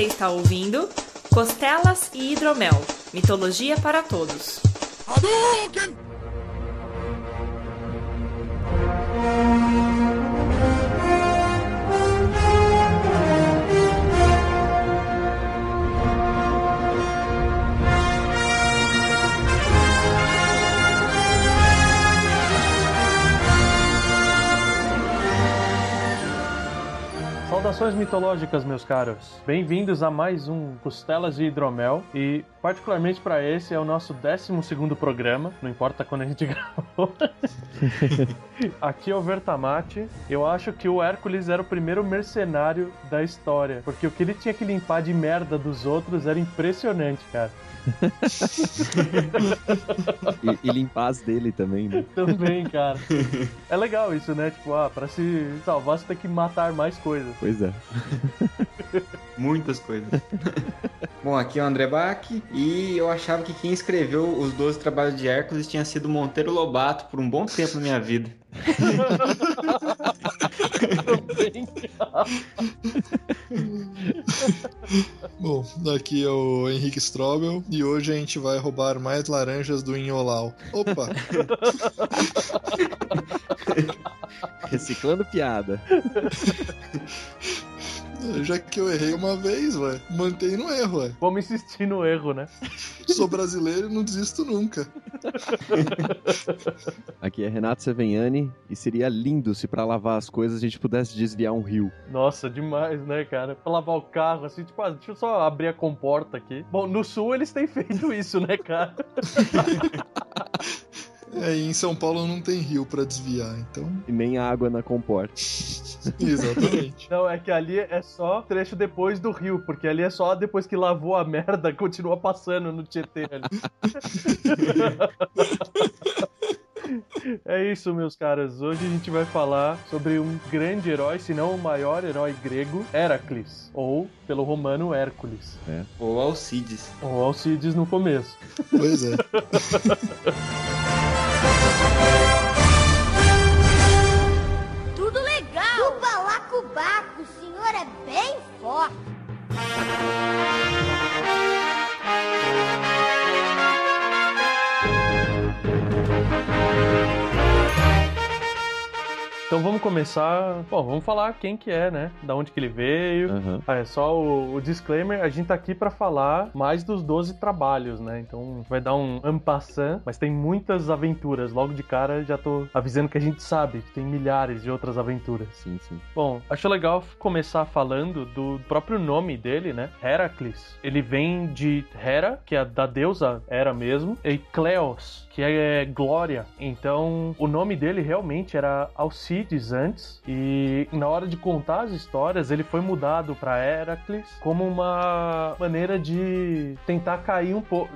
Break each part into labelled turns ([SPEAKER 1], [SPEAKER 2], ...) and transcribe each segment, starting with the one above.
[SPEAKER 1] Você está ouvindo Costelas e Hidromel Mitologia para Todos.
[SPEAKER 2] Saudações mitológicas, meus caros. Bem-vindos a mais um Costelas de Hidromel e, particularmente para esse, é o nosso 12 programa, não importa quando a gente gravou. Aqui é o Vertamate. Eu acho que o Hércules era o primeiro mercenário da história, porque o que ele tinha que limpar de merda dos outros era impressionante, cara.
[SPEAKER 3] e, e, limpar as dele também, né?
[SPEAKER 2] Também, cara. É legal isso, né? Tipo, ah, pra se salvar você tem que matar mais coisas.
[SPEAKER 3] Pois é.
[SPEAKER 4] Muitas coisas. Bom, aqui é o André Bach e eu achava que quem escreveu os 12 trabalhos de Hércules tinha sido Monteiro Lobato por um bom tempo na minha vida.
[SPEAKER 5] Bom, daqui é o Henrique Strobel e hoje a gente vai roubar mais laranjas do Inholau. Opa!
[SPEAKER 3] Reciclando piada.
[SPEAKER 5] Já que eu errei uma vez, ué, mantém no erro, ué.
[SPEAKER 2] Vamos insistir no erro, né?
[SPEAKER 5] Sou brasileiro e não desisto nunca.
[SPEAKER 3] Aqui é Renato Seveniani e seria lindo se para lavar as coisas a gente pudesse desviar um rio.
[SPEAKER 2] Nossa, demais, né, cara? Pra lavar o carro, assim, tipo, ah, deixa eu só abrir a comporta aqui. Bom, no sul eles têm feito isso, né, cara?
[SPEAKER 5] É, e em São Paulo não tem rio para desviar, então.
[SPEAKER 3] E nem água na comporta.
[SPEAKER 5] Exatamente.
[SPEAKER 2] Não, é que ali é só trecho depois do rio, porque ali é só depois que lavou a merda, continua passando no Tietê ali. É isso, meus caras. Hoje a gente vai falar sobre um grande herói, se não o maior herói grego, Heracles, ou pelo romano Hércules.
[SPEAKER 4] É. Ou Alcides.
[SPEAKER 2] Ou Alcides no começo.
[SPEAKER 5] Pois é.
[SPEAKER 6] Tudo legal! O balacobaco, o senhor é bem forte.
[SPEAKER 2] Então vamos começar. Bom, vamos falar quem que é, né? Da onde que ele veio. Uhum. Ah, é só o, o, disclaimer: a gente tá aqui para falar mais dos 12 trabalhos, né? Então vai dar um ampassan, mas tem muitas aventuras. Logo de cara já tô avisando que a gente sabe que tem milhares de outras aventuras.
[SPEAKER 3] Sim, sim.
[SPEAKER 2] Bom, acho legal começar falando do próprio nome dele, né? Heracles. Ele vem de Hera, que é da deusa Hera mesmo, e Cleos, que é glória. Então, o nome dele realmente era Alcides antes, e na hora de contar as histórias, ele foi mudado para Heracles como uma maneira de tentar cair um pouco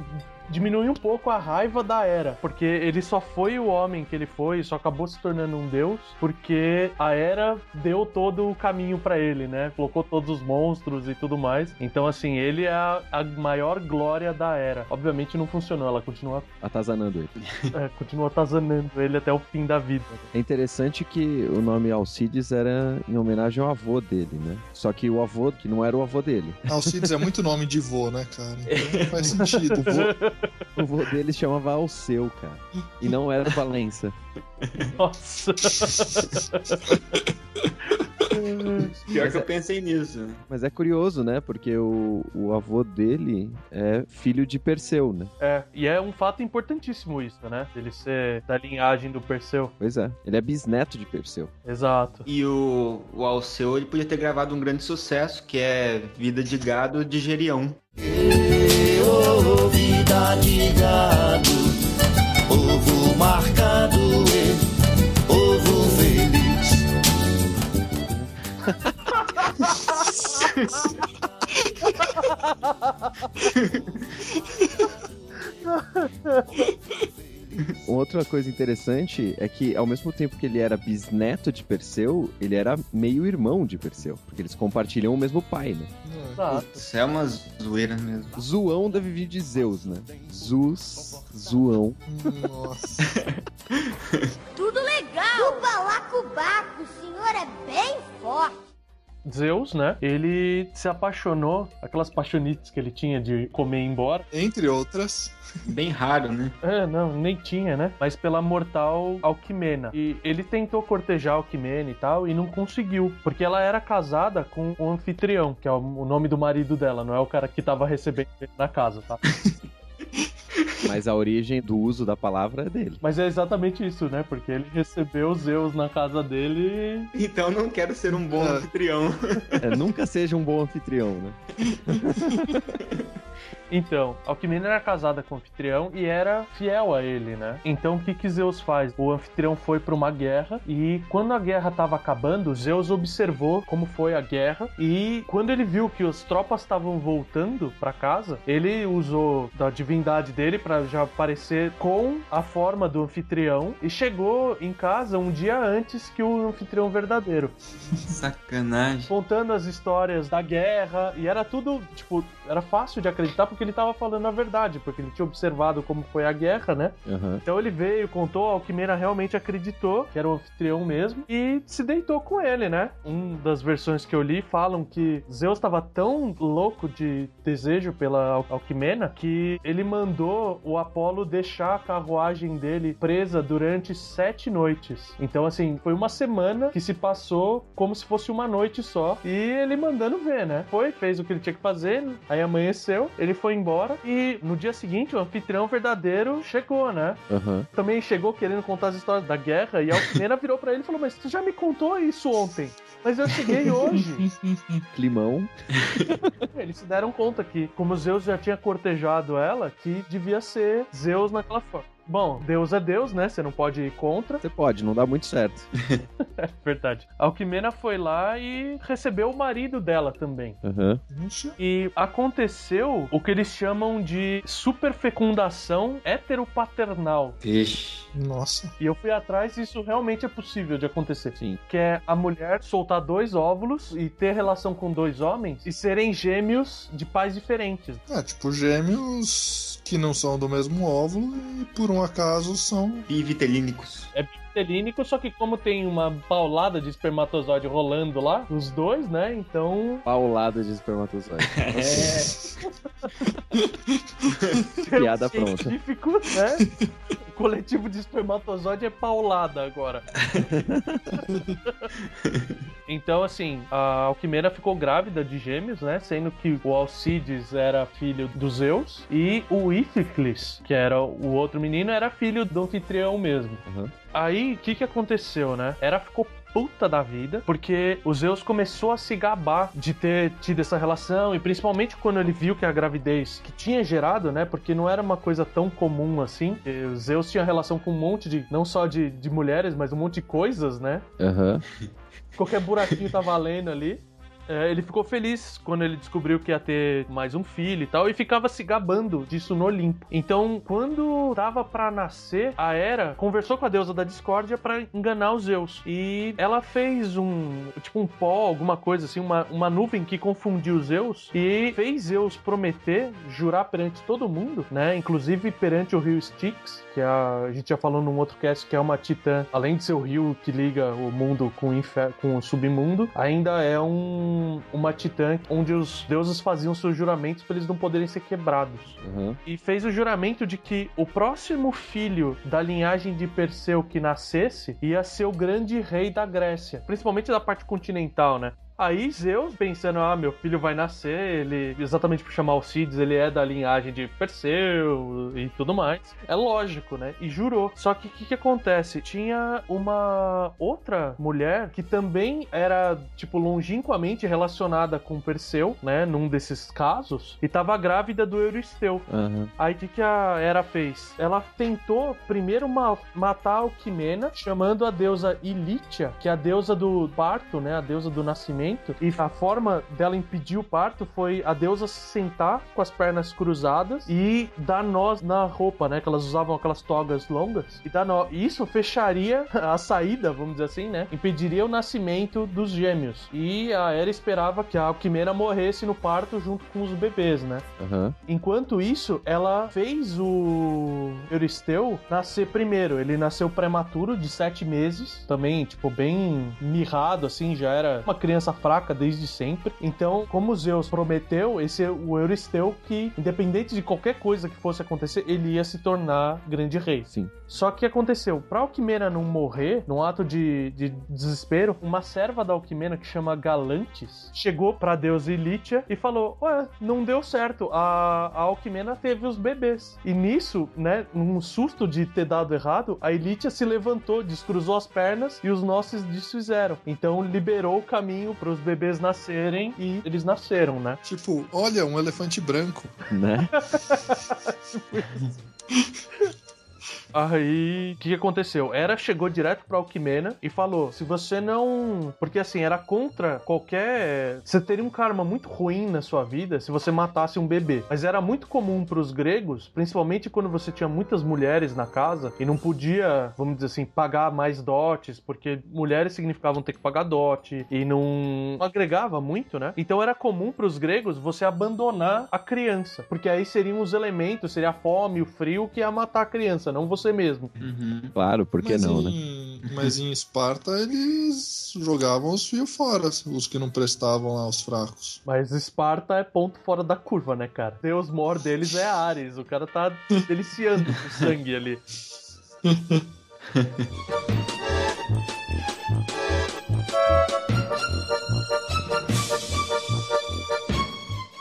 [SPEAKER 2] diminuir um pouco a raiva da Era, porque ele só foi o homem que ele foi, só acabou se tornando um deus, porque a Era deu todo o caminho para ele, né? Colocou todos os monstros e tudo mais. Então, assim, ele é a, a maior glória da Era. Obviamente não funcionou, ela continua
[SPEAKER 3] atazanando ele.
[SPEAKER 2] É, continua atazanando ele até o fim da vida.
[SPEAKER 3] É interessante que o nome Alcides era em homenagem ao avô dele, né? Só que o avô que não era o avô dele.
[SPEAKER 5] Alcides é muito nome de vô, né, cara? Então não faz sentido. O vô,
[SPEAKER 3] o vô dele chamava Alceu, cara. E não era Valença.
[SPEAKER 2] Nossa.
[SPEAKER 4] Pior que eu pensei nisso.
[SPEAKER 3] Mas é curioso, né? Porque o, o avô dele é filho de Perseu, né?
[SPEAKER 2] É, e é um fato importantíssimo isso, né? Ele ser da linhagem do Perseu.
[SPEAKER 3] Pois é, ele é bisneto de Perseu.
[SPEAKER 2] Exato.
[SPEAKER 4] E o, o Alceu, ele podia ter gravado um grande sucesso, que é Vida de Gado de Gerião. Oh, vida de gado, ovo marcado, ovo feliz.
[SPEAKER 3] Outra coisa interessante é que, ao mesmo tempo que ele era bisneto de Perseu, ele era meio irmão de Perseu, porque eles compartilham o mesmo pai, né?
[SPEAKER 4] Isso é uma zoeira mesmo.
[SPEAKER 3] Zoão deve vir de Zeus, né? Zus, zoão.
[SPEAKER 5] Nossa.
[SPEAKER 6] Tudo legal! O balacobaco, o senhor é bem forte.
[SPEAKER 2] Zeus, né? Ele se apaixonou, aquelas paixonites que ele tinha de comer e ir embora.
[SPEAKER 5] Entre outras.
[SPEAKER 4] Bem raro, né?
[SPEAKER 2] É, não, nem tinha, né? Mas pela mortal Alquimena. E ele tentou cortejar Alquimena e tal, e não conseguiu. Porque ela era casada com o anfitrião, que é o nome do marido dela, não é o cara que tava recebendo ele na casa, tá?
[SPEAKER 3] Mas a origem do uso da palavra é dele.
[SPEAKER 2] Mas é exatamente isso, né? Porque ele recebeu Zeus na casa dele.
[SPEAKER 4] Então não quero ser um bom
[SPEAKER 5] É.
[SPEAKER 4] anfitrião.
[SPEAKER 3] É, nunca seja um bom anfitrião, né?
[SPEAKER 2] Então, Alquimena era casada com o anfitrião e era fiel a ele, né? Então o que, que Zeus faz? O anfitrião foi para uma guerra e quando a guerra estava acabando, Zeus observou como foi a guerra e quando ele viu que as tropas estavam voltando para casa, ele usou da divindade dele para já aparecer com a forma do anfitrião e chegou em casa um dia antes que o anfitrião verdadeiro
[SPEAKER 4] Sacanagem.
[SPEAKER 2] contando as histórias da guerra e era tudo, tipo, era fácil de acreditar porque ele tava falando a verdade, porque ele tinha observado como foi a guerra, né?
[SPEAKER 3] Aham.
[SPEAKER 2] Então ele veio, contou, a Alquimena realmente acreditou que era o anfitrião mesmo e se deitou com ele, né? Uma das versões que eu li falam que Zeus estava tão louco de desejo pela Al- Alquimena que ele mandou o Apolo deixar a carruagem dele presa durante sete noites. Então, assim, foi uma semana que se passou como se fosse uma noite só e ele mandando ver, né? Foi, fez o que ele tinha que fazer, aí amanheceu, ele foi embora e no dia seguinte o anfitrião verdadeiro chegou, né?
[SPEAKER 3] Aham.
[SPEAKER 2] também chegou querendo contar as histórias da guerra e a Alquimena virou pra ele e falou: Mas tu já me contou isso ontem. Mas eu cheguei hoje.
[SPEAKER 3] Climão.
[SPEAKER 2] Eles se deram conta que, como Zeus já tinha cortejado ela, que devia ser Zeus naquela forma. Bom, Deus é Deus, né? Você não pode ir contra.
[SPEAKER 3] Você pode, não dá muito certo.
[SPEAKER 2] É verdade. A Alquimena foi lá e recebeu o marido dela também.
[SPEAKER 5] Puxa.
[SPEAKER 2] E aconteceu o que eles chamam de superfecundação heteropaternal.
[SPEAKER 4] Vixe.
[SPEAKER 5] Nossa.
[SPEAKER 2] E eu fui atrás e isso realmente é possível de acontecer.
[SPEAKER 3] Sim.
[SPEAKER 2] que é a mulher soltar dois óvulos e ter relação com dois homens e serem gêmeos de pais diferentes.
[SPEAKER 5] É, tipo gêmeos que não são do mesmo óvulo e por um acaso são.
[SPEAKER 4] Bivitelínicos.
[SPEAKER 2] É bitelínico, só que como tem uma paulada de espermatozoide rolando lá, os dois, né? Então,
[SPEAKER 3] Paulada de espermatozoide.
[SPEAKER 2] termo
[SPEAKER 3] Piada pronta.
[SPEAKER 2] científico, né? Coletivo de espermatozoide é paulada agora. então, assim, a Alquimena ficou grávida de gêmeos, né? Sendo que o Alcides era filho do Zeus e o Iphicles, que era o outro menino, era filho do anfitrião mesmo.
[SPEAKER 3] Aham.
[SPEAKER 2] Aí, o que que aconteceu, né? Hera ficou puta da vida, porque o Zeus começou a se gabar de ter tido essa relação, e principalmente quando ele viu que a gravidez que tinha gerado, né? Porque não era uma coisa tão comum assim. E O Zeus tinha relação com um monte de, não só de, de mulheres, mas um monte de coisas, né?
[SPEAKER 3] Aham.
[SPEAKER 2] Qualquer buraquinho tá valendo ali. É, ele ficou feliz quando ele descobriu que ia ter mais um filho e tal, e ficava se gabando disso no Olimpo. Então, quando tava pra nascer, a Hera conversou com a deusa da discórdia pra enganar os Zeus. E ela fez um, tipo um pó, alguma coisa assim, uma, uma nuvem que confundiu os Zeus e fez Zeus prometer, jurar perante todo mundo, né? Inclusive perante o rio Styx, que é a, a gente já falou num outro cast que é uma titã, além de ser o rio que liga o mundo com o, com o submundo, ainda é um, uma titã onde os deuses faziam seus juramentos para eles não poderem ser quebrados.
[SPEAKER 3] Aham.
[SPEAKER 2] E fez o juramento de que o próximo filho da linhagem de Perseu que nascesse ia ser o grande rei da Grécia, principalmente da parte continental, né? Aí Zeus, pensando, ah, meu filho vai nascer, ele, exatamente por chamar Alcides, ele é da linhagem de Perseu e tudo mais. É lógico, né? E jurou. Só que o que, que acontece? Tinha uma outra mulher que também era, tipo, longínquamente relacionada com Perseu, né? Num desses casos, e tava grávida do Euristeu.
[SPEAKER 3] Aham.
[SPEAKER 2] Aí o que, que a Hera fez? Ela tentou primeiro ma- matar Alquimena, chamando a deusa Ilítia, que é a deusa do parto, né? A deusa do nascimento. E a forma dela impedir o parto foi a deusa se sentar com as pernas cruzadas e dar nós na roupa, né? Que elas usavam aquelas togas longas. E dar nó. E Isso fecharia a saída, vamos dizer assim, né? Impediria o nascimento dos gêmeos. E a Hera esperava que a Alquimena morresse no parto junto com os bebês, né?
[SPEAKER 3] Aham.
[SPEAKER 2] Enquanto isso, ela fez o Euristeu nascer primeiro. Ele nasceu prematuro, de sete meses. Também, tipo, bem mirrado, assim. Já era uma criança fraca desde sempre. Então, como Zeus prometeu, esse é o Euristeu que, independente de qualquer coisa que fosse acontecer, ele ia se tornar grande rei.
[SPEAKER 3] Sim.
[SPEAKER 2] Só que aconteceu, pra Alquimena não morrer, num ato de, de desespero, uma serva da Alquimena que chama Galantes chegou pra deusa Ilítia e falou: Ué, não deu certo, a, a Alquimena teve os bebês. E nisso, né, num susto de ter dado errado, a Ilítia se levantou, descruzou as pernas e os nossos desfizeram. Então liberou o caminho para os bebês nascerem e eles nasceram, né?
[SPEAKER 5] Tipo, olha, um elefante branco.
[SPEAKER 3] Né?
[SPEAKER 2] Aí, o que, aconteceu? Era chegou direto pra Alquimena e falou: se você não. Porque assim, era contra qualquer. Você teria um karma muito ruim na sua vida se você matasse um bebê. Mas era muito comum pros gregos, principalmente quando você tinha muitas mulheres na casa e não podia, vamos dizer assim, pagar mais dotes, porque mulheres significavam ter que pagar dote e não agregava muito, né? Então era comum pros gregos você abandonar a criança, porque aí seriam os elementos, seria a fome, o frio que ia matar a criança, não você mesmo.
[SPEAKER 4] Uhum.
[SPEAKER 3] Claro, por que
[SPEAKER 5] mas
[SPEAKER 3] não, né?
[SPEAKER 5] em, Mas em Esparta eles jogavam os fios fora, os que não prestavam lá, os fracos.
[SPEAKER 2] Mas Esparta é ponto fora da curva, né, cara? Deus mor deles é Ares. O cara tá deliciando o sangue ali.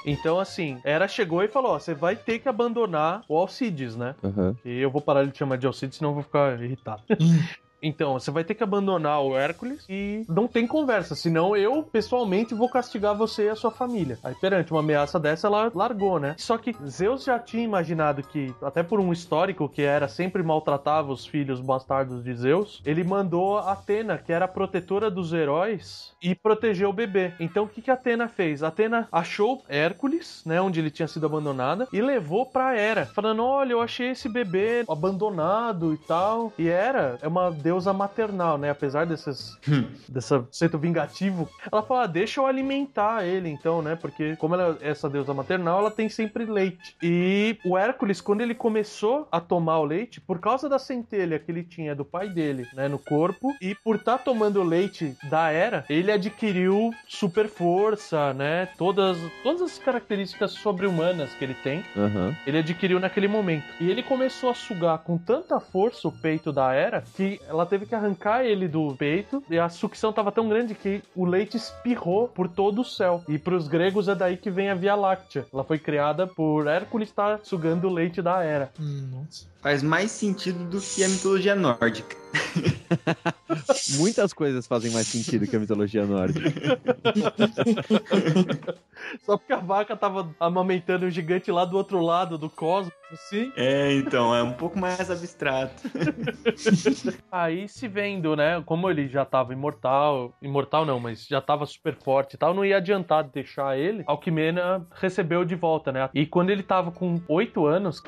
[SPEAKER 2] Então, assim, Hera chegou e falou: ó, você vai ter que abandonar o Alcides, né?
[SPEAKER 3] Aham.
[SPEAKER 2] E eu vou parar de te chamar de Alcides, senão eu vou ficar irritado. Então, você vai ter que abandonar o Hércules e não tem conversa, senão eu, pessoalmente, vou castigar você e a sua família. Aí, perante uma ameaça dessa, ela largou, né? Só que Zeus já tinha imaginado que, até por um histórico que era sempre maltratava os filhos bastardos de Zeus, ele mandou Atena, que era a protetora dos heróis, e protegeu o bebê. Então, o que, que Atena fez? Atena achou Hércules, né, onde ele tinha sido abandonado, e levou pra Hera, falando: Olha, eu achei esse bebê abandonado e tal. E Hera é uma deusa maternal, né? Apesar desses, dessa centro vingativo, ela fala: ah, deixa eu alimentar ele, então, né? Porque, como ela é essa deusa maternal, ela tem sempre leite. E o Hércules, quando ele começou a tomar o leite, por causa da centelha que ele tinha do pai dele, né, no corpo, e por estar tomando o leite da Hera, ele adquiriu super força, né? Todas, todas as características sobre-humanas que ele tem,
[SPEAKER 3] Aham.
[SPEAKER 2] ele adquiriu naquele momento. E ele começou a sugar com tanta força o peito da Hera que ela teve que arrancar ele do peito e a sucção tava tão grande que o leite espirrou por todo o céu. E pros gregos é daí que vem a Via Láctea. Ela foi criada por Hércules estar sugando o leite da Hera.
[SPEAKER 5] Hum, nossa.
[SPEAKER 4] Faz mais sentido do que a mitologia nórdica.
[SPEAKER 3] Muitas coisas fazem mais sentido que a mitologia nórdica.
[SPEAKER 2] Só porque a vaca tava amamentando um gigante lá do outro lado do cosmos, assim.
[SPEAKER 4] É, então, é um pouco mais abstrato.
[SPEAKER 2] Aí se vendo, né, como ele já tava imortal, imortal não, mas já tava super forte e tal, não ia adiantar deixar ele, Alquimena recebeu de volta, né? E quando ele tava com oito anos,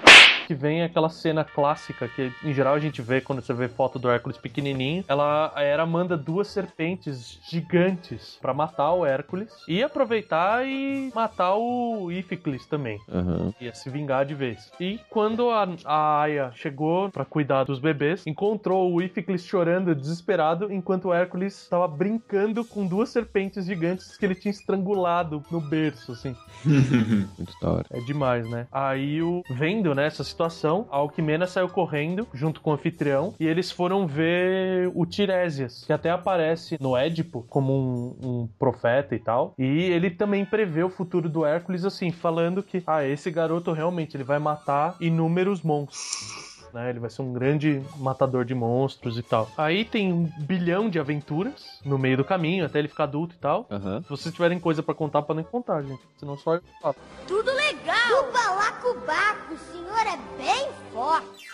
[SPEAKER 2] que vem aquela cena clássica que em geral a gente vê quando você vê foto do Hércules pequenininho, ela a Hera manda duas serpentes gigantes pra matar o Hércules e aproveitar e matar o Iphicles também.
[SPEAKER 3] Aham.
[SPEAKER 2] Ia se vingar de vez. E quando a, a Aya chegou pra cuidar dos bebês, encontrou o Iphicles chorando desesperado, enquanto o Hércules estava brincando com duas serpentes gigantes que ele tinha estrangulado no berço, assim.
[SPEAKER 3] Muito da hora.
[SPEAKER 2] É demais, né? Aí, o... vendo né, essa situação, a Alquimena saiu correndo junto com o anfitrião e eles foram ver o Tiresias, que até aparece no Édipo como um, um profeta e tal. E ele também prevê o futuro do Hércules assim, falando que, ah, esse garoto realmente ele vai matar inúmeros monstros. Né, ele vai ser um grande matador de monstros e tal. Aí tem um bilhão de aventuras no meio do caminho, até ele ficar adulto e tal.
[SPEAKER 3] Aham.
[SPEAKER 2] Se vocês tiverem coisa pra contar, podem contar, gente. Senão só eu falo.
[SPEAKER 6] Tudo legal! O balacobaco, o senhor é bem forte.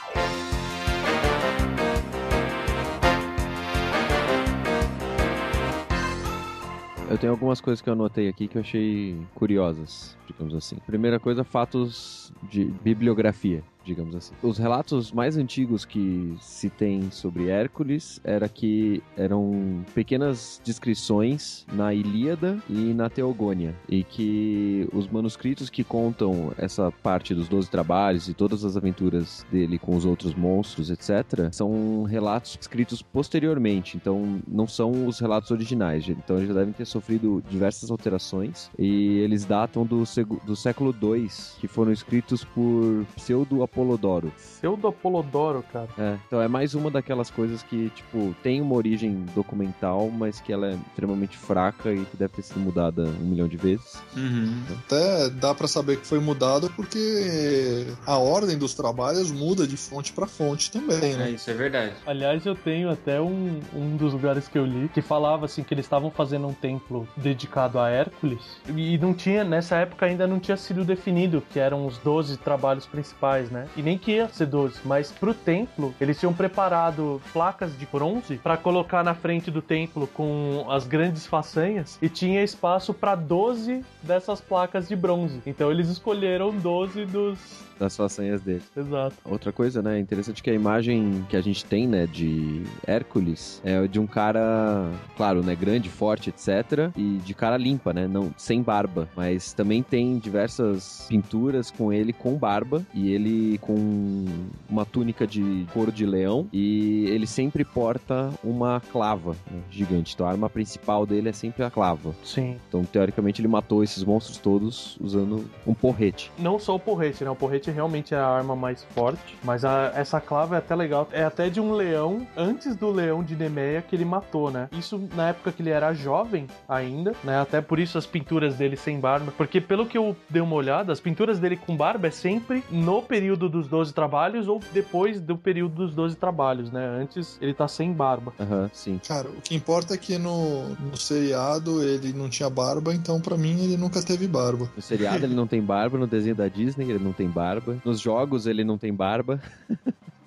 [SPEAKER 3] Eu tenho algumas coisas que eu anotei aqui que eu achei curiosas, digamos assim. Primeira coisa, fatos de bibliografia. Digamos assim. Os relatos mais antigos que se tem sobre Hércules era que eram pequenas descrições na Ilíada e na Teogônia, e que os manuscritos que contam essa parte dos Doze Trabalhos e todas as aventuras dele com os outros monstros, etc., são relatos escritos posteriormente, então não são os relatos originais. Então eles já devem ter sofrido diversas alterações e eles datam do, do século II, que foram escritos por Pseudo Apolodoro.
[SPEAKER 2] Pseudo Apolodoro, cara.
[SPEAKER 3] É, então é mais uma daquelas coisas que, tipo, tem uma origem documental, mas que ela é extremamente fraca e que deve ter sido mudada um milhão de vezes.
[SPEAKER 5] Uhum. Até dá para saber que foi mudado porque a ordem dos trabalhos muda de fonte para fonte também, né?
[SPEAKER 4] É, isso é verdade.
[SPEAKER 2] Aliás, eu tenho até um, um dos lugares que eu li que falava assim que eles estavam fazendo um templo dedicado a Hércules e não tinha, nessa época ainda não tinha sido definido que eram os 12 trabalhos principais, né? E nem que ia ser 12, mas pro templo eles tinham preparado placas de bronze para colocar na frente do templo com as grandes façanhas e tinha espaço para 12 dessas placas de bronze. Então eles escolheram 12 dos
[SPEAKER 3] das façanhas dele.
[SPEAKER 2] Exato.
[SPEAKER 3] Outra coisa, né, interessante que a imagem que a gente tem, né, de Hércules é de um cara, claro, né, grande, forte, etc, e de cara limpa, né, não sem barba, mas também tem diversas pinturas com ele com barba e ele com uma túnica de couro de leão e ele sempre porta uma clava né, gigante. Então a arma principal dele é sempre a clava.
[SPEAKER 2] Sim.
[SPEAKER 3] Então teoricamente ele matou esses monstros todos usando um porrete.
[SPEAKER 2] Não só o porrete, né? O porrete realmente é a arma mais forte, mas a, essa clava é até legal. É até de um leão, antes do leão de Nemeia que ele matou, né? Isso na época que ele era jovem ainda, né? Até por isso as pinturas dele sem barba. Porque pelo que eu dei uma olhada, as pinturas dele com barba é sempre no período dos 12 trabalhos ou depois do período dos 12 trabalhos, né? Antes ele tá sem barba.
[SPEAKER 3] Aham, uhum, sim.
[SPEAKER 5] Cara, o que importa é que no, no seriado ele não tinha barba, então para mim ele nunca teve barba.
[SPEAKER 3] No seriado ele não tem barba, no desenho da Disney ele não tem barba barba. Nos jogos ele não tem barba.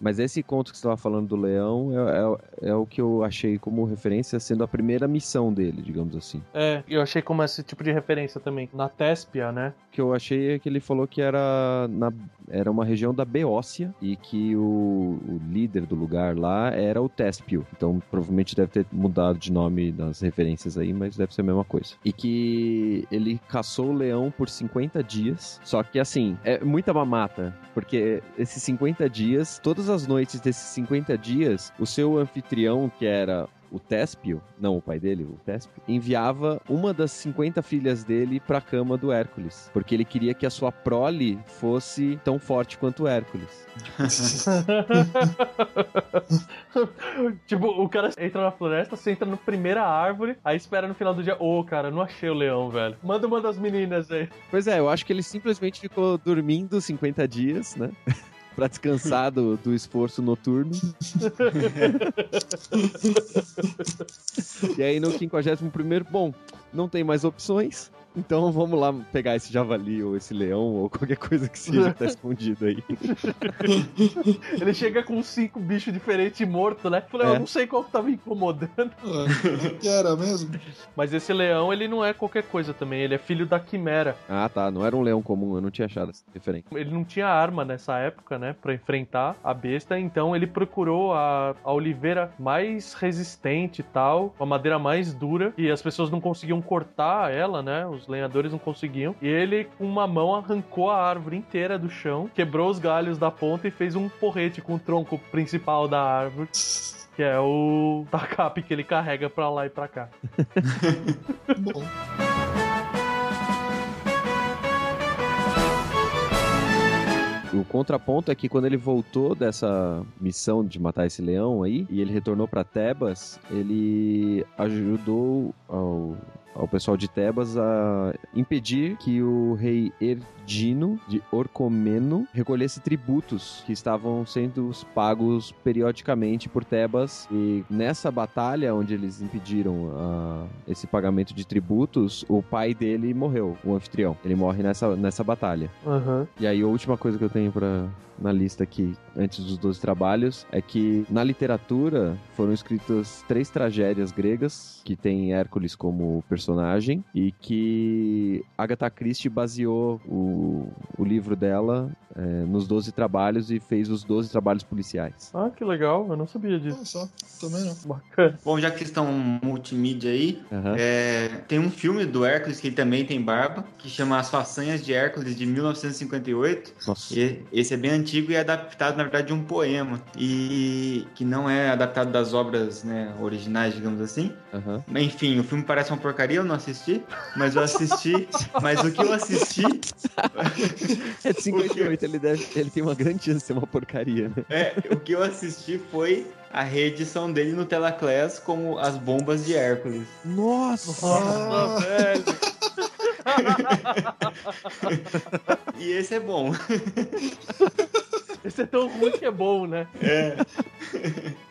[SPEAKER 3] Mas esse conto que você estava falando do leão é, é, é, o que eu achei como referência sendo a primeira missão dele, digamos assim.
[SPEAKER 2] É, eu achei como esse tipo de referência também. Na Téspia, né?
[SPEAKER 3] O que eu achei é que ele falou que era, na, era uma região da Beócia e que o, o líder do lugar lá era o Téspio. Então provavelmente deve ter mudado de nome nas referências aí, mas deve ser a mesma coisa. E que ele caçou o leão por 50 dias. Só que assim, é muita mamata. Porque esses 50 dias, todas as noites desses 50 dias, o seu anfitrião, que era o Téspio, não o pai dele, o Téspio, enviava uma das 50 filhas dele para a cama do Hércules, porque ele queria que a sua prole fosse tão forte quanto Hércules.
[SPEAKER 2] tipo, o cara entra na floresta, senta na primeira árvore, aí espera no final do dia, ô, oh, cara, não achei o leão, velho. Manda uma das meninas aí.
[SPEAKER 3] Pois é, eu acho que ele simplesmente ficou dormindo 50 dias, né? Para descansar do, do esforço noturno. e aí no 51 primeiro, bom, não tem mais opções. Então vamos lá pegar esse javali ou esse leão ou qualquer coisa que seja que tá escondido aí.
[SPEAKER 2] Ele chega com cinco bichos diferentes mortos, né? Falei, é. eu não sei qual que tá me incomodando.
[SPEAKER 5] É, que era mesmo.
[SPEAKER 2] Mas esse leão, ele não é qualquer coisa também. Ele é filho da quimera.
[SPEAKER 3] Ah, tá. Não era um leão comum. Eu não tinha achado essa diferente.
[SPEAKER 2] Ele não tinha arma nessa época, né? Pra enfrentar a besta. Então ele procurou a, a oliveira mais resistente e tal. A madeira mais dura. E as pessoas não conseguiam cortar ela, né? Os os lenhadores não conseguiam. E ele, com uma mão, arrancou a árvore inteira do chão, quebrou os galhos da ponta e fez um porrete com o tronco principal da árvore. Que é o tacape que ele carrega pra lá e pra cá. Bom.
[SPEAKER 3] O contraponto é que quando ele voltou dessa missão de matar esse leão aí, e ele retornou para Tebas, ele ajudou ao ao pessoal de Tebas a impedir que o rei Erdino de Orcomeno recolhesse tributos que estavam sendo pagos periodicamente por Tebas. E nessa batalha, onde eles impediram uh, esse pagamento de tributos, o pai dele morreu, o anfitrião. Ele morre nessa, nessa batalha.
[SPEAKER 2] Uhum.
[SPEAKER 3] E aí, a última coisa que eu tenho para na lista aqui, antes dos 12 trabalhos, é que na literatura foram escritas três tragédias gregas, que tem Hércules como personagem personagem e que Agatha Christie baseou o, o livro dela é, nos 12 trabalhos e fez os 12 trabalhos policiais.
[SPEAKER 2] Ah, que legal, eu não sabia disso.
[SPEAKER 5] Não, só, também não.
[SPEAKER 2] Bacana.
[SPEAKER 4] Bom, já que estão multimídia aí,
[SPEAKER 3] Aham.
[SPEAKER 4] é, tem um filme do Hércules que ele também tem barba, que chama As Façanhas de Hércules de 1958.
[SPEAKER 3] Nossa.
[SPEAKER 4] E esse é bem antigo e é adaptado, na verdade, de um poema. E que não é adaptado das obras né, originais, digamos assim.
[SPEAKER 3] Aham.
[SPEAKER 4] Enfim, o filme parece uma porcaria, eu não assisti, mas eu assisti. mas o que eu assisti
[SPEAKER 3] É de 58, ele, deve, ele tem uma grande chance de ser uma porcaria, né?
[SPEAKER 4] é o que eu assisti foi a reedição dele no Telaclass como As Bombas de Hércules.
[SPEAKER 3] Nossa!
[SPEAKER 2] Nossa, velho.
[SPEAKER 4] E esse é bom.
[SPEAKER 2] Esse é tão ruim que é bom, né?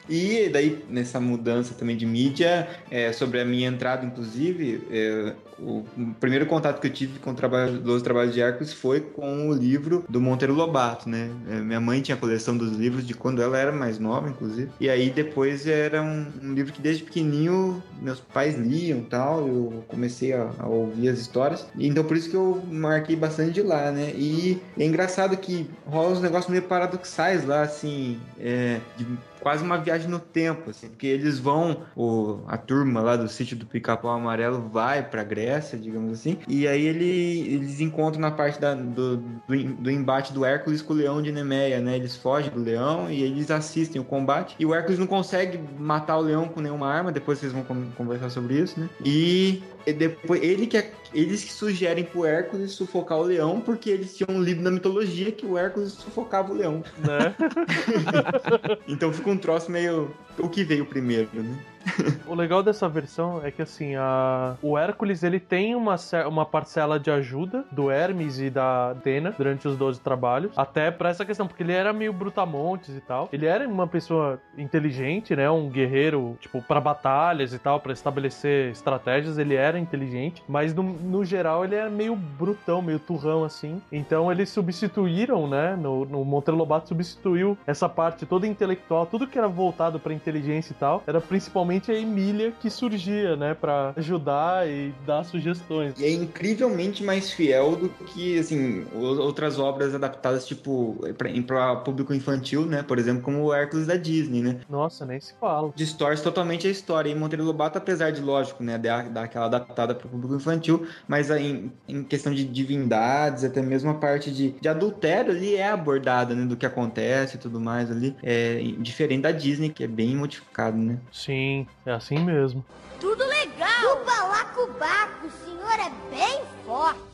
[SPEAKER 4] E daí, nessa mudança também de mídia, é, sobre a minha entrada, inclusive, é, o, primeiro contato que eu tive com o trabalho, dos trabalhos de Hércules foi com o livro do Monteiro Lobato, né? É, minha mãe tinha a coleção dos livros de quando ela era mais nova, inclusive. E aí, depois, era um, um livro que desde pequenininho meus pais liam tal, eu comecei a, a ouvir as histórias. Então, por isso que eu marquei bastante de lá, né? E é engraçado que rola uns negócios meio paradoxais lá, assim, é, de quase uma viagem no tempo, assim, porque eles vão, o, a turma lá do sítio do Pica-Pau Amarelo vai pra Grécia, digamos assim, e aí ele, eles encontram na parte da, do, do, do embate do Hércules com o leão de Nemeia, né? Eles fogem do leão e eles assistem o combate, e o Hércules não consegue matar o leão com nenhuma arma, depois vocês vão con- conversar sobre isso, né? E depois ele que é- eles que sugerem pro Hércules sufocar o leão porque eles tinham lido na mitologia que o Hércules sufocava o leão.
[SPEAKER 2] né?
[SPEAKER 4] Então fica um troço meio o que veio primeiro, né?
[SPEAKER 2] O legal dessa versão é que assim, a... o Hércules ele tem uma, uma parcela de ajuda do Hermes e da Atena durante os 12 trabalhos, até pra essa questão, porque ele era meio brutamontes e tal. Ele era uma pessoa inteligente, né? Um guerreiro, tipo, pra batalhas e tal, pra estabelecer estratégias, ele era inteligente, mas no, no geral ele era meio brutão, meio turrão assim. Então eles substituíram, né? No, no Monteiro Lobato substituiu essa parte toda intelectual, tudo que era voltado pra inteligência e tal, era principalmente a Emília que surgia, né, Pra ajudar e dar sugestões.
[SPEAKER 4] E é incrivelmente mais fiel do que, assim, outras obras adaptadas, tipo, pra, pra público infantil, né? Por exemplo, como o Hércules da Disney, né?
[SPEAKER 2] Nossa, nem se fala.
[SPEAKER 4] Distorce totalmente a história. E Monteiro Lobato, apesar de, lógico, né, dar, dar aquela adaptada para o público infantil, mas aí, em, em questão de divindades, até mesmo a parte de, de adultério ali é abordada, né, do que acontece e tudo mais ali. É diferente da Disney, que é bem modificado, né?
[SPEAKER 2] Sim, é assim mesmo.
[SPEAKER 6] Tudo legal! O balacobaco, o senhor é bem forte.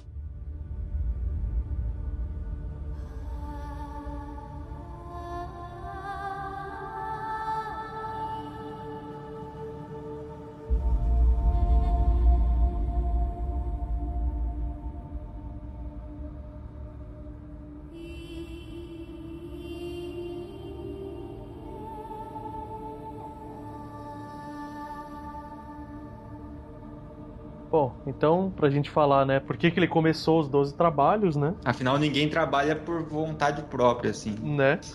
[SPEAKER 2] Então, pra gente falar, né, por que, que ele começou os 12 trabalhos, né?
[SPEAKER 4] Afinal, ninguém trabalha por vontade própria, assim.
[SPEAKER 2] Né?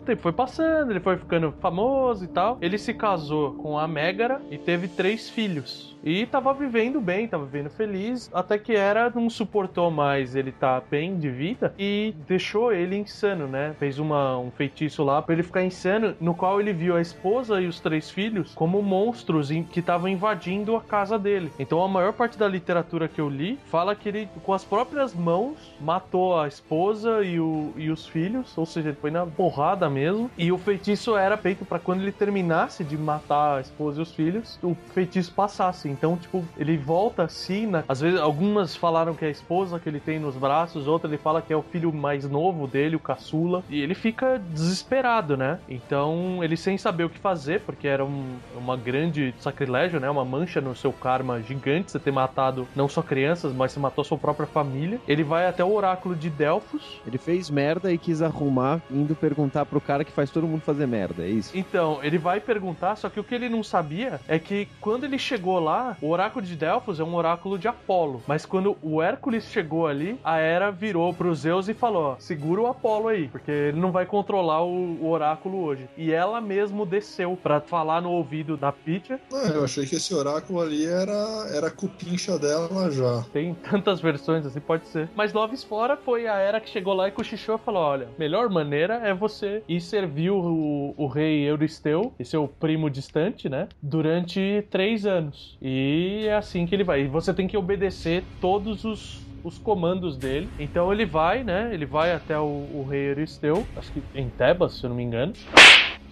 [SPEAKER 2] o tempo foi passando, ele foi ficando famoso e tal. Ele se casou com a Megara e teve três filhos. E tava vivendo bem, tava vivendo feliz, até que Hera não suportou mais ele tá bem de vida e deixou ele insano, né? Fez uma, um feitiço lá pra ele ficar insano, no qual ele viu a esposa e os três filhos como monstros que estavam invadindo a casa dele. Então a maior parte da literatura que eu li fala que ele, com as próprias mãos, matou a esposa e, o- e os filhos, ou seja, ele foi na porrada mesmo. E o feitiço era feito pra quando ele terminasse de matar a esposa e os filhos, o feitiço passasse. Então, tipo, ele volta assim, na... às vezes algumas falaram que é a esposa que ele tem nos braços, outra ele fala que é o filho mais novo dele, o caçula, e ele fica desesperado, né? Então, ele sem saber o que fazer, porque era um, uma grande sacrilégio, né? Uma mancha no seu karma gigante, você ter matado não só crianças, mas você matou a sua própria família. Ele vai até o oráculo de Delfos,
[SPEAKER 3] Ele fez merda e quis arrumar indo perguntar pro cara que faz todo mundo fazer merda, é isso?
[SPEAKER 2] Então, ele vai perguntar, só que o que ele não sabia é que quando ele chegou lá, o oráculo de Delfos é um oráculo de Apolo. Mas quando o Hércules chegou ali, a Hera virou pro Zeus e falou: segura o Apolo aí, porque ele não vai controlar o, oráculo hoje. E ela mesmo desceu pra falar no ouvido da Pitya.
[SPEAKER 5] Ah, eu achei achei que esse oráculo ali era, era a cupincha dela já.
[SPEAKER 2] Tem tantas versões assim, pode ser. Mas Loves Fora foi a era que chegou lá e cochichou e falou: olha, melhor maneira é você ir servir o, o rei Euristeu, e seu primo distante, né? Durante três anos. E é assim que ele vai. E você tem que obedecer todos os os comandos dele. Então ele vai, né? Ele vai até o, o rei Euristeu, acho que em Tebas, se eu não me engano.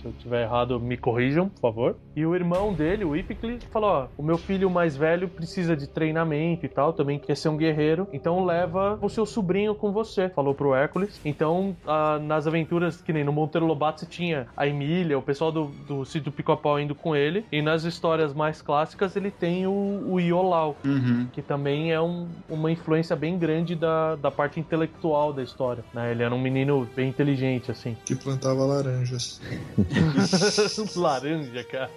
[SPEAKER 2] Se eu tiver errado, me corrijam, por favor. E o irmão dele, o Ipicles, falou: Ó, o meu filho mais velho precisa de treinamento e tal, também quer ser um guerreiro, então leva o seu sobrinho com você, falou pro Hércules. Então, ah, nas aventuras, que nem no Monteiro Lobato, você tinha a Emília, o pessoal do, do sítio Pica-Pau indo com ele, e nas histórias mais clássicas, ele tem o, o Iolau,
[SPEAKER 4] Uhum.
[SPEAKER 2] que também é um- uma influência bem grande da, da parte intelectual da história. Né? Ele era um menino bem inteligente, assim.
[SPEAKER 5] Que plantava laranjas.
[SPEAKER 2] Laranja, cara.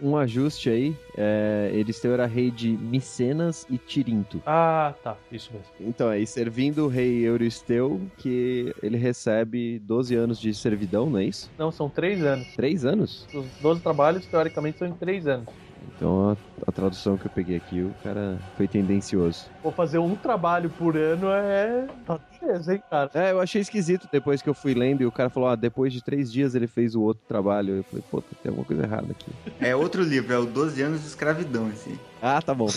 [SPEAKER 3] Um ajuste aí, é, Eristeu era rei de Micenas e Tirinto.
[SPEAKER 2] Ah, tá. Isso mesmo.
[SPEAKER 3] Então, aí servindo o rei Euristeu, que ele recebe 12 anos de servidão, não é isso?
[SPEAKER 2] Não, são três anos.
[SPEAKER 3] Três anos?
[SPEAKER 2] Os 12 trabalhos, teoricamente, são em três anos.
[SPEAKER 3] Então a, a tradução que eu peguei aqui, o cara foi tendencioso.
[SPEAKER 2] Vou fazer um trabalho por ano é. Tá beleza, hein, cara?
[SPEAKER 3] É, eu achei esquisito depois que eu fui lendo e o cara falou, ah, depois de três dias ele fez o outro trabalho. Eu falei, pô, tem alguma coisa errada aqui.
[SPEAKER 4] É outro livro, é o 12 anos de escravidão, esse.
[SPEAKER 3] Ah, tá bom.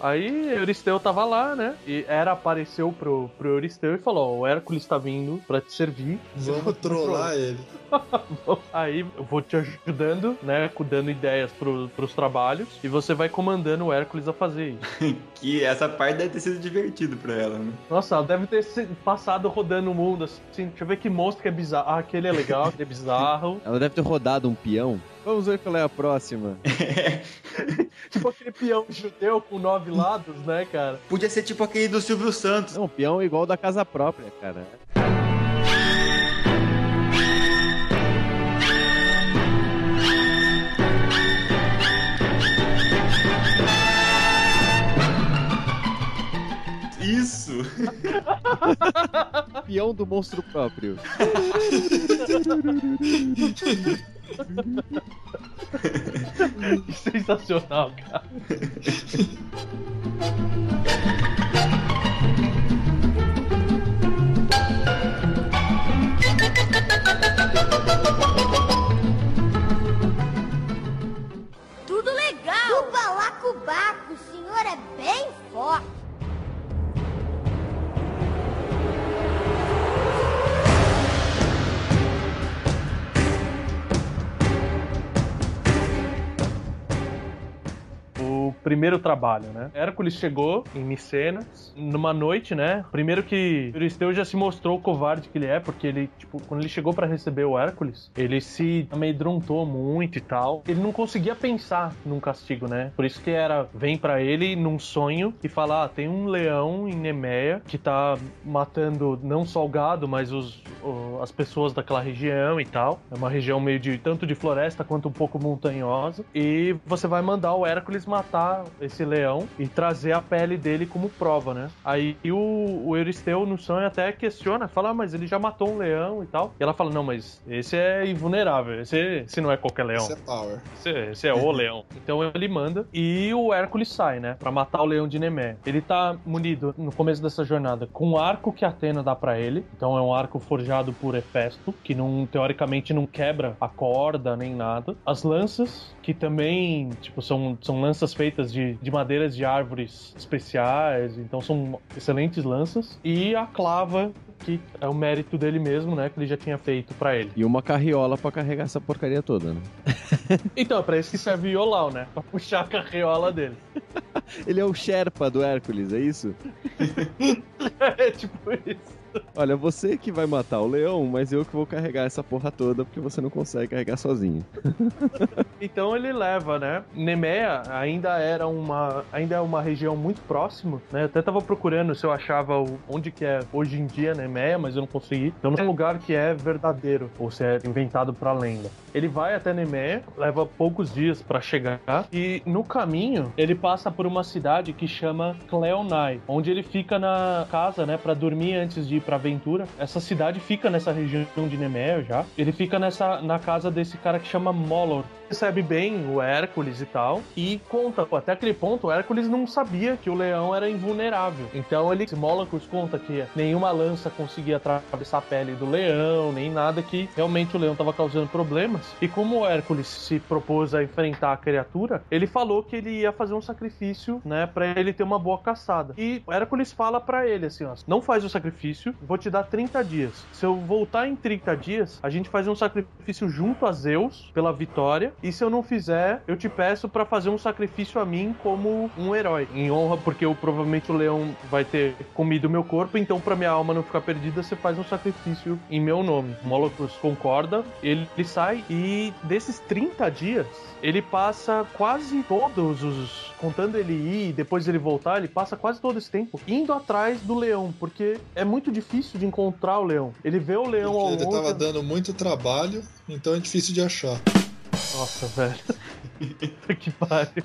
[SPEAKER 2] Aí Euristeu tava lá, né? E Hera apareceu pro, pro Euristeu e falou: Ó, o Hércules tá vindo pra te servir.
[SPEAKER 5] Vamos trollar ele.
[SPEAKER 2] Aí eu vou te ajudando, né? Dando ideias pro, pros trabalhos. E você vai comandando o Hércules a fazer isso.
[SPEAKER 4] Que essa parte deve ter sido divertido pra ela, né?
[SPEAKER 2] Nossa, ela deve ter passado rodando o mundo assim. Deixa eu ver que monstro que é bizarro. Ah, aquele é legal, aquele é bizarro.
[SPEAKER 3] Ela deve ter rodado um peão. Vamos ver qual é a próxima.
[SPEAKER 2] tipo aquele peão judeu com nove lados, né, cara?
[SPEAKER 4] Podia ser tipo aquele do Silvio Santos.
[SPEAKER 3] Não, um peão igual da casa própria, cara.
[SPEAKER 4] Isso!
[SPEAKER 3] Peão do monstro próprio.
[SPEAKER 2] Sensacional, cara.
[SPEAKER 6] Tudo legal! O balacobaco, o senhor é bem forte.
[SPEAKER 2] Primeiro trabalho, né? Hércules chegou em Micenas numa noite, né? Primeiro que Euristeu já se mostrou o covarde que ele é, porque ele, tipo, quando ele chegou pra receber o Hércules, ele se amedrontou muito e tal. Ele não conseguia pensar num castigo, né? Por isso que era vem pra ele num sonho e fala: ah, tem um leão em Nemeia que tá matando não só o gado, mas os, o- as pessoas daquela região e tal. É uma região meio de tanto de floresta quanto um pouco montanhosa. E você vai mandar o Hércules matar esse leão e trazer a pele dele como prova, né? Aí o, o Euristeu no sonho até questiona, fala, ah, mas ele já matou um leão e tal. E ela fala, não, mas esse é invulnerável, esse, esse não é qualquer leão.
[SPEAKER 5] Isso é power.
[SPEAKER 2] Esse, esse é o leão. Então ele manda e o Hércules sai, né? Pra matar o leão de Nemé. Ele tá munido no começo dessa jornada com um arco que Atena dá pra ele. Então é um arco forjado por Hefesto, que não, teoricamente não quebra a corda nem nada. As lanças, que também, tipo, são, são lanças feitas de, de madeiras de árvores especiais. Então são excelentes lanças. E a clava, que é o mérito dele mesmo, né? Que ele já tinha feito pra ele.
[SPEAKER 3] E uma carriola pra carregar essa porcaria toda, né?
[SPEAKER 2] Então, é pra isso que serve o Iolau, né? Pra puxar a carriola dele.
[SPEAKER 3] Ele é o Sherpa do Hércules, é isso?
[SPEAKER 2] É tipo isso.
[SPEAKER 3] Olha, você que vai matar o leão, mas eu que vou carregar essa porra toda porque você não consegue carregar sozinho.
[SPEAKER 2] Então ele leva, né? Nemea ainda era uma, ainda é uma região muito próxima, né? Eu até tava procurando se eu achava onde que é hoje em dia Nemea, mas eu não consegui. Então não é um lugar que é verdadeiro ou se é inventado pra lenda. Ele vai até Nemea, leva poucos dias pra chegar e no caminho ele passa por uma cidade que chama Cleonai, onde ele fica na casa, né, Pra dormir antes de ir pra aventura. Essa cidade fica nessa região de Nemea já. Ele fica nessa na casa desse cara que chama Molor. Recebe bem o Hércules e tal. E conta, até aquele ponto, o Hércules não sabia que o leão era invulnerável. Então ele, Molocus conta que nenhuma lança conseguia atravessar a pele do leão, nem nada que realmente o leão estava causando problemas. E como o Hércules se propôs a enfrentar a criatura, ele falou que ele ia fazer um sacrifício, né, para ele ter uma boa caçada. E o Hércules fala para ele assim, ó, não faz o sacrifício, vou te dar 30 dias. Se eu voltar em 30 dias, a gente faz um sacrifício junto a Zeus pela vitória e se eu não fizer, eu te peço para fazer um sacrifício a mim como um herói, em honra, porque eu, provavelmente o leão vai ter comido meu corpo, então para minha alma não ficar perdida, você faz um sacrifício em meu nome. Molocus concorda, ele, ele sai e desses 30 dias, ele passa quase todos os. Contando ele ir, depois ele voltar, ele passa quase todo esse tempo indo atrás do leão, porque é muito difícil de encontrar o leão. Ele vê o leão
[SPEAKER 5] Porque
[SPEAKER 2] ao
[SPEAKER 5] ele
[SPEAKER 2] longe.
[SPEAKER 5] tava dando muito trabalho, então é difícil de achar.
[SPEAKER 2] Nossa, velho. Que pariu.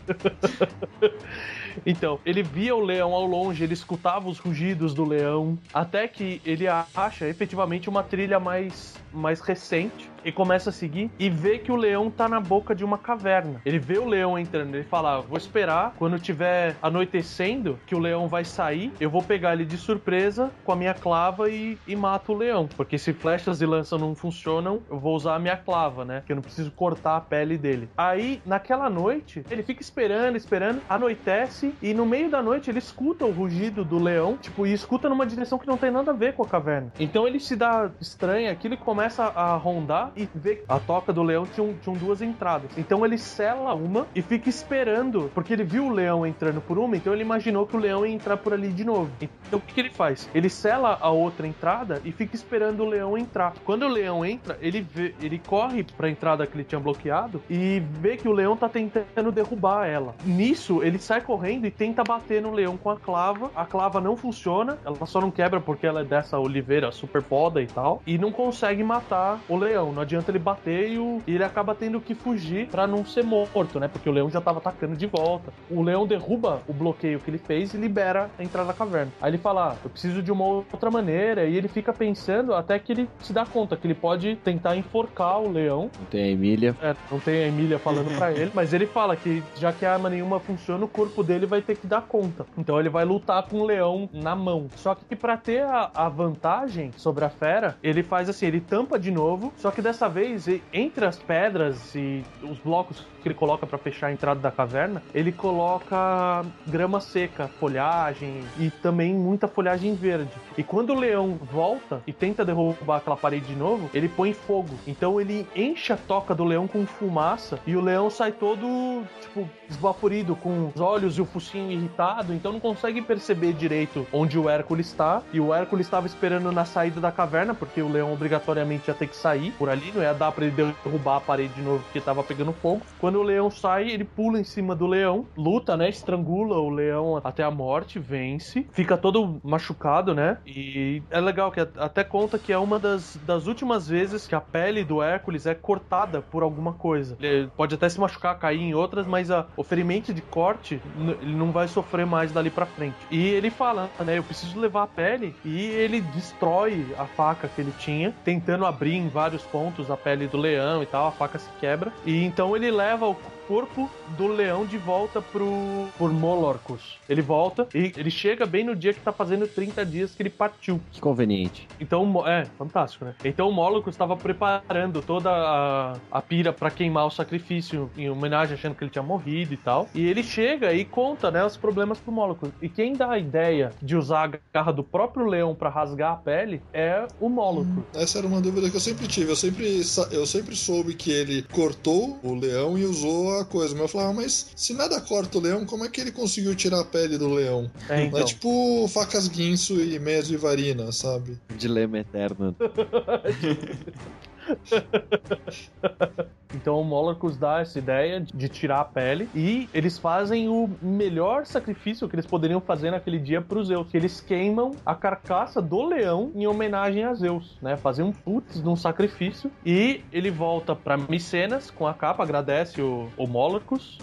[SPEAKER 2] Então, ele via o leão ao longe, ele escutava os rugidos do leão, até que ele acha efetivamente uma trilha mais, mais recente e começa a seguir e vê que o leão tá na boca de uma caverna. Ele vê o leão entrando, ele fala: ah, "Vou esperar quando tiver anoitecendo que o leão vai sair, eu vou pegar ele de surpresa com a minha clava e, e mato o leão, porque se flechas e lança não funcionam, eu vou usar a minha clava, né? Que eu não preciso cortar a pele dele". Aí, naquela noite, ele fica esperando, esperando, anoitece e no meio da noite ele escuta o rugido do leão, tipo, e escuta numa direção que não tem nada a ver com a caverna. Então ele se dá estranho aquilo e começa a rondar e vê que a toca do leão tinha, tinha duas entradas. Então ele sela uma e fica esperando, porque ele viu o leão entrando por uma, então ele imaginou que o leão ia entrar por ali de novo. Então o que, que ele faz? Ele sela a outra entrada e fica esperando o leão entrar. Quando o leão entra, ele vê, ele corre pra entrada que ele tinha bloqueado e vê que o leão tá tentando derrubar ela. Nisso, ele sai correndo e tenta bater no leão com a clava. A clava não funciona, ela só não quebra porque ela é dessa oliveira super poda e tal, e não consegue matar o leão. Não adianta ele bater e, o- e ele acaba tendo que fugir pra não ser morto, né? Porque o leão já tava atacando de volta. O leão derruba o bloqueio que ele fez e libera a entrada da caverna. Aí ele fala: ah, eu preciso de uma outra maneira, e ele fica pensando até que ele se dá conta que ele pode tentar enforcar o leão
[SPEAKER 3] Não tem a Emília.
[SPEAKER 2] é, não tem a Emília falando pra ele, mas ele fala que já que a arma nenhuma funciona, o corpo dele vai ter que dar conta. Então ele vai lutar com o leão na mão. Só que pra ter a, a vantagem sobre a fera, ele faz assim, ele tampa de novo, só que dessa vez, entre as pedras e os blocos que ele coloca pra fechar a entrada da caverna, ele coloca grama seca, folhagem e também muita folhagem verde. E quando o leão volta e tenta derrubar aquela parede de novo, ele põe fogo. Então ele enche a toca do leão com fumaça e o leão sai todo, tipo, esbaforido, com os olhos e o focinho irritado, então não consegue perceber direito onde o Hércules está. E o Hércules estava esperando na saída da caverna, porque o leão obrigatoriamente ia ter que sair por ali, não ia dar pra ele derrubar a parede de novo porque tava pegando fogo. Quando o leão sai, ele pula em cima do leão, luta, né? Estrangula o leão até a morte, vence, fica todo machucado, né? E é legal que até conta que é uma das, das últimas vezes que a pele do Hércules é cortada por alguma coisa. Ele pode até se machucar, cair em outras, mas a, o ferimento de corte, ele não vai sofrer mais dali pra frente. E ele fala, né? Eu preciso levar a pele. E ele destrói a faca que ele tinha, tentando abrir em vários pontos a pele do leão e tal. A faca se quebra. E então ele leva o corpo do leão de volta pro por Molorcus. Ele volta e ele chega bem no dia que tá fazendo 30 dias que ele partiu.
[SPEAKER 3] Que conveniente.
[SPEAKER 2] Então, é, fantástico, né? Então o Molocus estava preparando toda a, a pira pra queimar o sacrifício em homenagem, achando que ele tinha morrido e tal. E ele chega e conta, né, os problemas pro Molocus. E quem dá a ideia de usar a garra do próprio leão pra rasgar a pele é o Molocus.
[SPEAKER 5] Essa era uma dúvida que eu sempre tive. Eu sempre, eu sempre soube que ele cortou o leão e usou a coisa. Mas eu falava, mas se nada corta o leão, como é que ele conseguiu tirar a pele do leão?
[SPEAKER 2] É, então.
[SPEAKER 5] É tipo facas guinso e meias de varina, sabe?
[SPEAKER 3] Dilema eterno.
[SPEAKER 2] Então o Molorcus dá essa ideia de tirar a pele e eles fazem o melhor sacrifício que eles poderiam fazer naquele dia pro Zeus, que eles queimam a carcaça do leão em homenagem a Zeus, né? Fazer um putz num sacrifício e ele volta para Micenas com a capa, agradece o, o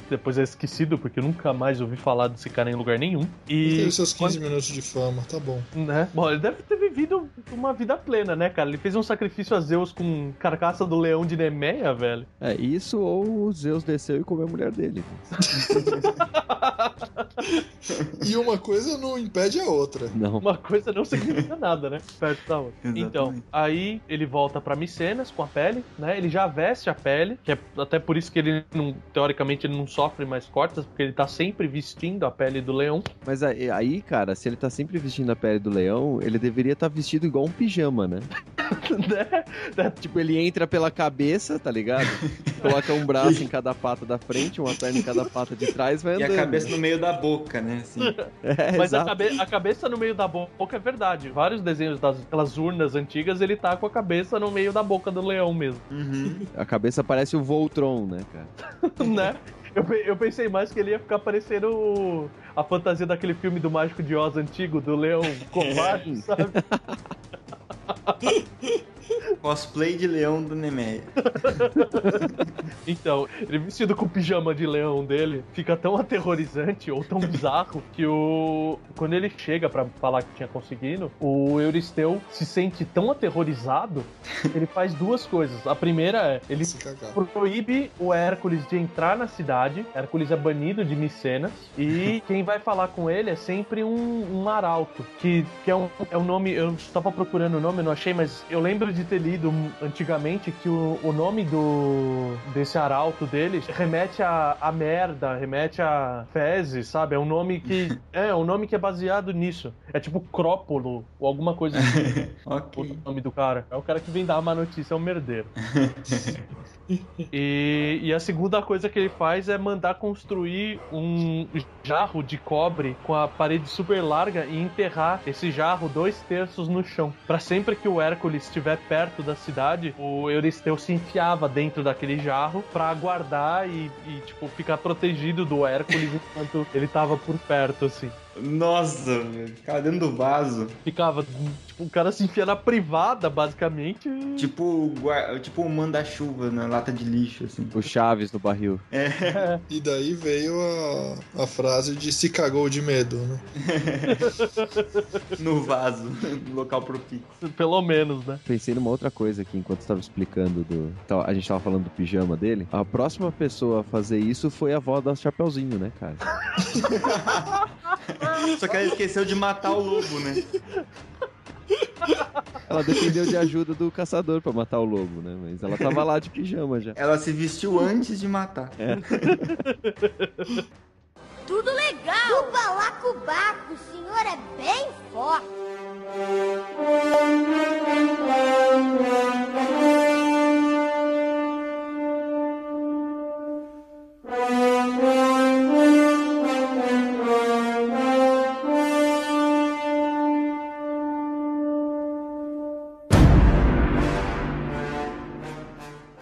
[SPEAKER 2] depois é esquecido porque eu nunca mais ouvi falar desse cara em lugar nenhum. E
[SPEAKER 5] Teve seus 15 minutos de fama, tá bom.
[SPEAKER 2] né? Bom, ele deve ter vivido uma vida plena, né, cara? Ele fez um sacrifício a Zeus com carcaça do leão de Nemeia, velho.
[SPEAKER 3] É isso ou o Zeus desceu e comeu a mulher dele.
[SPEAKER 5] E uma coisa não impede a outra.
[SPEAKER 3] Não.
[SPEAKER 2] Uma coisa não significa nada, né? Perto da outra.
[SPEAKER 4] Exatamente.
[SPEAKER 2] Então, aí ele volta pra Micenas com a pele, né? Ele já veste a pele, que é até por isso que ele não, teoricamente, ele não sofre mais cortes, porque ele tá sempre vestindo a pele do leão.
[SPEAKER 3] Mas aí, cara, se ele tá sempre vestindo a pele do leão, ele deveria estar vestido igual um pijama, né?
[SPEAKER 2] né?
[SPEAKER 3] Tipo, ele entra pela cabeça, tá ligado? Coloca um braço em cada pata da frente, uma perna em cada pata de trás, vai
[SPEAKER 4] E
[SPEAKER 3] andando.
[SPEAKER 4] a cabeça no meio da boca, né? Assim.
[SPEAKER 3] É,
[SPEAKER 2] Mas a, cabe- a cabeça no meio da boca é verdade. Vários desenhos das aquelas urnas antigas, ele tá com a cabeça no meio da boca do leão mesmo,
[SPEAKER 4] Uhum.
[SPEAKER 3] A cabeça parece o Voltron, né, cara?
[SPEAKER 2] né? Eu, eu pensei mais que ele ia ficar parecendo o- a fantasia daquele filme do Mágico de Oz antigo, do leão covarde, sabe?
[SPEAKER 4] Cosplay de leão do Nemeia.
[SPEAKER 2] Então, ele vestido com o pijama de leão dele fica tão aterrorizante ou tão bizarro que o quando ele chega pra falar que tinha conseguido, o Euristeu se sente tão aterrorizado, que ele faz duas coisas. A primeira é, ele proíbe o Hércules de entrar na cidade. Hércules é banido de Micenas. E quem vai falar com ele é sempre um, um arauto. Que, que é, um, é um nome. Eu estava procurando o nome, eu não achei, mas eu lembro de ter lido antigamente que o, o nome do desse arauto dele remete a, a merda, remete a fezes, sabe? É um nome que. É, um nome que é baseado nisso. É tipo Crópolo ou alguma coisa assim. o
[SPEAKER 4] ok.
[SPEAKER 2] nome do cara. É o cara que vem dar uma notícia, é o merdeiro. e, e a segunda coisa que ele faz é mandar construir um jarro de cobre com a parede super larga e enterrar esse jarro dois terços no chão. Pra sempre que o Hércules estiver perto da cidade, o Euristeu se enfiava dentro daquele jarro pra guardar e, e, tipo, ficar protegido do Hércules enquanto ele tava por perto, assim.
[SPEAKER 4] Nossa, velho. Ficava dentro do vaso.
[SPEAKER 2] Ficava, tipo, o cara se enfia na privada, basicamente.
[SPEAKER 4] Tipo, o tipo um manda-chuva na lata de lixo, assim.
[SPEAKER 3] O Chaves no barril.
[SPEAKER 5] E daí veio a, a frase de se cagou de medo, né?
[SPEAKER 4] No vaso. No local propício.
[SPEAKER 2] Pelo menos, né?
[SPEAKER 3] Pensei numa outra coisa aqui enquanto estava explicando do. Então, a gente tava falando do pijama dele. A próxima pessoa a fazer isso foi a avó da Chapeuzinho, né, cara?
[SPEAKER 4] Só que ela esqueceu de matar o lobo, né?
[SPEAKER 3] Ela dependeu de ajuda do caçador pra matar o lobo, né? Mas ela tava lá de pijama já.
[SPEAKER 4] Ela se vestiu antes de matar.
[SPEAKER 6] Tudo legal! O balacobaco, o senhor é bem forte.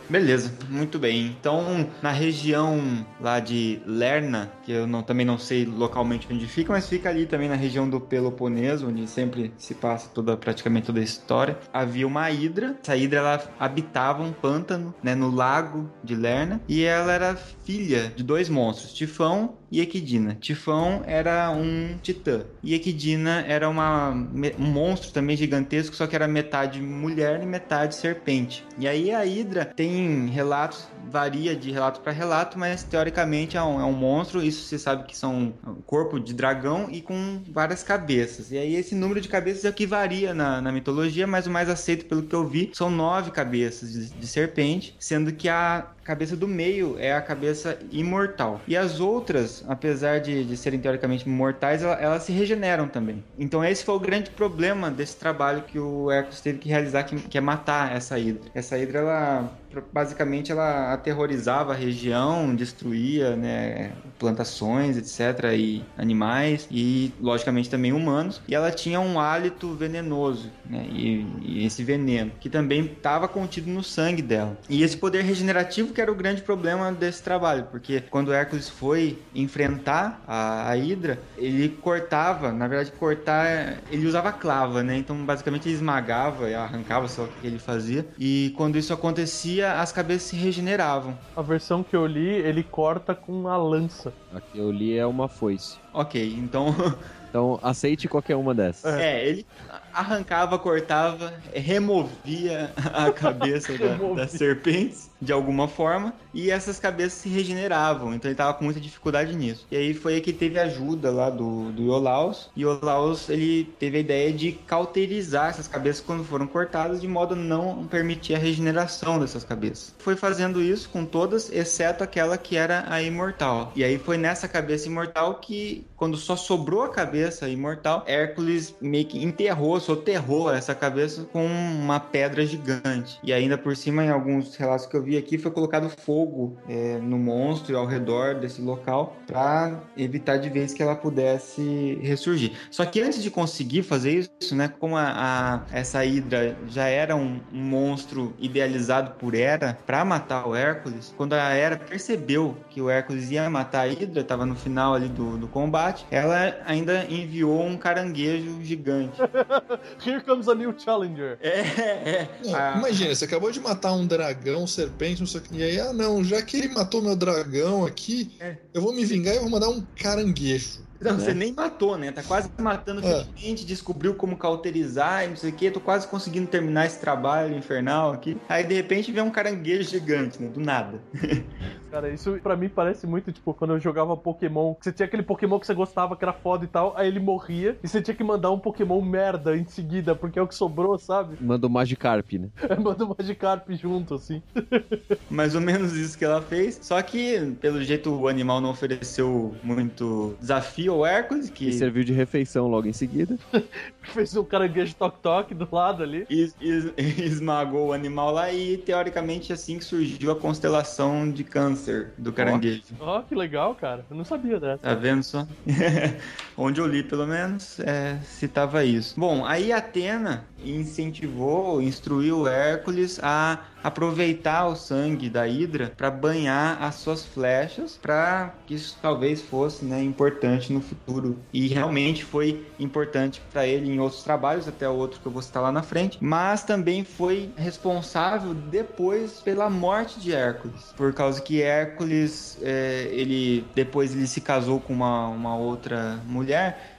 [SPEAKER 4] Beleza, muito bem. Então, na região lá de Lerna, que eu não- também não sei localmente onde fica, mas fica ali também na região do Peloponeso, onde sempre se passa toda praticamente toda a história. Havia uma hidra. Essa hidra ela habitava um pântano, né, no lago de Lerna, e ela era filha de dois monstros, Tifão e Equidna. Tifão era um titã e Equidna era uma, um monstro também gigantesco, só que era metade mulher e metade serpente. E aí a Hidra tem relatos, varia de relato para relato, mas teoricamente é um, é um monstro. Isso você sabe que são um corpo de dragão e com várias cabeças. E aí esse número de cabeças é o que varia na, na mitologia, mas o mais aceito pelo que eu vi são nove cabeças de, de serpente, sendo que a cabeça do meio é a cabeça imortal. E as outras, apesar de, de serem teoricamente mortais, ela- elas se regeneram também. Então esse foi o grande problema desse trabalho que o Hércules teve que realizar, que, que é matar essa hidra. Essa hidra, ela basicamente ela aterrorizava a região, destruía né, plantações, etc. e animais e logicamente também humanos. E ela tinha um hálito venenoso, né, e, e esse veneno que também estava contido no sangue dela. E esse poder regenerativo que era o grande problema desse trabalho, porque quando Hércules foi enfrentar a, a Hidra, ele cortava, na verdade, cortar, ele usava clava, né? Então, basicamente, ele esmagava arrancava, lá o que ele fazia. E quando isso acontecia, as cabeças se regeneravam.
[SPEAKER 2] A versão que eu li, ele corta com a lança.
[SPEAKER 3] A que eu li é uma foice.
[SPEAKER 4] Ok, então.
[SPEAKER 3] Então aceite qualquer uma dessas.
[SPEAKER 4] É, ele arrancava, cortava, removia a cabeça da, das serpentes de alguma forma e essas cabeças se regeneravam. Então ele tava com muita dificuldade nisso. E aí foi aí que teve ajuda lá do, do Iolaus. E Iolaus ele teve a ideia de cauterizar essas cabeças quando foram cortadas de modo a não permitir a regeneração dessas cabeças. Foi fazendo isso com todas, exceto aquela que era a imortal. E aí foi nessa cabeça imortal que quando só sobrou a cabeça imortal, Hércules meio que enterrou, soterrou essa cabeça com uma pedra gigante. E ainda por cima, em alguns relatos que eu vi aqui, foi colocado fogo é, no monstro e ao redor desse local para evitar de vez que ela pudesse ressurgir. Só que antes de conseguir fazer isso, né, como a, a essa Hidra já era um, um monstro idealizado por Hera para matar o Hércules, quando a Hera percebeu que o Hércules ia matar a Hidra, estava no final ali do, do combate, ela ainda enviou um caranguejo gigante.
[SPEAKER 2] Here comes a new challenger.
[SPEAKER 4] É, é.
[SPEAKER 5] Não,
[SPEAKER 4] A-
[SPEAKER 5] Imagina, você acabou de matar um dragão, serpente, não sei o que. E aí, ah não, já que ele matou meu dragão aqui,
[SPEAKER 4] É.
[SPEAKER 5] eu vou me vingar e vou mandar um caranguejo.
[SPEAKER 4] Não, você nem matou, né? Tá quase matando
[SPEAKER 5] É.
[SPEAKER 4] finalmente, descobriu como cauterizar e não sei o que. Tô quase conseguindo terminar esse trabalho infernal aqui. Aí de repente vem um caranguejo gigante, né? Do nada.
[SPEAKER 2] Cara, isso pra mim parece muito, tipo, quando eu jogava Pokémon, você tinha aquele Pokémon que você gostava, que era foda e tal, aí ele morria, e você tinha que mandar um Pokémon merda em seguida, porque é o que sobrou, sabe?
[SPEAKER 3] Manda o Magikarp, né?
[SPEAKER 2] Manda o Magikarp junto, assim.
[SPEAKER 4] Mais ou menos isso que ela fez. Só que, pelo jeito, o animal não ofereceu muito desafio ao Hércules, que
[SPEAKER 3] E serviu de refeição logo em seguida.
[SPEAKER 2] Fez um caranguejo toque-toque do lado ali.
[SPEAKER 4] es- es- esmagou o animal lá e, teoricamente, assim que surgiu a constelação de câncer do caranguejo.
[SPEAKER 2] Ó, que legal, cara. Eu não sabia dessa.
[SPEAKER 4] Tá vendo só? Onde eu li, pelo menos, é, citava isso. Bom, aí Atena incentivou, instruiu Hércules a aproveitar o sangue da Hidra para banhar as suas flechas, para que isso talvez fosse né, importante no futuro. E realmente foi importante para ele em outros trabalhos, até o outro que eu vou citar lá na frente. Mas também foi responsável depois pela morte de Hércules, por causa que Hércules, é, ele depois ele se casou com uma, uma outra mulher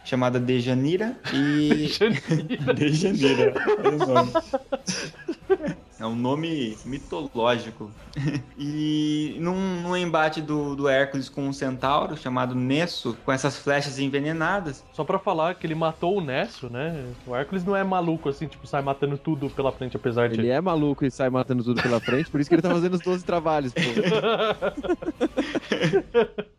[SPEAKER 4] chamada Dejanira e Dejanira. é o nome. É um nome mitológico. E num, num embate do, do Hércules com um centauro chamado Nesso, com essas flechas envenenadas,
[SPEAKER 2] Só pra falar que ele matou o Nesso, né? O Hércules não é maluco, assim, tipo, sai matando tudo pela frente, apesar de...
[SPEAKER 3] Ele é maluco e sai matando tudo pela frente, por isso que ele tá fazendo os 12 trabalhos, pô.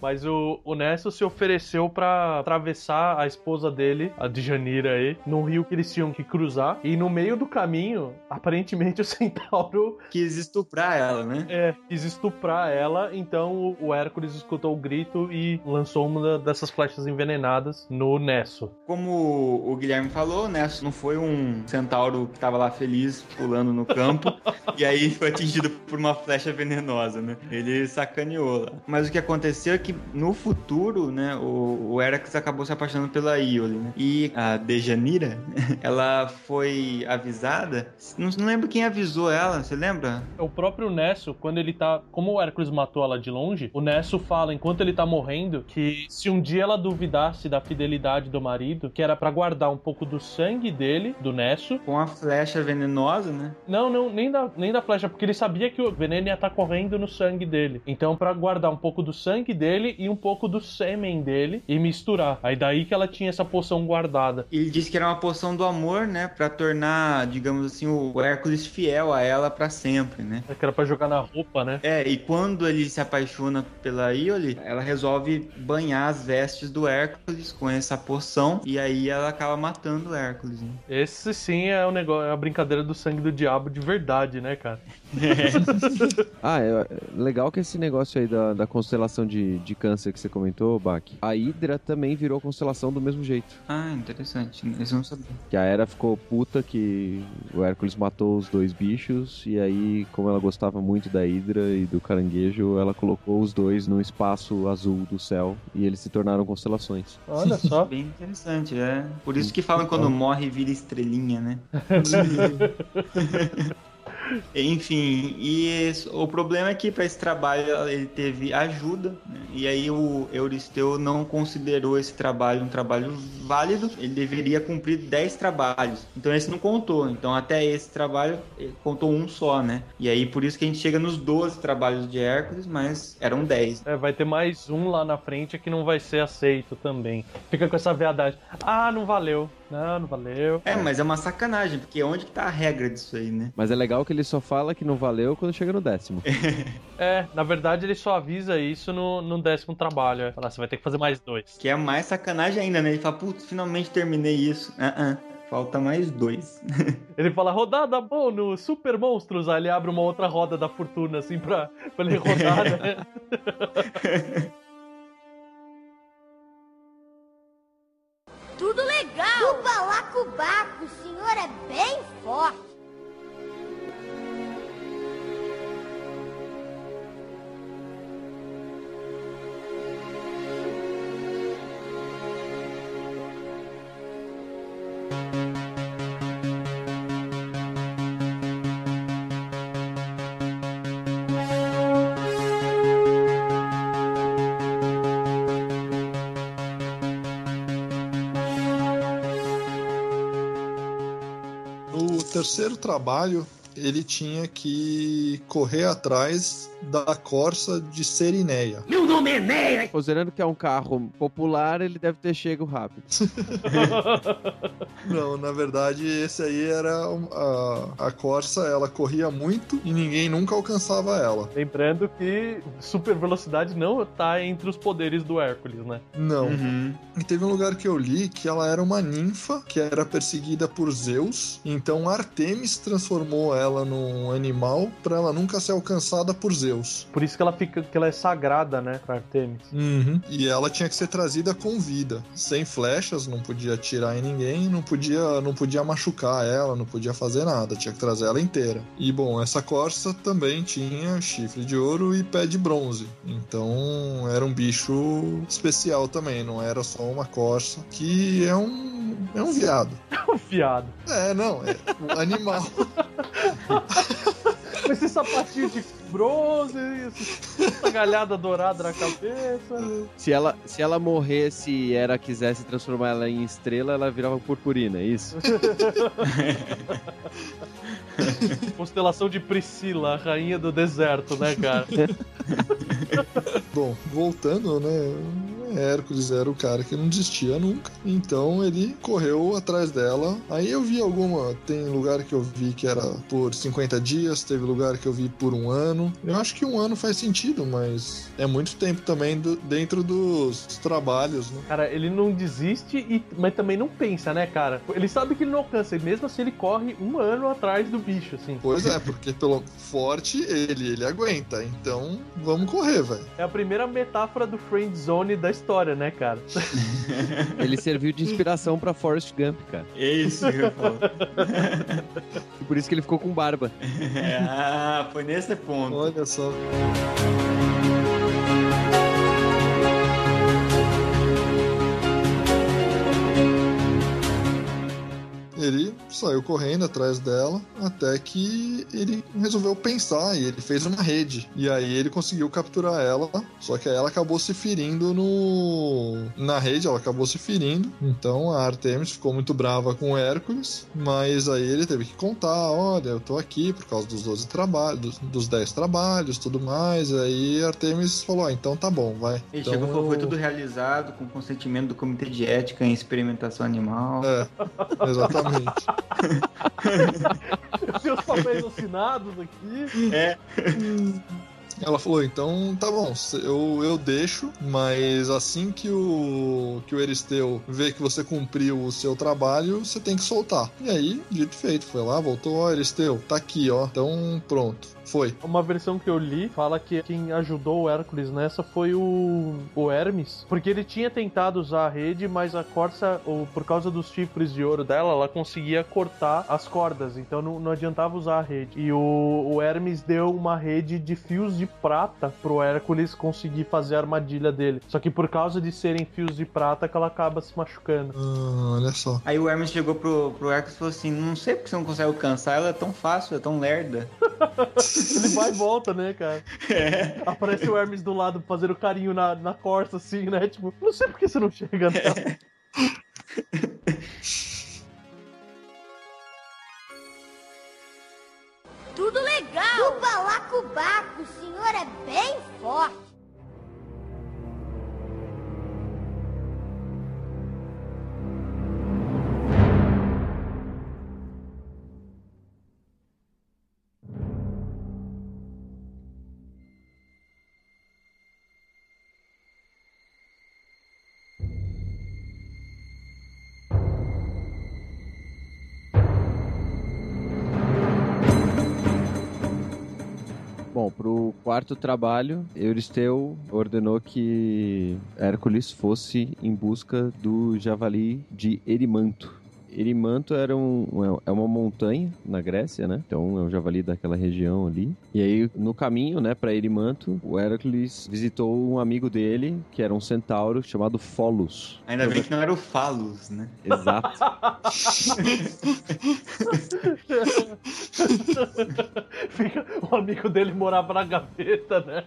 [SPEAKER 2] Mas o, o Nesso se ofereceu pra atravessar a esposa dele, a Djanira aí, num rio que eles tinham que cruzar. E no meio do caminho, aparentemente o centauro
[SPEAKER 4] quis estuprar ela, né?
[SPEAKER 2] é, quis estuprar ela. Então o, o Hércules escutou o grito e lançou uma dessas flechas envenenadas no Nesso.
[SPEAKER 4] Como o Guilherme falou, Nesso não foi um centauro que tava lá feliz pulando no campo e aí foi atingido por uma flecha venenosa, né? Ele sacaneou lá. Mas o que aconteceu é que no futuro, né, o, o acabou se apaixonando pela Iole, né? E a Dejanira, ela foi avisada, não, não lembro quem avisou ela, você lembra?
[SPEAKER 2] O próprio Nesso, quando ele tá. Como o Hércules matou ela de longe, o Nesso fala, enquanto ele tá morrendo, que se um dia ela duvidasse da fidelidade do marido, que era pra guardar um pouco do sangue dele, do Nesso.
[SPEAKER 4] Com a flecha venenosa, né?
[SPEAKER 2] Não, não, nem da, nem da flecha, porque ele sabia que o veneno ia estar correndo no sangue dele. Então, pra guardar um pouco do sangue dele e um pouco do sêmen dele e misturar. Aí daí que ela tinha essa poção guardada.
[SPEAKER 4] Ele disse que era uma poção do amor, né, Pra tornar, digamos assim, o Hércules fiel a ela pra sempre, né?
[SPEAKER 2] Que era pra jogar na roupa, né?
[SPEAKER 4] É, e quando ele se apaixona pela Iole, ela resolve banhar as vestes do Hércules com essa poção e aí ela acaba matando o Hércules. Né?
[SPEAKER 2] Esse sim é o negócio, é a brincadeira do sangue do diabo de verdade, né, cara?
[SPEAKER 3] Ah, é, é legal que esse negócio aí da, da constelação de, de câncer que você comentou, Bach, a Hydra também virou constelação do mesmo jeito.
[SPEAKER 4] Ah, interessante. Eles não sabiam.
[SPEAKER 3] Que a Hera ficou puta que o Hércules matou os dois bichos e aí, como ela gostava muito da Hydra e do caranguejo, ela colocou os dois no espaço azul do céu e eles se tornaram constelações.
[SPEAKER 2] Olha só.
[SPEAKER 4] Bem interessante, é. Por isso que falam quando morre vira estrelinha, né? Enfim, e esse- o problema é que para esse trabalho ele teve ajuda, né? e aí o Euristeu não considerou esse trabalho um trabalho válido, ele deveria cumprir 10 trabalhos, então esse não contou, então até esse trabalho ele contou um só, né? E aí por isso que a gente chega nos 12 trabalhos de Hércules, mas eram 10.
[SPEAKER 2] É, vai ter mais um lá na frente que não vai ser aceito também. Fica com essa veadagem. Ah, não valeu. Não, não valeu.
[SPEAKER 4] É, mas é uma sacanagem, porque onde que tá a regra disso aí, né?
[SPEAKER 3] Mas é legal que ele só fala que não valeu quando chega no décimo.
[SPEAKER 2] É, na verdade ele só avisa isso no, no décimo trabalho. É. Falar, você vai ter que fazer mais dois.
[SPEAKER 4] Que é mais sacanagem ainda, né? Ele fala, putz, finalmente terminei isso. Ah, ah, falta mais dois.
[SPEAKER 2] Ele fala, rodada bônus, super monstros. Aí ele abre uma outra roda da fortuna, assim, pra, pra ele rodar, né?
[SPEAKER 6] Tudo legal! Do balacobaco, o senhor é bem forte.
[SPEAKER 5] Terceiro trabalho, ele tinha que correr atrás da Corsa de Serineia.
[SPEAKER 3] Considerando que é um carro popular, ele deve ter chego rápido.
[SPEAKER 5] Não, na verdade, esse aí era um- a, a Corsa, ela corria muito e ninguém nunca alcançava ela.
[SPEAKER 2] Lembrando que super velocidade não tá entre os poderes do Hércules, né?
[SPEAKER 5] Não.
[SPEAKER 4] Uhum.
[SPEAKER 5] E teve um lugar que eu li que ela era uma ninfa que era perseguida por Zeus. Então Artemis transformou ela num animal para ela nunca ser alcançada por Zeus.
[SPEAKER 2] Por isso que ela fica, que ela é sagrada, né, pra Artemis.
[SPEAKER 5] E ela tinha que ser trazida com vida, sem flechas, não podia atirar em ninguém, não podia, não podia machucar ela, não podia fazer nada, tinha que trazer ela inteira. E bom, essa Corsa também tinha chifre de ouro e pé de bronze. Então era um bicho especial também, não era só uma Corsa, que é um é um viado.
[SPEAKER 2] Fiado.
[SPEAKER 5] É, não, é um animal.
[SPEAKER 2] Com esse sapatinho de bronze, essa galhada dourada na cabeça.
[SPEAKER 3] Se ela, se ela morresse e era quisesse transformar ela em estrela, ela virava purpurina, é isso?
[SPEAKER 2] Constelação de Priscila, a rainha do deserto, né, cara?
[SPEAKER 5] Bom, voltando, né? Hércules era o cara que não desistia nunca. Então ele correu atrás dela. Aí eu vi alguma. Tem lugar que eu vi que era por 50 dias, teve lugar que eu vi por um ano. Eu acho que um ano faz sentido, mas é muito tempo também do- dentro dos trabalhos, né?
[SPEAKER 2] Cara, ele não desiste, e, mas também não pensa, né, cara? Ele sabe que ele não alcança, e mesmo assim ele corre um ano atrás do bicho, assim.
[SPEAKER 5] Pois é, porque pelo forte ele, ele aguenta. Então vamos correr, velho.
[SPEAKER 2] É a primeira metáfora do friend zone da história, né, cara?
[SPEAKER 3] Ele serviu de inspiração pra Forrest Gump, cara.
[SPEAKER 4] É isso que eu falo.
[SPEAKER 3] E por isso que ele ficou com barba.
[SPEAKER 4] ah, foi nesse ponto.
[SPEAKER 5] Olha só. Ele saiu correndo atrás dela até que ele resolveu pensar e ele fez uma rede. E aí ele conseguiu capturar ela, só que ela acabou se ferindo no na rede, ela acabou se ferindo. Então a Artemis ficou muito brava com o Hércules, mas aí ele teve que contar, olha, eu tô aqui por causa dos 12 trabalhos, dos, dos 10 trabalhos, tudo mais. Aí a Artemis falou, ah, então tá bom, vai.
[SPEAKER 4] Ele
[SPEAKER 5] então,
[SPEAKER 4] chegou e falou, foi tudo realizado com consentimento do Comitê de Ética em Experimentação Animal.
[SPEAKER 5] É, exatamente.
[SPEAKER 2] Seus papéis assinados aqui.
[SPEAKER 4] É.
[SPEAKER 5] Ela falou, então tá bom, eu, eu deixo, mas assim que o, que o Eristeu vê que você cumpriu o seu trabalho, você tem que soltar. E aí, dito e feito, foi lá, voltou, ó, Eristeu, tá aqui, ó. Então, pronto. Foi.
[SPEAKER 2] Uma versão que eu li fala que quem ajudou o Hércules nessa foi o, o Hermes, porque ele tinha tentado usar a rede, mas a Corsa, ou, por causa dos chifres de ouro dela, ela conseguia cortar as cordas, então não, não adiantava usar a rede. E o, o Hermes deu uma rede de fios de prata pro Hércules conseguir fazer a armadilha dele. Só que por causa de serem fios de prata que ela acaba se machucando.
[SPEAKER 5] Ah, olha só.
[SPEAKER 4] Aí o Hermes chegou pro, pro Hércules e falou assim: Não sei porque você não consegue alcançar, ela é tão fácil, é tão lerda.
[SPEAKER 2] Ele vai e volta, né, cara?
[SPEAKER 4] É.
[SPEAKER 2] Aparece o Hermes do lado fazendo carinho na, na Corsa, assim, né? Tipo, não sei por que você não chega, né?
[SPEAKER 6] Tudo legal! O balacobaco, o senhor é bem forte.
[SPEAKER 3] Bom, pro quarto trabalho, Euristeu ordenou que Hércules fosse em busca do javali de Erimanto. Erimanto era um, é uma montanha na Grécia, né? Então é um javali daquela região ali. E aí, no caminho, né, para Erimanto, o Hércules visitou um amigo dele, que era um centauro chamado Folos.
[SPEAKER 4] Ainda bem que não era o Falos, né?
[SPEAKER 3] Exato.
[SPEAKER 2] Fica, o amigo dele morava na gaveta, né?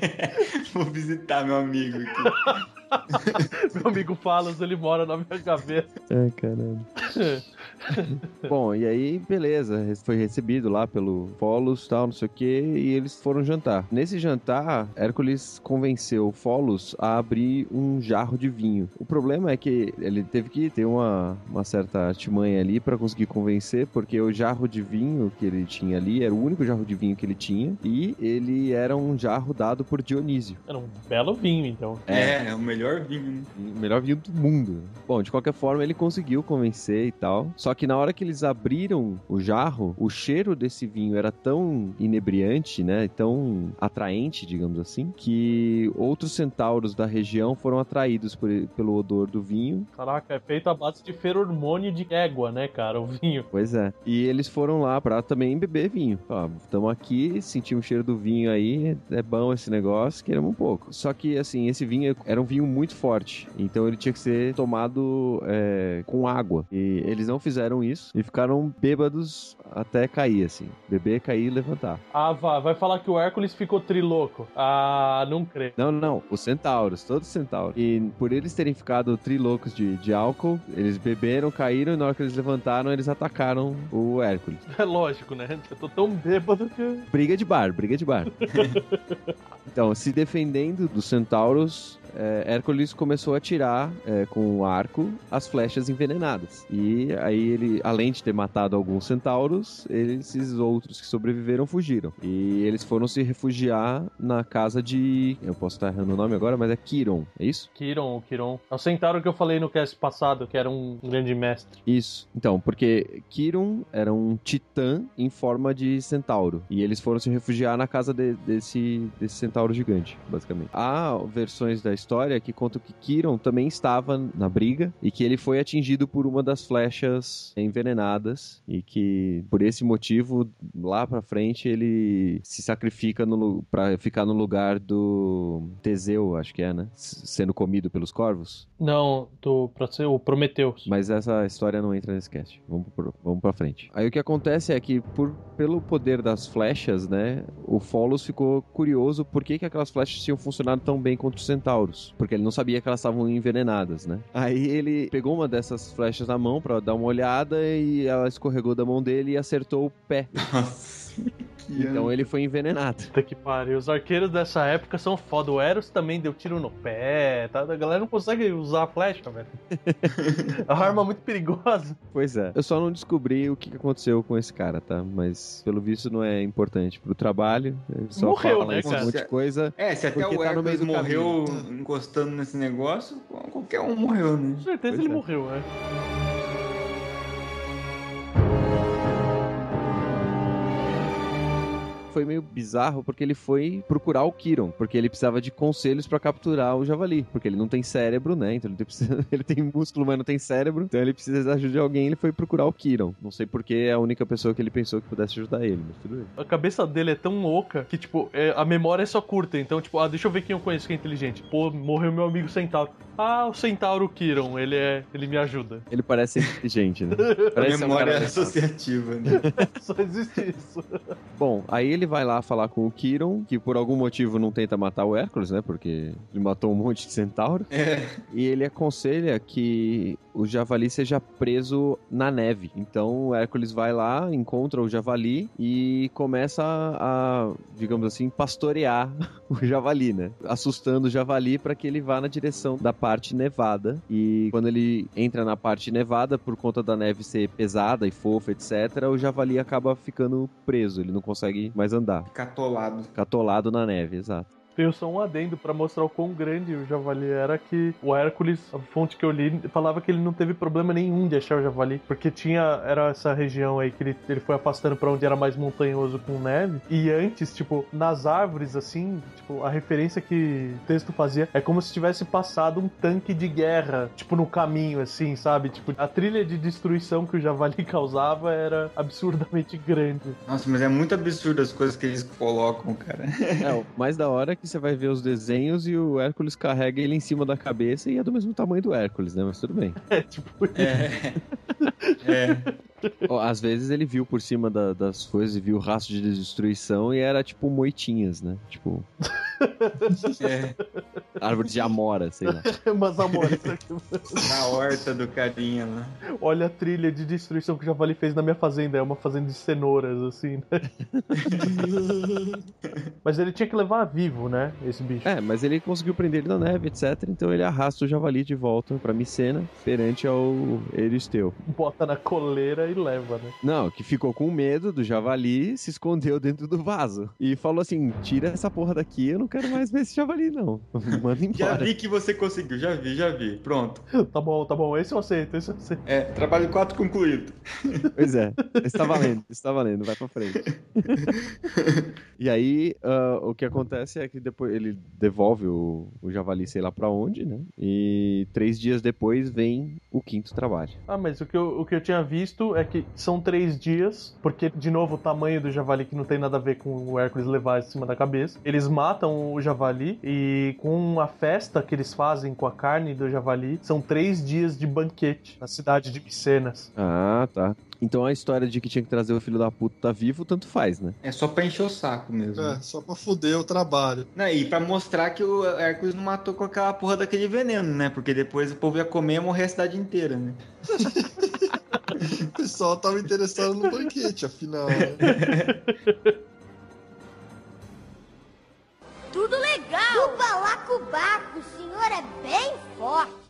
[SPEAKER 4] Vou visitar meu amigo aqui.
[SPEAKER 2] Meu amigo Falas, ele mora na minha gaveta.
[SPEAKER 3] Ai, caramba. Bom, e aí, beleza, foi recebido lá pelo Folos tal, não sei o que, e eles foram jantar. Nesse jantar, Hércules convenceu Folos a abrir um jarro de vinho. O problema é que ele teve que ter uma, uma certa artimanha ali para conseguir convencer, porque o jarro de vinho que ele tinha ali era o único jarro de vinho que ele tinha, e ele era um jarro dado por Dionísio.
[SPEAKER 2] Era um belo vinho, então.
[SPEAKER 4] É, é o melhor vinho. né?
[SPEAKER 3] O melhor vinho do mundo. Bom, de qualquer forma, ele conseguiu convencer e tal. Só que na hora que eles abriram o jarro, o cheiro desse vinho era tão inebriante, né? Tão atraente, digamos assim, que outros centauros da região foram atraídos por- pelo odor do vinho.
[SPEAKER 2] Caraca, é feito à base de feromônio de égua, né, cara? O vinho.
[SPEAKER 3] Pois é. E eles foram lá pra também beber vinho. Ó, estamos aqui, sentimos o cheiro do vinho aí, é bom esse negócio, queremos um pouco. Só que, assim, esse vinho era um vinho muito forte. Então ele tinha que ser tomado é, com água. E eles não fizeram isso e ficaram bêbados até cair, assim. Beber, cair e levantar.
[SPEAKER 2] Ah, vá, vai falar que o Hércules ficou triloco. Ah, não creio.
[SPEAKER 3] Não, não, os centauros, todos os centauros. E por eles terem ficado trilocos de, de álcool, eles beberam, caíram e na hora que eles levantaram, eles atacaram o Hércules.
[SPEAKER 2] É lógico, né? Eu tô tão bêbado que.
[SPEAKER 3] Briga de bar, briga de bar. então, se defendendo dos centauros, é, Hércules começou a atirar é, com o arco as flechas envenenadas. E aí ele, além de ter matado alguns centauros, esses outros que sobreviveram fugiram. E eles foram se refugiar na casa de. Eu posso estar errando o nome agora, mas é Kiron, é isso?
[SPEAKER 2] Kiron, o Kiron. É o centauro que eu falei no cast passado, que era um grande mestre.
[SPEAKER 3] Isso. Então, porque Kiron era um titã em forma de centauro. E eles foram se refugiar na casa de- desse, desse centauro gigante, basicamente. Há versões da história que contam que Kiron também estava na briga e que ele foi atingido por uma das flechas envenenadas e que, por esse motivo, lá pra frente, ele se sacrifica pra ficar no lugar do Teseu, acho que é, né? S- Sendo comido pelos corvos.
[SPEAKER 2] Não, do, o Prometeus.
[SPEAKER 3] Mas essa história não entra nesse cast. Vamos, pro, vamos pra frente. Aí o que acontece é que, por, pelo poder das flechas, né? O Folos ficou curioso por que, que aquelas flechas tinham funcionado tão bem contra os Porque ele não sabia que elas estavam envenenadas, né? Aí ele pegou uma dessas flechas na mão pra dar uma olhada e ela escorregou da mão dele e acertou o pé. Então ele foi envenenado.
[SPEAKER 2] Puta que pariu. Os arqueiros dessa época são foda. O Eros também deu tiro no pé, tá? A galera não consegue usar a flecha, velho. a arma é muito perigosa.
[SPEAKER 3] Pois é. Eu só não descobri o que aconteceu com esse cara, tá? Mas pelo visto não é importante pro trabalho. Ele só
[SPEAKER 2] Morreu,
[SPEAKER 3] fala
[SPEAKER 2] né, cara?
[SPEAKER 3] monte de coisa.
[SPEAKER 4] É, se até o
[SPEAKER 3] tá do
[SPEAKER 4] morreu encostando nesse negócio, qualquer um morreu, né?
[SPEAKER 2] Com certeza
[SPEAKER 3] Pois
[SPEAKER 2] ele
[SPEAKER 3] é.
[SPEAKER 2] morreu, né?
[SPEAKER 3] Foi meio bizarro porque ele foi procurar o Kiron, porque ele precisava de conselhos pra capturar o javali, porque ele não tem cérebro, né? Então ele tem, precisa- ele tem músculo, mas não tem cérebro. Então ele precisa da ajuda de alguém, ele foi procurar o Kiron. Não sei porque é a única pessoa que ele pensou que pudesse ajudar ele, mas tudo bem.
[SPEAKER 2] A cabeça dele é tão oca que, tipo, é- a memória é só curta. Então, tipo, ah, deixa eu ver quem eu conheço que é inteligente. Pô, morreu meu amigo Centauro. Ah, o Centauro Kiron, ele é. ele me ajuda.
[SPEAKER 3] Ele parece inteligente, né?
[SPEAKER 4] A
[SPEAKER 3] Parece um
[SPEAKER 4] memória
[SPEAKER 3] cara-
[SPEAKER 4] associativa, né?
[SPEAKER 2] Só existe isso.
[SPEAKER 3] Bom, aí ele vai lá falar com o Kiron, que por algum motivo não tenta matar o Hércules, né? Porque ele matou um monte de centauro.
[SPEAKER 4] É.
[SPEAKER 3] E ele aconselha que o javali seja preso na neve. Então o Hércules vai lá, encontra o javali e começa a, digamos assim, pastorear o javali, né? Assustando o javali para que ele vá na direção da parte nevada. E quando ele entra na parte nevada, por conta da neve ser pesada e fofa, etc., o javali acaba ficando preso. Ele não consegue mais andar.
[SPEAKER 4] Catolado.
[SPEAKER 3] Fica atolado na neve, exato.
[SPEAKER 2] Tenho só um adendo pra mostrar o quão grande o javali era que o Hércules, a fonte que eu li, falava que ele não teve problema nenhum de achar o javali, porque tinha era essa região aí que ele, ele foi afastando pra onde era mais montanhoso com neve. E antes, tipo, nas árvores assim, tipo, a referência que o texto fazia é como se tivesse passado um tanque de guerra, tipo, no caminho assim, sabe? Tipo, a trilha de destruição que o javali causava era absurdamente grande.
[SPEAKER 4] Nossa, mas é muito absurdo as coisas que eles colocam, cara.
[SPEAKER 3] É, o mais da hora é que você vai ver os desenhos e o Hércules carrega ele em cima da cabeça e é do mesmo tamanho do Hércules, né? Mas tudo bem.
[SPEAKER 2] É, tipo,
[SPEAKER 4] É. É.
[SPEAKER 3] Às vezes ele viu por cima da- das coisas e viu o rastro de destruição e era tipo moitinhas, né? Tipo,
[SPEAKER 4] é.
[SPEAKER 3] árvore de amora, sei lá.
[SPEAKER 2] mas amor, isso aqui
[SPEAKER 4] Na horta do carinha lá.
[SPEAKER 2] Olha a trilha de destruição que o Javali fez na minha fazenda. É uma fazenda de cenouras, assim, né? Mas ele tinha que levar vivo, né? Esse bicho.
[SPEAKER 3] É, mas ele conseguiu prender ele na neve, etc. Então ele arrasta o javali de volta pra Micena, perante ao Euristeu.
[SPEAKER 2] Bota na coleira e leva, né?
[SPEAKER 3] Não, que ficou com medo do javali, se escondeu dentro do vaso. E falou assim: tira essa porra daqui, eu não quero mais ver esse javali, não. Manda
[SPEAKER 4] Já
[SPEAKER 3] embora.
[SPEAKER 4] vi que você conseguiu, já vi, já vi. Pronto.
[SPEAKER 2] Tá bom, tá bom. Esse eu aceito, esse eu aceito.
[SPEAKER 4] É, trabalho 4 concluído.
[SPEAKER 3] Pois é, está valendo, está valendo, vai pra frente. e aí, ah, o que acontece é que depois ele devolve o, o javali, sei lá pra onde, né? E três dias depois vem o quinto trabalho.
[SPEAKER 2] Ah, mas o que, eu, o que eu tinha visto é que são três dias, porque, de novo, o tamanho do javali que não tem nada a ver com o Hércules levar em cima da cabeça. Eles matam o javali e com a festa que eles fazem com a carne do javali, são três dias de banquete na cidade de Micenas.
[SPEAKER 3] Ah, tá. Então a história de que tinha que trazer o filho da puta tá vivo, tanto faz, né?
[SPEAKER 4] É só pra encher o saco mesmo.
[SPEAKER 5] É, só pra fuder o trabalho.
[SPEAKER 4] Não, e pra mostrar que o Hércules não matou com aquela porra daquele veneno, né? Porque depois o povo ia comer e morrer a cidade inteira, né?
[SPEAKER 5] O pessoal tava interessado no banquete, afinal. né?
[SPEAKER 6] Tudo legal! O balacobaco, o senhor é bem forte.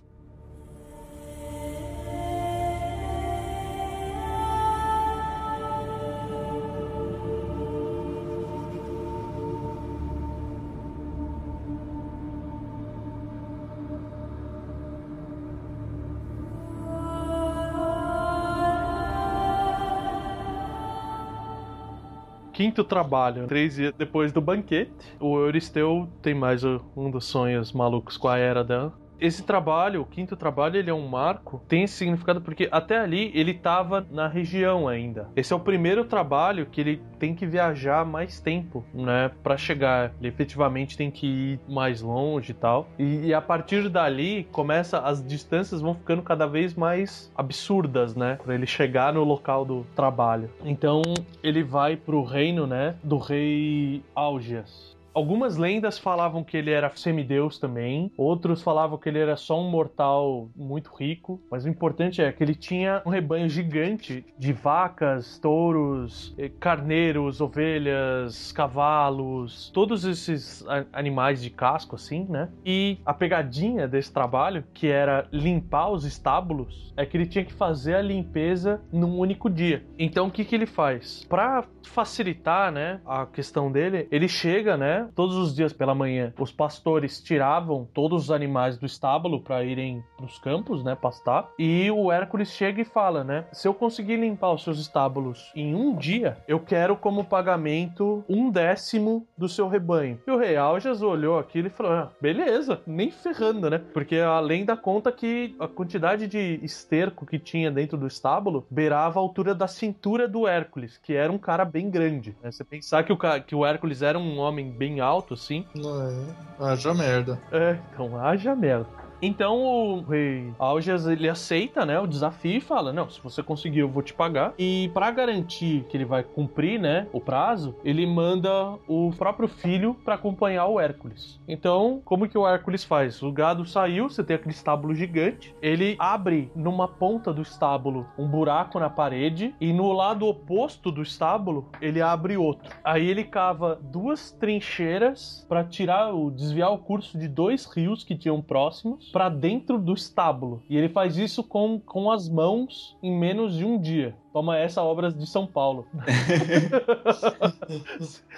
[SPEAKER 2] Quinto trabalho, três dias depois do banquete, o Euristeu tem mais um dos sonhos malucos com a era dela. Esse trabalho, o quinto trabalho, ele é um marco, tem esse significado porque até ali ele tava na região ainda. Esse é o primeiro trabalho que ele tem que viajar mais tempo, né, Pra chegar. Ele efetivamente tem que ir mais longe e tal. E, e a partir dali começa as distâncias vão ficando cada vez mais absurdas, né, Pra ele chegar no local do trabalho. Então ele vai pro reino, né, do rei Augeas. Algumas lendas falavam que ele era semideus também, outros falavam que ele era só um mortal muito rico, mas o importante é que ele tinha um rebanho gigante de vacas, touros, eh, carneiros, ovelhas, cavalos, todos esses animais de casco assim, né? E a pegadinha desse trabalho, que era limpar os estábulos, é que ele tinha que fazer a limpeza num único dia. Então o que que ele faz? Para facilitar, né, a questão dele, ele chega, né, todos os dias pela manhã, os pastores tiravam todos os animais do estábulo para irem nos campos, né, pastar, e o Hércules chega e fala, né, se eu conseguir limpar os seus estábulos em um dia, eu quero como pagamento um décimo do seu rebanho. E o rei Aljas olhou aquilo e falou, ah, beleza, nem ferrando, né, porque além da conta que a quantidade de esterco que tinha dentro do estábulo beirava a altura da cintura do Hércules, que era um cara bem grande. Né? Você pensar que o, que o Hércules era um homem bem alto, assim.
[SPEAKER 5] Não é. Haja merda.
[SPEAKER 2] É, então haja merda. Então o rei Algias ele aceita, né, o desafio e fala: "Não, se você conseguir, eu vou te pagar". E para garantir que ele vai cumprir, né, o prazo, ele manda o próprio filho para acompanhar o Hércules. Então, como que o Hércules faz? O gado saiu, você tem aquele estábulo gigante, ele abre numa ponta do estábulo um buraco na parede e no lado oposto do estábulo ele abre outro. Aí ele cava duas trincheiras para tirar o desviar o curso de dois rios que tinham próximos para dentro do estábulo. E ele faz isso com, com as mãos em menos de um dia. Toma essa obras de São Paulo.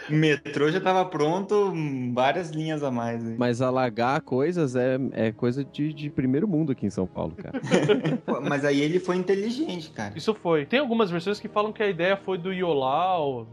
[SPEAKER 4] o metrô já estava pronto, várias linhas a mais. Hein?
[SPEAKER 3] Mas alagar coisas é, é coisa de, de primeiro mundo aqui em São Paulo, cara.
[SPEAKER 4] Mas aí ele foi inteligente, cara.
[SPEAKER 2] Isso foi. Tem algumas versões que falam que a ideia foi do Iolau,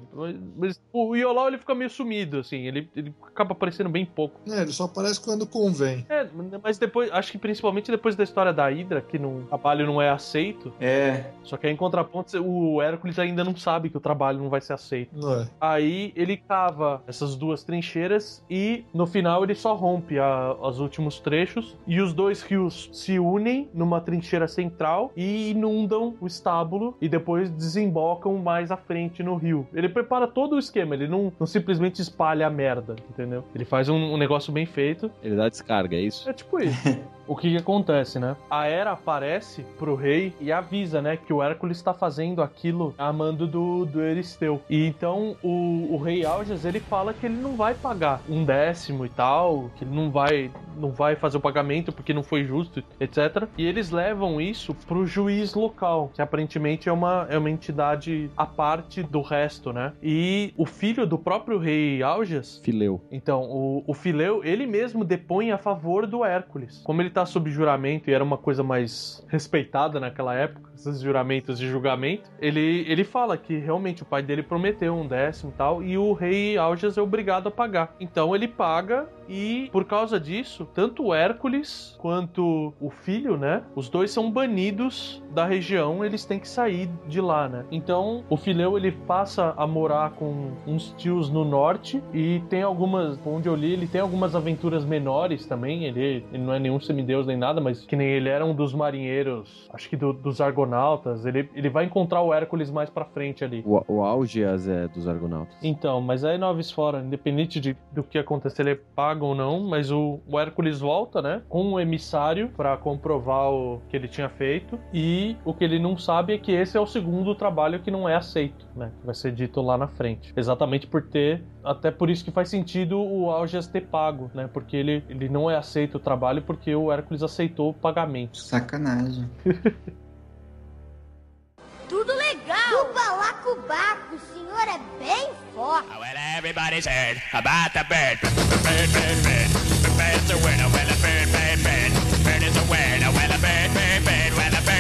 [SPEAKER 2] mas o Iolau ele fica meio sumido, assim, ele, ele acaba aparecendo bem pouco.
[SPEAKER 5] É, ele só aparece quando convém.
[SPEAKER 2] É, mas depois, acho que principalmente depois da história da Hydra, que no trabalho não é aceito.
[SPEAKER 4] É.
[SPEAKER 2] Só que aí em contraponto o Hércules ainda não sabe que o trabalho não vai ser aceito.
[SPEAKER 5] Não é.
[SPEAKER 2] Aí ele cava essas duas trincheiras e no final ele só rompe a, os últimos trechos e os dois rios se unem numa trincheira central e inundam o estábulo e depois desembocam mais à frente no rio. Ele prepara todo o esquema, ele não, não simplesmente espalha a merda, entendeu? Ele faz um, um negócio bem feito.
[SPEAKER 3] Ele dá descarga, é isso?
[SPEAKER 2] É tipo isso. o que, que, acontece, né? A Hera aparece pro rei e avisa, né, que o Hércules está fazendo aquilo a mando do, do Euristeu. E então o, o rei Alges, ele fala que ele não vai pagar um décimo e tal, que ele não vai, não vai fazer o pagamento porque não foi justo, etc. E eles levam isso pro juiz local, que aparentemente é uma, é uma entidade à parte do resto, né? E o filho do próprio rei Alges...
[SPEAKER 3] Fileu.
[SPEAKER 2] Então, o, o Fileu, ele mesmo depõe a favor do Hércules. Como ele tá sob juramento e era uma coisa mais respeitada naquela época, esses juramentos de julgamento, ele, ele fala que realmente o pai dele prometeu um décimo e tal, e o rei Alges é obrigado a pagar. Então ele paga e por causa disso, tanto o Hércules quanto o filho, né? Os dois são banidos da região, eles têm que sair de lá, né? Então o Fileu ele passa a morar com uns tios no norte e tem algumas, onde eu li, ele tem algumas aventuras menores também. Ele, ele não é nenhum semideus nem nada, mas que nem ele era um dos marinheiros, acho que do, dos argonautas. Ele, ele vai encontrar o Hércules mais pra frente ali.
[SPEAKER 3] O, o Algias é dos argonautas.
[SPEAKER 2] Então, mas aí Noves fora, independente de, do que acontecer, ele é pago ou não, mas o, o Hércules volta, né? Com um emissário para comprovar o que ele tinha feito. E o que ele não sabe é que esse é o segundo trabalho que não é aceito, né? Que vai ser dito lá na frente. Exatamente por ter. Até por isso que faz sentido o Algias ter pago, né? Porque ele, ele não é aceito o trabalho porque o Hércules aceitou o pagamento.
[SPEAKER 4] Sacanagem.
[SPEAKER 6] Tudo legal! O balacobaco, o senhor é bem forte.
[SPEAKER 7] Oh, well, everybody's heard about the bird. Bird, bird, bird. The bird's a word. Oh, well, a bird, bird, bird. Bird is a word. Oh, well, a bird, bird, bird. Well, a bird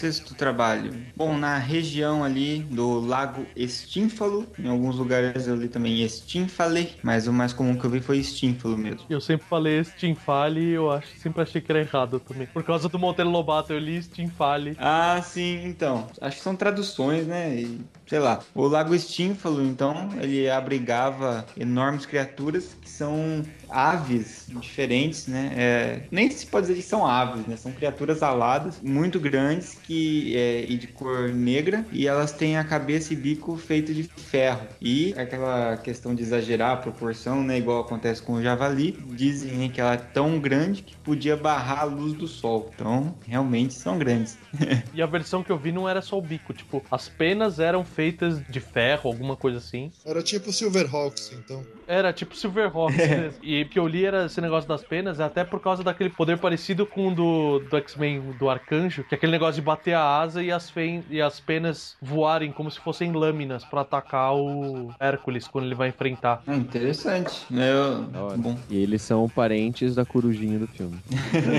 [SPEAKER 4] Sexto trabalho. Bom, na região ali do Lago Estínfalo, em alguns lugares eu li também Estínfale, mas o mais comum que eu vi foi Estínfalo mesmo.
[SPEAKER 2] Eu sempre falei Stinfale e eu acho, sempre achei que era errado também. Por causa do Monteiro Lobato, eu li Stinfale.
[SPEAKER 4] Ah, sim, então. Acho que são traduções, né? E, sei lá. O Lago Estínfalo, então, ele abrigava enormes criaturas que são aves diferentes, né? É, nem se pode dizer que são aves, né? São criaturas aladas, muito grandes, que é, e de cor negra, e elas têm a cabeça e bico feito de ferro. E aquela questão de exagerar a proporção, né, igual acontece com o javali, dizem que ela é tão grande que podia barrar a luz do sol. Então, realmente são grandes.
[SPEAKER 2] E a versão que eu vi não era só o bico, tipo, as penas eram feitas de ferro, alguma coisa assim.
[SPEAKER 5] Era tipo Silverhawks, então.
[SPEAKER 2] Era tipo Silverhawks. mesmo. E o que eu li era esse negócio das penas, até por causa daquele poder parecido com o do, do X-Men, do Arcanjo, que é aquele negócio de bater a asa e as, e as penas voarem como se fossem lâminas pra atacar o Hércules quando ele vai enfrentar.
[SPEAKER 4] Ah, interessante. Eu...
[SPEAKER 3] Da hora.
[SPEAKER 4] Bom.
[SPEAKER 3] E eles são parentes da corujinha do filme.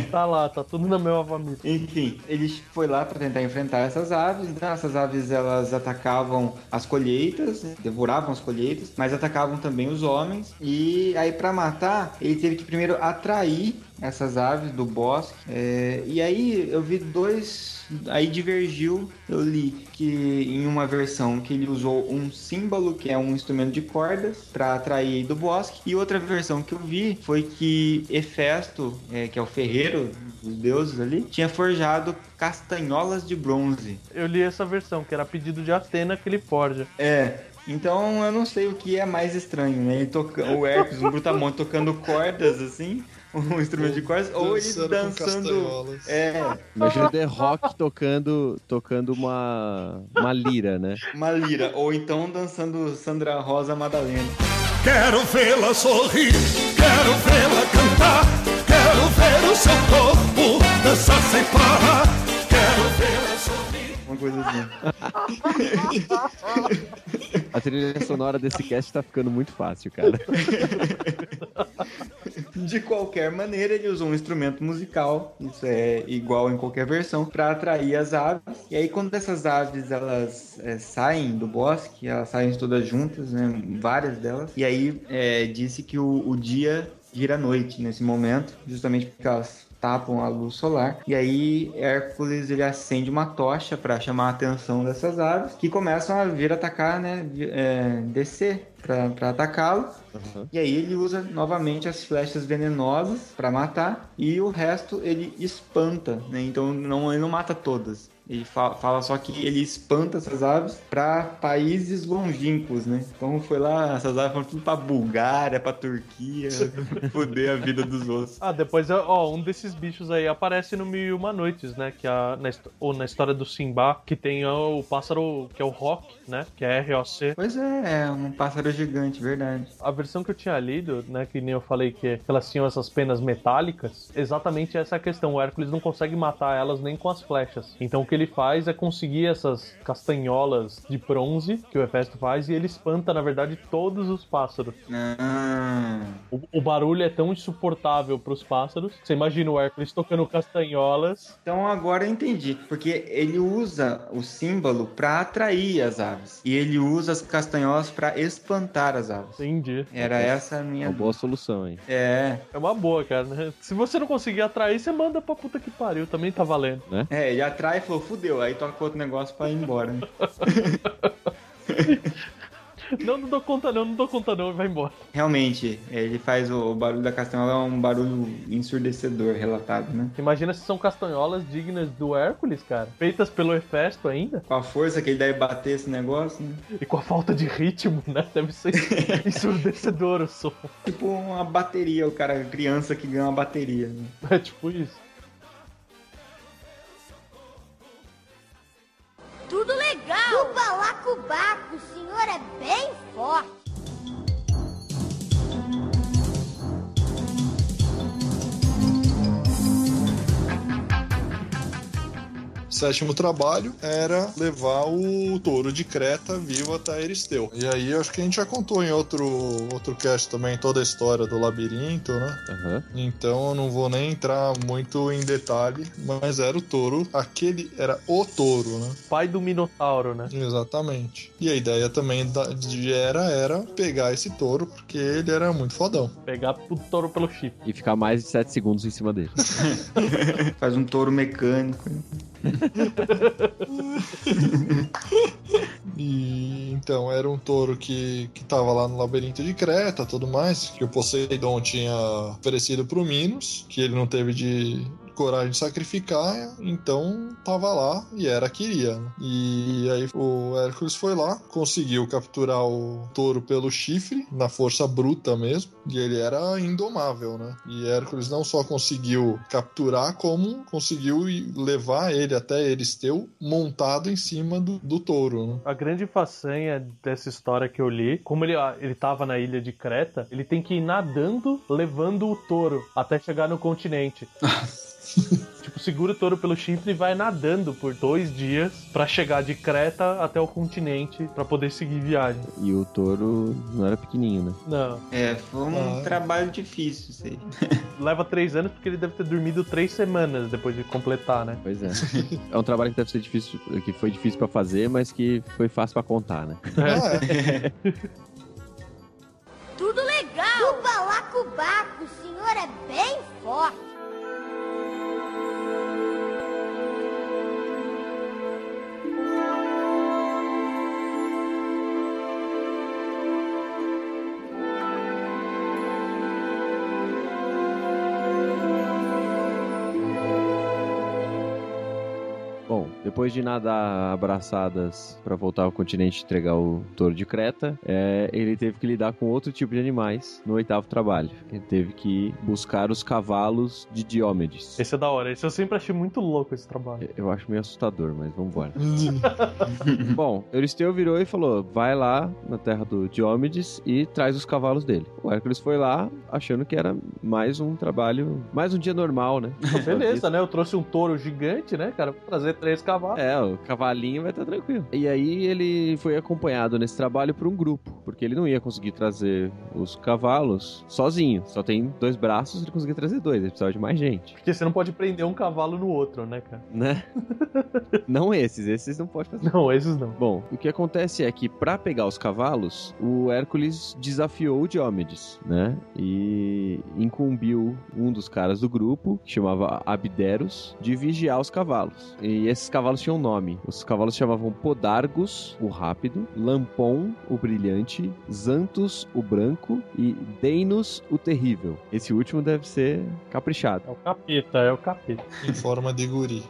[SPEAKER 2] tá lá, tá tudo na mesma família.
[SPEAKER 4] Enfim, ele foi lá para tentar enfrentar essas aves. Né? Essas aves elas atacavam as colheitas, né? devoravam as colheitas, mas atacavam também os homens. E aí para matar, ele teve que primeiro atrair essas aves do bosque. É, e aí eu vi dois. Aí divergiu, eu li que em uma versão que ele usou um símbolo, que é um instrumento de cordas, para atrair do bosque, e outra versão que eu vi foi que Hefesto, é, que é o ferreiro dos deuses ali, tinha forjado castanholas de bronze.
[SPEAKER 2] Eu li essa versão, que era pedido de Atena que ele forja.
[SPEAKER 4] É. Então eu não sei o que é mais estranho, né? Ele toca... O Hércules, um brutamonte tocando cordas assim, um instrumento de cordas, ou ele
[SPEAKER 5] Dançando.
[SPEAKER 4] É,
[SPEAKER 3] Imagina The Rock tocando, tocando uma, uma lira, né?
[SPEAKER 4] uma lira, ou então dançando Sandra Rosa Madalena.
[SPEAKER 7] Quero vê-la sorrir, quero vê-la cantar, quero ver o seu corpo dançar sem parar, quero vê-la sorrir.
[SPEAKER 4] Uma coisa assim.
[SPEAKER 3] A trilha sonora desse cast tá ficando muito fácil, cara.
[SPEAKER 4] De qualquer maneira, ele usou um instrumento musical, isso é igual em qualquer versão, para atrair as aves. E aí, quando essas aves elas é, saem do bosque, elas saem todas juntas, né, várias delas. E aí é, disse que o, o dia vira noite nesse momento, justamente porque elas tapam a luz solar. E aí Hércules ele acende uma tocha para chamar a atenção dessas aves que começam a vir atacar, né, é, descer para atacá-lo. E aí ele usa novamente as flechas venenosas para matar e o resto ele espanta, né? Então não, ele não mata todas. Ele fa- fala só que ele espanta essas aves para países longínquos, né? Então foi lá, essas aves foram tudo pra Bulgária, pra Turquia, foder a vida dos outros.
[SPEAKER 2] Ah, depois, ó, um desses bichos aí aparece no Mil e Uma Noites, né? Que a, na, ou na história do Simba, que tem o pássaro, que é o Rock, né? Que é R-O-C.
[SPEAKER 4] Pois é, é um pássaro gigante, verdade.
[SPEAKER 2] A versão que eu tinha lido, né, que nem eu falei que, que elas tinham essas penas metálicas, exatamente essa é a questão. O Hércules não consegue matar elas nem com as flechas. Então o que ele faz é conseguir essas castanholas de bronze que o Hefesto faz e ele espanta, na verdade, todos os pássaros.
[SPEAKER 4] Ah,
[SPEAKER 2] O, o barulho é tão insuportável pros pássaros. Você imagina o Hércules tocando castanholas.
[SPEAKER 4] então agora eu entendi. Porque ele usa o símbolo para atrair as aves. E ele usa as castanholas para espantar as aves.
[SPEAKER 2] Entendi.
[SPEAKER 4] Era essa a minha.
[SPEAKER 3] Uma boa solução, hein?
[SPEAKER 4] É,
[SPEAKER 2] É uma boa, cara. né? Se você não conseguir atrair, você manda pra puta que pariu. Também tá valendo.
[SPEAKER 4] é, ele atrai e falou, fudeu. Aí toca outro negócio pra ir embora. né?
[SPEAKER 2] Não, não dou conta não, não dou conta não, vai embora.
[SPEAKER 4] Realmente, ele faz o, o barulho da castanhola, é um barulho ensurdecedor relatado, né?
[SPEAKER 2] Imagina se são castanholas dignas do Hércules, cara. Feitas pelo Hefesto ainda.
[SPEAKER 4] Com a força que ele deve bater esse negócio, né?
[SPEAKER 2] E com a falta de ritmo, né? Deve ser ensurdecedor o som.
[SPEAKER 4] Tipo uma bateria, o cara, criança que ganha uma bateria. Né?
[SPEAKER 2] É tipo isso.
[SPEAKER 6] Tudo legal! O balacobaco, o senhor é bem forte.
[SPEAKER 5] Sétimo trabalho era levar o touro de Creta vivo até Eristeu. E aí acho que a gente já contou em outro, outro cast também toda a história do labirinto, né?
[SPEAKER 3] Aham.
[SPEAKER 5] Então eu não vou nem entrar muito em detalhe, mas era o touro, aquele era o touro, né?
[SPEAKER 2] Pai do Minotauro, né?
[SPEAKER 5] Exatamente. E a ideia também da, de era era pegar esse touro, porque ele era muito fodão.
[SPEAKER 2] Pegar o touro pelo chip.
[SPEAKER 3] E ficar mais de 7 segundos em cima dele.
[SPEAKER 4] Faz um touro mecânico.
[SPEAKER 5] E então era um touro que, que tava lá no labirinto de Creta tudo mais, que o Poseidon tinha oferecido pro Minos, que ele não teve de, coragem de sacrificar, então tava lá e era queria. Né? E aí o Hércules foi lá, conseguiu capturar o touro pelo chifre, na força bruta mesmo, e ele era indomável, né? E Hércules não só conseguiu capturar, como conseguiu levar ele até Eristeu montado em cima do, do touro. Né?
[SPEAKER 2] A grande façanha dessa história que eu li, como ele, ah, ele tava na ilha de Creta, ele tem que ir nadando levando o touro até chegar no continente. tipo, segura o touro pelo chifre e vai nadando por dois dias para chegar de Creta até o continente para poder seguir viagem.
[SPEAKER 3] E o touro não era pequenininho, né?
[SPEAKER 2] Não.
[SPEAKER 4] É, foi um
[SPEAKER 5] Ah.
[SPEAKER 4] trabalho difícil isso aí.
[SPEAKER 2] Leva três anos porque ele deve ter dormido três semanas depois de completar, né?
[SPEAKER 3] Pois é. é um trabalho que deve ser difícil, que foi difícil pra fazer, mas que foi fácil pra contar, né?
[SPEAKER 5] É.
[SPEAKER 6] Tudo legal! Do balacobaco, o senhor é bem forte.
[SPEAKER 3] Depois de nadar abraçadas pra voltar ao continente e entregar o touro de Creta, é, ele teve que lidar com outro tipo de animais no oitavo trabalho. Ele teve que buscar os cavalos de Diomedes.
[SPEAKER 2] Esse é da hora. Esse eu sempre achei muito louco esse trabalho.
[SPEAKER 3] Eu acho meio assustador, mas vambora. Bom, Euristeu virou e falou: vai lá na terra do Diomedes e traz os cavalos dele. O Hércules foi lá, achando que era mais um trabalho, mais um dia normal, né?
[SPEAKER 2] Beleza, né? Eu trouxe um touro gigante, né, cara? Vou trazer três cavalos.
[SPEAKER 3] É, o cavalinho vai estar tranquilo. E aí ele foi acompanhado nesse trabalho por um grupo, porque ele não ia conseguir trazer os cavalos sozinho. Só tem dois braços, ele conseguia trazer dois, ele precisava de mais gente,
[SPEAKER 2] Porque você não pode prender um cavalo no outro, né, cara?
[SPEAKER 3] né? não esses, esses não pode fazer.
[SPEAKER 2] Não, esses não.
[SPEAKER 3] Bom, o que acontece é que para pegar os cavalos, o Hércules desafiou o Diomedes, né? E incumbiu um dos caras do grupo, que chamava Abderos, de vigiar os cavalos. E esses cavalos tinham nome. Os cavalos chamavam Podargos, o rápido, Lampon, o brilhante, Xanthus, o branco e Deinos, o terrível. Esse último deve ser caprichado.
[SPEAKER 2] É o capeta, é o capeta.
[SPEAKER 5] em forma de guri.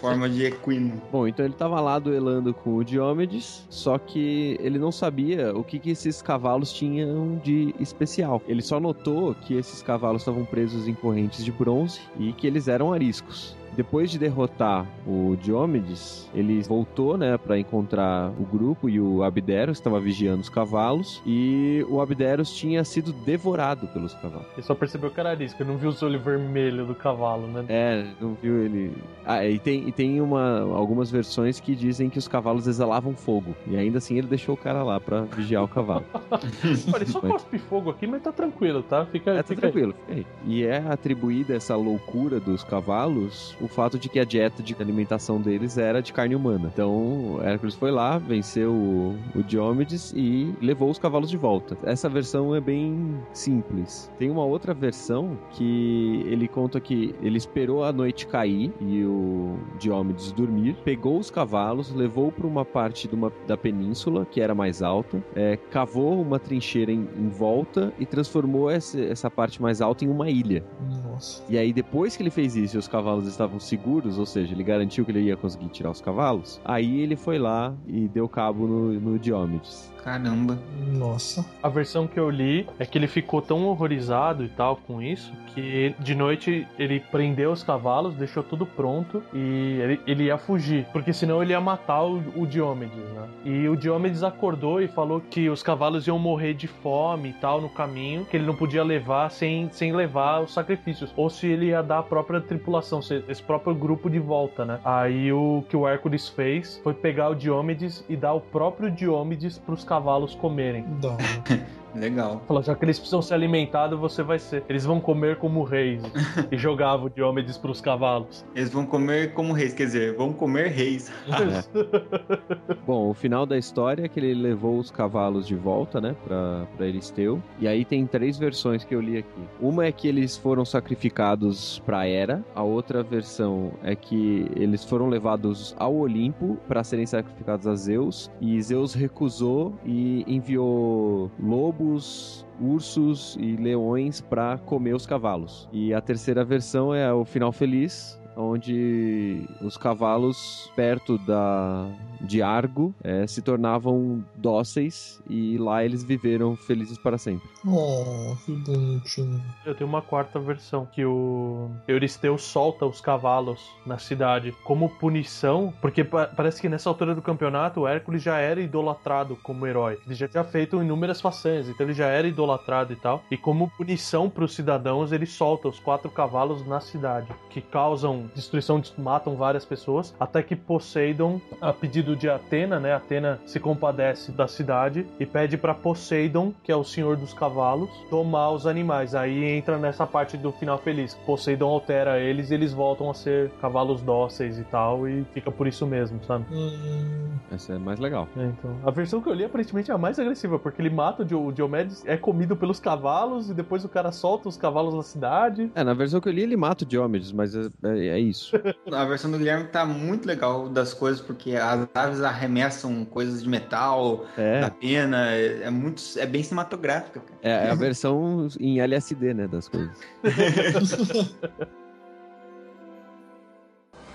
[SPEAKER 4] Forma de equino.
[SPEAKER 3] Bom, então ele tava lá duelando com o Diomedes, só que ele não sabia o que, que esses cavalos tinham de especial. Ele só notou que esses cavalos estavam presos em correntes de bronze e que eles eram ariscos. Depois de derrotar o Diomedes, ele voltou, né, para encontrar o grupo e o Abderos estava vigiando os cavalos e o Abderos tinha sido devorado pelos cavalos.
[SPEAKER 2] Ele só percebeu que era arisco, ele não viu os olhos vermelhos do cavalo, né?
[SPEAKER 3] É, não viu ele. Ah, e tem, e tem uma, algumas versões que dizem que os cavalos exalavam fogo. E ainda assim ele deixou o cara lá pra vigiar o cavalo.
[SPEAKER 2] Olha, só cospe fogo aqui, mas tá tranquilo, tá? Fica,
[SPEAKER 3] É, tá
[SPEAKER 2] fica
[SPEAKER 3] tranquilo, aí. E é atribuída essa loucura dos cavalos o fato de que a dieta de alimentação deles era de carne humana. Então, Hércules foi lá, venceu o, o Diomedes e levou os cavalos de volta. Essa versão é bem simples. Tem uma outra versão que ele conta que ele esperou a noite cair e o Diomedes dormir, pegou os cavalos, levou para uma parte de uma- da península que era mais alta, é, cavou uma trincheira em, em volta e transformou essa, essa parte mais alta em uma ilha.
[SPEAKER 5] Nossa.
[SPEAKER 3] E aí, depois que ele fez isso e os cavalos estavam seguros, ou seja, ele garantiu que ele ia conseguir tirar os cavalos, aí ele foi lá e deu cabo no, no Diomedes.
[SPEAKER 4] Caramba.
[SPEAKER 5] Nossa.
[SPEAKER 2] A versão que eu li é que ele ficou tão horrorizado e tal com isso que de noite ele prendeu os cavalos, deixou tudo pronto e ele, ele ia fugir, porque senão ele ia matar o, o Diomedes, né? E o Diomedes acordou e falou que os cavalos iam morrer de fome e tal no caminho, que ele não podia levar sem, sem levar os sacrifícios, ou se ele ia dar a própria tripulação, se- esse próprio grupo de volta, né? Aí o que o Hércules fez foi pegar o Diomedes e dar o próprio Diomedes pros cavalos comerem.
[SPEAKER 5] Dá.
[SPEAKER 4] Legal.
[SPEAKER 2] Falou, já que eles precisam ser alimentados, você vai ser. Eles vão comer como reis. e jogava o Diomedes pros cavalos.
[SPEAKER 4] Eles vão comer como reis, quer dizer, vão comer reis.
[SPEAKER 3] Bom, o final da história é que ele levou os cavalos de volta, né, pra, pra Eristeu. E aí tem três versões que eu li aqui. Uma é que eles foram sacrificados pra Hera. A outra versão é que eles foram levados ao Olimpo para serem sacrificados a Zeus. E Zeus recusou e enviou lobos lobos, ursos e leões para comer os cavalos. E a terceira versão é o final feliz, onde os cavalos perto da de Argo é, se tornavam dóceis e lá eles viveram felizes para sempre.
[SPEAKER 5] Oh, que bonitinho.
[SPEAKER 2] Eu tenho uma quarta versão que o Euristeu solta os cavalos na cidade como punição, porque pa- parece que nessa altura do campeonato o Hércules já era idolatrado como herói. Ele já tinha feito inúmeras façanhas, então ele já era idolatrado e tal. E como punição para os cidadãos, ele solta os quatro cavalos na cidade, que causam destruição, matam várias pessoas, até que Poseidon, a pedido de Atena, né? Atena se compadece da cidade e pede para Poseidon, que é o senhor dos cavalos, tomar os animais. Aí entra nessa parte do final feliz. Poseidon altera eles e eles voltam a ser cavalos dóceis e tal, e fica por isso mesmo, sabe?
[SPEAKER 5] Hum,
[SPEAKER 3] Essa é mais legal.
[SPEAKER 2] É, então. A versão que eu li aparentemente é a mais agressiva, porque ele mata o Diomedes, é comido pelos cavalos e depois o cara solta os cavalos na cidade.
[SPEAKER 3] É, na versão que eu li ele mata o Diomedes, mas é, é- é isso.
[SPEAKER 4] A versão do Guilherme tá muito legal das coisas, porque as aves arremessam coisas de metal, da
[SPEAKER 3] É,
[SPEAKER 4] pena, é, é muito. é bem cinematográfica, cara.
[SPEAKER 3] é, é a versão em LSD, né, das coisas.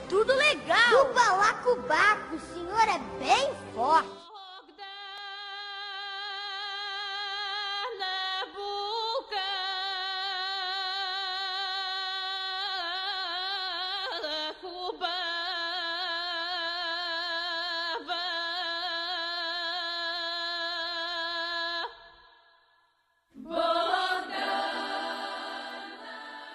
[SPEAKER 6] Tudo legal! O balacobaco, o senhor é bem forte.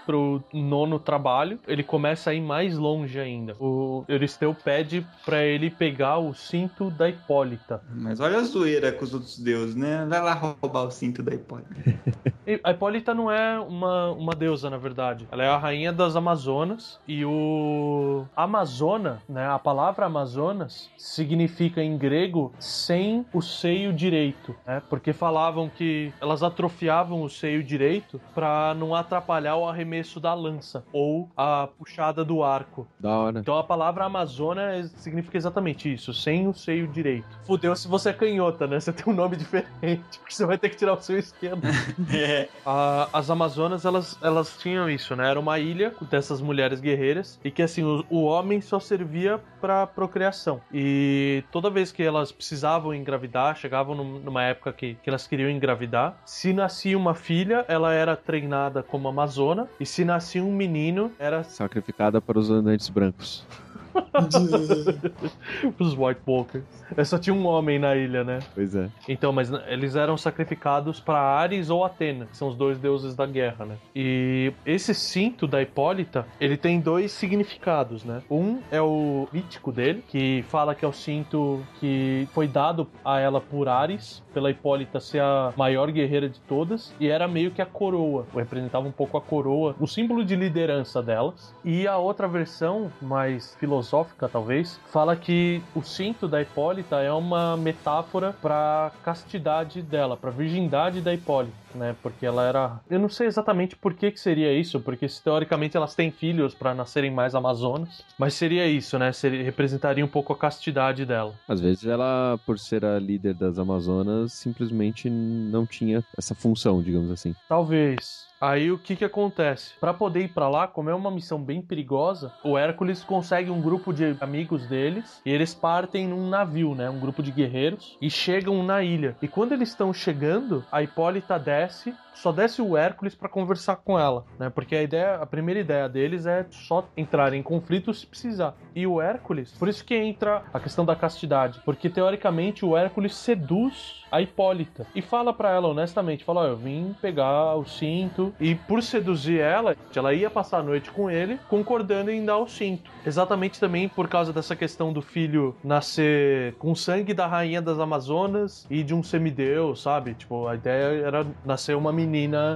[SPEAKER 2] Pro nono trabalho, ele começa a ir mais longe ainda. O Euristeu pede pra ele pegar o cinto da Hipólita.
[SPEAKER 4] Mas olha a zoeira com os outros deuses, né? Vai lá roubar o cinto da Hipólita.
[SPEAKER 2] A Hipólita não é uma, uma deusa, na verdade. Ela é a rainha das Amazonas. E o. Amazona, né? A palavra Amazonas significa em grego sem o seio direito, né? Porque falavam que elas atrofiavam o seio direito pra não atrapalhar o arremesso da lança ou a puxada do arco.
[SPEAKER 3] Da hora.
[SPEAKER 2] Então a palavra Amazona é- significa exatamente isso, sem o seio direito. Fudeu se você é canhota, né? Você tem um nome diferente, porque você vai ter que tirar o seu esquerdo.
[SPEAKER 4] É.
[SPEAKER 2] A- as Amazonas, elas, elas tinham isso, né? Era uma ilha dessas mulheres guerreiras e que, assim, o, o homem só servia pra procriação. E toda vez que elas precisavam engravidar, chegavam num- numa época que, que elas queriam engravidar, se nascia uma filha, ela era treinada como Amazona e se nascia um menino, era
[SPEAKER 3] Sacrificada para os andantes brancos.
[SPEAKER 2] os White Walkers. É, Só tinha um homem na ilha, né?
[SPEAKER 3] Pois é.
[SPEAKER 2] Então, mas eles eram sacrificados para Ares ou Atena, que são os dois deuses da guerra, né? E esse cinto da Hipólita, ele tem dois significados, né? Um é o mítico dele, que fala que é o cinto que foi dado a ela por Ares, pela Hipólita ser a maior guerreira de todas, e era meio que a coroa, representava um pouco a coroa, o símbolo de liderança delas. E a outra versão, mais filosófica talvez, fala que o cinto da Hipólita é uma metáfora para castidade dela, para virgindade da Hipólita, né? Porque ela era, eu não sei exatamente por que que seria isso, porque teoricamente elas têm filhos para nascerem mais amazonas, mas seria isso, né? Seria, representaria um pouco a castidade dela.
[SPEAKER 3] Às vezes ela, por ser a líder das Amazonas, simplesmente não tinha essa função, digamos assim.
[SPEAKER 2] Talvez. Aí o que que acontece? Pra poder ir pra lá, como é uma missão bem perigosa, o Hércules consegue um grupo de amigos deles e eles partem num navio, né? Um grupo de guerreiros e chegam na ilha. E quando eles estão chegando, a Hipólita desce, iOS só desce o Hércules pra conversar com ela, né? Porque a ideia, a primeira ideia deles é só entrar em conflito se precisar. E o Hércules, por isso que entra a questão da castidade, porque teoricamente o Hércules seduz a Hipólita e fala pra ela honestamente, fala, ó, eu vim pegar o cinto e por seduzir ela, ela ia passar a noite com ele, concordando em dar o cinto. Exatamente também por causa dessa questão do filho nascer com sangue da rainha das Amazonas e de um semideus, sabe? Tipo, a ideia era nascer uma menina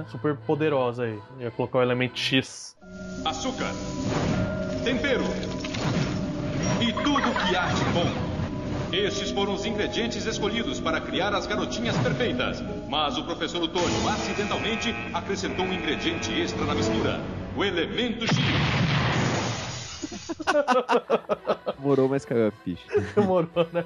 [SPEAKER 2] super poderosa aí. Ia colocar o elemento X.
[SPEAKER 8] açúcar, tempero e tudo que há de bom. Estes foram os ingredientes escolhidos para criar as garotinhas perfeitas. Mas o professor Otônio acidentalmente acrescentou um ingrediente extra na mistura: o elemento X.
[SPEAKER 3] Demorou, mas caiu a ficha.
[SPEAKER 2] Demorou, né?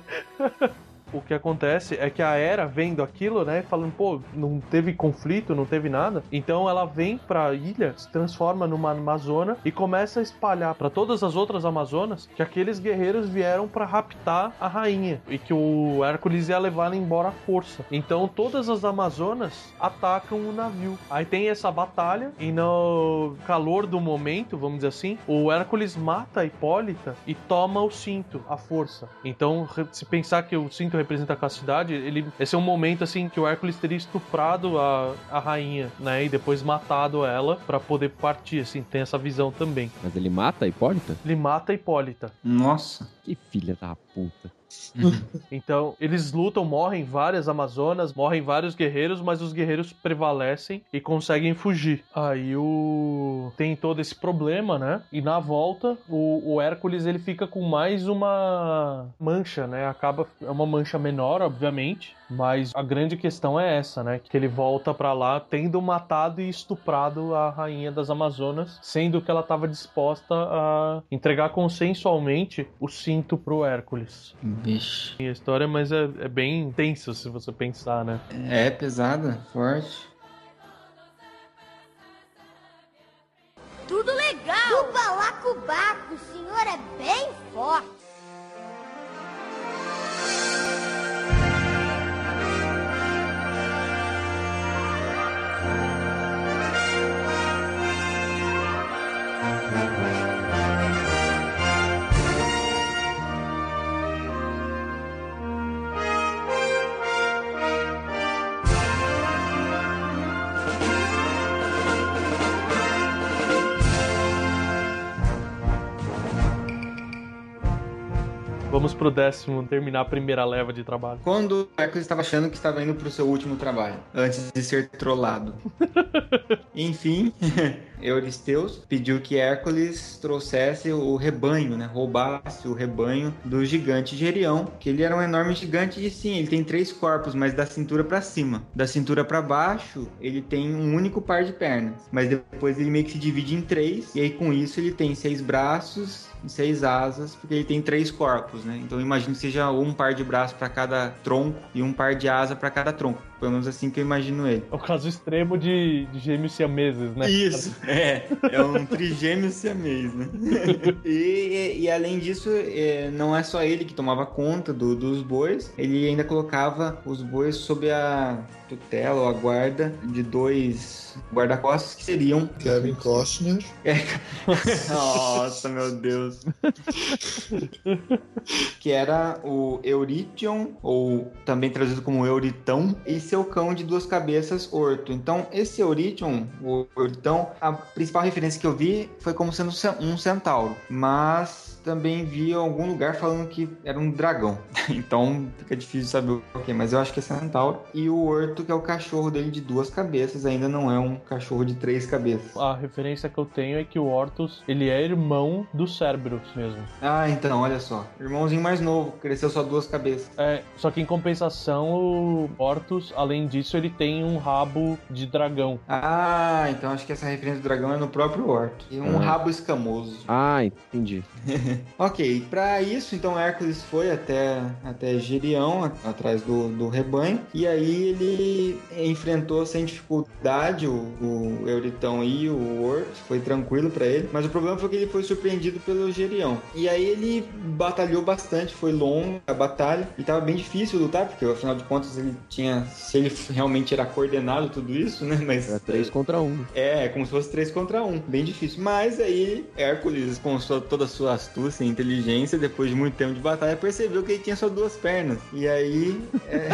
[SPEAKER 2] O que acontece é que a Hera vendo aquilo, né, falando, pô, não teve conflito, não teve nada. Então ela vem pra ilha, se transforma numa amazona e começa a espalhar pra todas as outras amazonas que aqueles guerreiros vieram pra raptar a rainha e que o Hércules ia levar embora à força. Então todas as amazonas atacam o navio. Aí tem essa batalha e no calor do momento, vamos dizer assim, o Hércules mata a Hipólita e toma o cinto, a força. Então, se pensar que o cinto representa a castidade, ele, esse é um momento assim que o Hércules teria estuprado a, a rainha, né, e depois matado ela pra poder partir, assim, tem essa visão também.
[SPEAKER 3] Mas ele mata a Hipólita?
[SPEAKER 2] Ele mata a Hipólita.
[SPEAKER 4] Nossa.
[SPEAKER 3] Que filha da puta.
[SPEAKER 2] Então, eles lutam, morrem várias Amazonas, morrem vários guerreiros, mas os guerreiros prevalecem e conseguem fugir. Aí o. Tem todo esse problema, né? E na volta, o, o Hércules ele fica com mais uma mancha, né? Acaba. É uma mancha menor, obviamente. Mas a grande questão é essa, né? Que ele volta pra lá tendo matado e estuprado a rainha das Amazonas, sendo que ela estava disposta a entregar consensualmente o cinto pro Hércules.
[SPEAKER 4] Vixe.
[SPEAKER 2] Tem a história, mas é, é bem tenso se você pensar, né?
[SPEAKER 4] É pesada, forte.
[SPEAKER 6] Tudo legal! O balacobaco, o senhor é bem forte.
[SPEAKER 2] Vamos pro décimo, terminar a primeira leva de trabalho.
[SPEAKER 4] Quando o Hércules estava achando que estava indo pro seu último trabalho, antes de ser trollado. Enfim, Euristeus pediu que Hércules trouxesse o rebanho, né? Roubasse o rebanho do gigante Gerião, que ele era um enorme gigante e sim, ele tem três corpos, mas da cintura para cima. Da cintura para baixo, ele tem um único par de pernas, mas depois ele meio que se divide em três, e aí com isso ele tem seis braços seis asas, porque ele tem três corpos, né? Então imagino que seja um par de braços para cada tronco e um par de asa para cada tronco. Pelo menos assim que eu imagino ele.
[SPEAKER 2] É o caso extremo de, de gêmeos siameses, né?
[SPEAKER 4] Isso, é. É um trigêmeo siamês, né? e, e- e além disso, é, não é só ele que tomava conta do- dos bois, ele ainda colocava os bois sob a tutela ou a guarda de dois guarda-costas que seriam.
[SPEAKER 5] Kevin Costner.
[SPEAKER 4] Nossa, meu Deus. que era o Eurytion, ou também traduzido como Euritão, e seu cão de duas cabeças, Orto. Então, esse Eurytion, o Euritão, a principal referência que eu vi foi como sendo um centauro, mas também vi em algum lugar falando que era um dragão. Então fica difícil saber o que, mas eu acho que é centauro. E o Orto, que é o cachorro dele de duas cabeças, ainda não é um cachorro de três cabeças.
[SPEAKER 2] A referência que eu tenho é que o Hortus, ele é irmão do Cerberus mesmo.
[SPEAKER 4] Ah, então, olha só. Irmãozinho mais novo, cresceu só duas cabeças.
[SPEAKER 2] É, só que em compensação, o Hortus, além disso, ele tem um rabo de dragão.
[SPEAKER 4] Ah, então acho que essa referência do dragão é no próprio Orto. E um
[SPEAKER 3] Ah.
[SPEAKER 4] rabo escamoso.
[SPEAKER 3] Ah, entendi.
[SPEAKER 4] Ok, para isso, então Hércules foi até, até Gerião, a- atrás do, do rebanho, e aí ele enfrentou sem dificuldade o, o Euritão e o Orto, foi tranquilo para ele, mas o problema foi que ele foi surpreendido pelo Gerião. E aí ele batalhou bastante, foi longa a batalha, e tava bem difícil lutar, porque afinal de contas ele tinha, se ele realmente era coordenado tudo isso, né, mas...
[SPEAKER 3] Era três contra um.
[SPEAKER 4] É, como se fosse 3 contra 1. Bem difícil. Mas aí, Hércules, com sua- toda a sua astúcia e inteligência, depois de muito tempo de batalha, percebeu que ele tinha só duas pernas. E aí, é,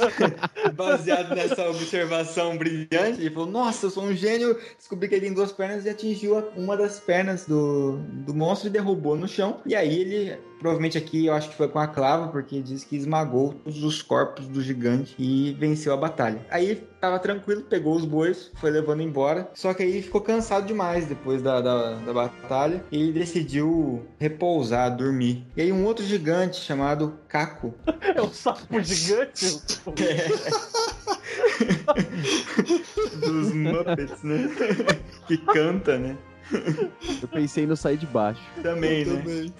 [SPEAKER 4] baseado nessa observação brilhante, ele falou: Nossa, eu sou um gênio. Descobri que ele tem duas pernas e atingiu uma das pernas do, do monstro e derrubou no chão. E aí ele. Provavelmente aqui eu acho que foi com a clava, porque diz que esmagou todos os corpos do gigante e venceu a batalha. Aí tava tranquilo, pegou os bois, foi levando embora. Só que aí ficou cansado demais depois da, da, da batalha e ele decidiu repousar, dormir. E aí um outro gigante chamado Caco
[SPEAKER 2] É um sapo gigante?
[SPEAKER 4] dos Muppets, né? que canta, né?
[SPEAKER 3] Eu pensei no sair de baixo.
[SPEAKER 4] Também,
[SPEAKER 5] Eu
[SPEAKER 4] né?
[SPEAKER 5] também.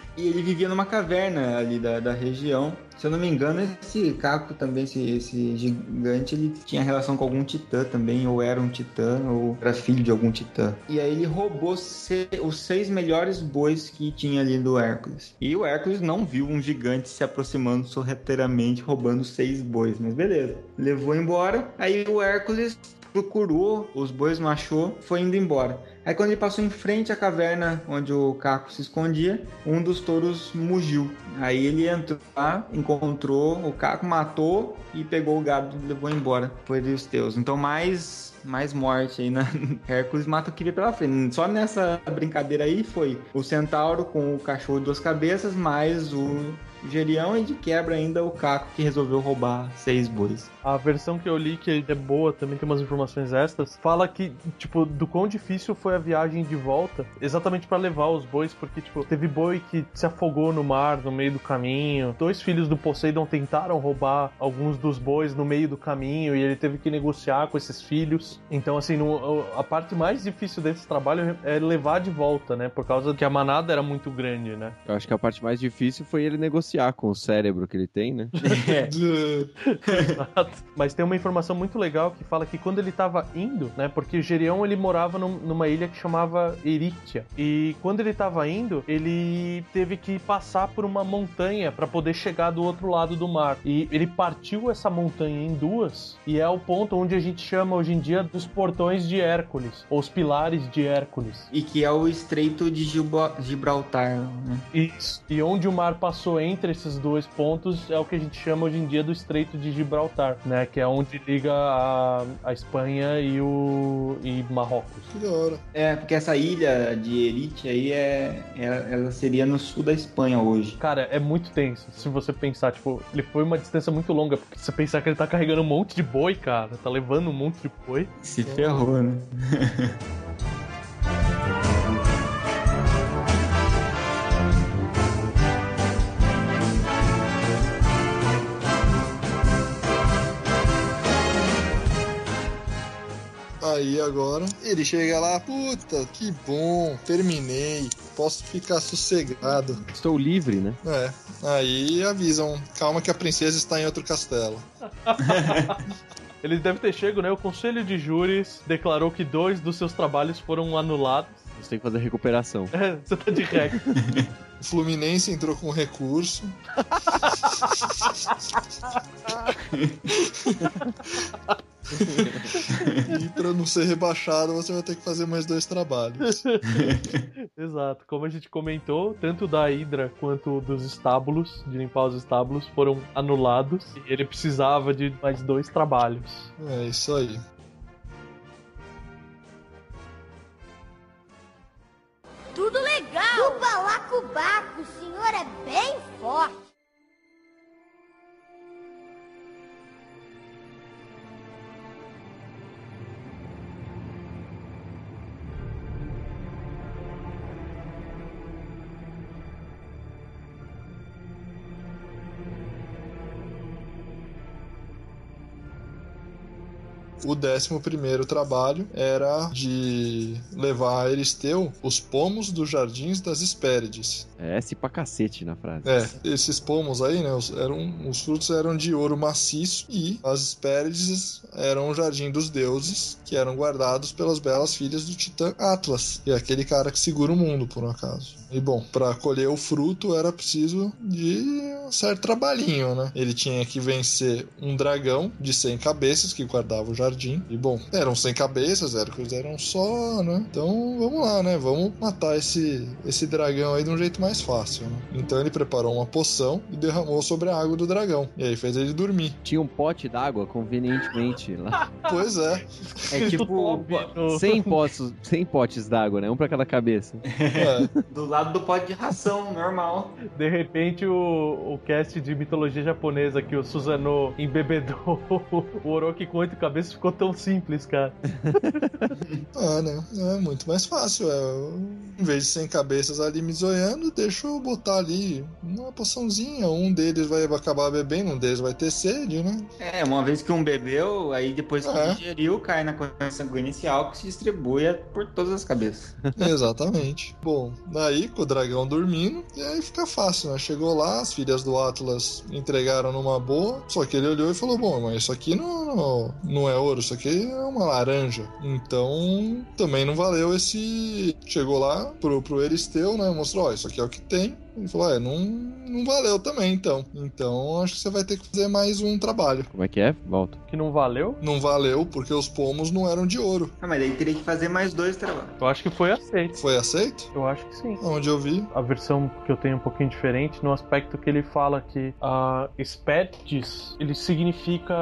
[SPEAKER 4] E ele vivia numa caverna ali da, da região. Se eu não me engano, esse Caco também, esse, esse gigante, ele tinha relação com algum titã também, ou era um titã, ou era filho de algum titã. E aí ele roubou se- os seis melhores bois que tinha ali do Hércules. E o Hércules não viu um gigante se aproximando sorrateiramente, roubando seis bois, mas beleza. Levou embora, aí o Hércules procurou, os bois não achou, foi indo embora. Aí quando ele passou em frente à caverna onde o Caco se escondia, um dos touros mugiu. Aí ele entrou lá, encontrou o Caco, matou e pegou o gado e levou embora. Foi dos teus. Então mais mais morte aí na Hércules mata o que vê pela frente. Só nessa brincadeira aí foi o centauro com o cachorro de duas cabeças, mais o Gerião e de quebra ainda o Caco que resolveu roubar seis bois.
[SPEAKER 2] A versão que eu li, que é boa, também tem umas informações extras, fala que, tipo, do quão difícil foi a viagem de volta, exatamente pra levar os bois, porque, tipo, teve boi que se afogou no mar no meio do caminho, dois filhos do Poseidon tentaram roubar alguns dos bois no meio do caminho e ele teve que negociar com esses filhos. Então, assim, no- a parte mais difícil desse trabalho é levar de volta, né? Por causa que a manada era muito grande, né?
[SPEAKER 3] Eu acho que a parte mais difícil foi ele negociar com o cérebro que ele tem, né?
[SPEAKER 2] Exato. Mas tem uma informação muito legal que fala que quando ele tava indo, né? Porque o Gerion ele morava num- numa ilha que chamava Eritia. E quando ele tava indo, ele teve que passar por uma montanha para poder chegar do outro lado do mar. E ele partiu essa montanha em duas. E é o ponto onde a gente chama hoje em dia dos portões de Hércules, ou os pilares de Hércules.
[SPEAKER 4] E que é o Estreito de Gibraltar, né?
[SPEAKER 2] Isso. E onde o mar passou entre esses dois pontos é o que a gente chama hoje em dia do Estreito de Gibraltar, né? Que é onde liga a, a Espanha e o e Marrocos.
[SPEAKER 5] Que da hora.
[SPEAKER 4] É, porque essa ilha de Erite aí é, é- ela seria no sul da Espanha hoje.
[SPEAKER 2] Cara, é muito tenso. Se você pensar, tipo, ele foi uma distância muito longa. Porque se você pensar que ele tá carregando um monte de boi, cara, tá levando um monte de boi.
[SPEAKER 4] Se ferrou, né?
[SPEAKER 5] Aí agora ele chega lá, puta, que bom, terminei, posso ficar sossegado.
[SPEAKER 3] Estou livre, né?
[SPEAKER 5] É, aí avisam, calma que a princesa está em outro castelo.
[SPEAKER 2] Ele deve ter chego, né? O conselho de júris declarou que dois dos seus trabalhos foram anulados.
[SPEAKER 3] Você tem que fazer recuperação.
[SPEAKER 2] É, você tá de rec.
[SPEAKER 5] O Fluminense entrou com recurso. e pra não ser rebaixado, você vai ter que fazer mais dois trabalhos.
[SPEAKER 2] Exato. Como a gente comentou, tanto da Hydra quanto dos estábulos, de limpar os estábulos, foram anulados. E ele precisava de mais dois trabalhos.
[SPEAKER 5] É isso aí.
[SPEAKER 6] Tudo legal! O balacobaco, o senhor é bem forte.
[SPEAKER 5] O décimo primeiro trabalho era de levar a Eristeu os pomos dos jardins das Hespérides.
[SPEAKER 3] É S pra cacete na frase.
[SPEAKER 5] É, esses pomos aí, né? Os, eram, os frutos eram de ouro maciço e as Hespérides eram o jardim dos deuses que eram guardados pelas belas filhas do titã Atlas, que é aquele cara que segura o mundo, por um acaso. E bom, para colher o fruto era preciso de um certo trabalhinho, né? Ele tinha que vencer um dragão de 100 cabeças que guardava o jardim. E bom, eram 100 cabeças, Hércules eram só, né? Então vamos lá, né? Vamos matar esse, esse dragão aí de um jeito mais fácil, né? Então ele preparou uma poção e derramou sobre a água do dragão. E aí fez ele dormir.
[SPEAKER 3] Tinha um pote d'água, convenientemente, lá.
[SPEAKER 5] Pois é.
[SPEAKER 4] É tipo
[SPEAKER 2] Top no-
[SPEAKER 3] 100 potes, 100 potes d'água, né? Um pra cada cabeça.
[SPEAKER 5] é.
[SPEAKER 4] do lado lado do pote de ração, normal.
[SPEAKER 2] De repente, o, o cast de mitologia japonesa que o Suzano embebedou o Orochi com oito cabeças ficou tão simples, cara.
[SPEAKER 5] Ah, né? É muito mais fácil. É, em vez de 100 cabeças ali me zoiando, deixa eu botar ali uma poçãozinha. Um deles vai acabar bebendo, um deles vai ter sede, né?
[SPEAKER 4] É, uma vez que um bebeu, aí depois que
[SPEAKER 5] É.
[SPEAKER 4] digeriu, cai na corrente sanguínea esse álcool se distribui por todas as cabeças.
[SPEAKER 5] Exatamente. Bom, daí com o dragão dormindo, e aí fica fácil, né? Chegou lá, as filhas do Atlas entregaram numa boa, só que ele olhou e falou: Bom, mas isso aqui não, não é ouro, isso aqui é uma laranja. Então também não valeu esse. Chegou lá pro, pro Eristeu, né? Mostrou: Ó, isso aqui é o que tem. Ele falou: É, não, não valeu também, então. Então acho que você vai ter que fazer mais um trabalho.
[SPEAKER 3] Como é que é? Volta.
[SPEAKER 2] Que não valeu.
[SPEAKER 5] Não valeu porque os pomos não eram de ouro.
[SPEAKER 4] Ah, mas daí teria que fazer mais dois trabalhos.
[SPEAKER 2] Eu acho que foi aceito.
[SPEAKER 5] Foi aceito?
[SPEAKER 2] Eu acho que sim.
[SPEAKER 5] Onde eu vi.
[SPEAKER 2] A versão que eu tenho é um pouquinho diferente no aspecto que ele fala que a Spettis, ele significa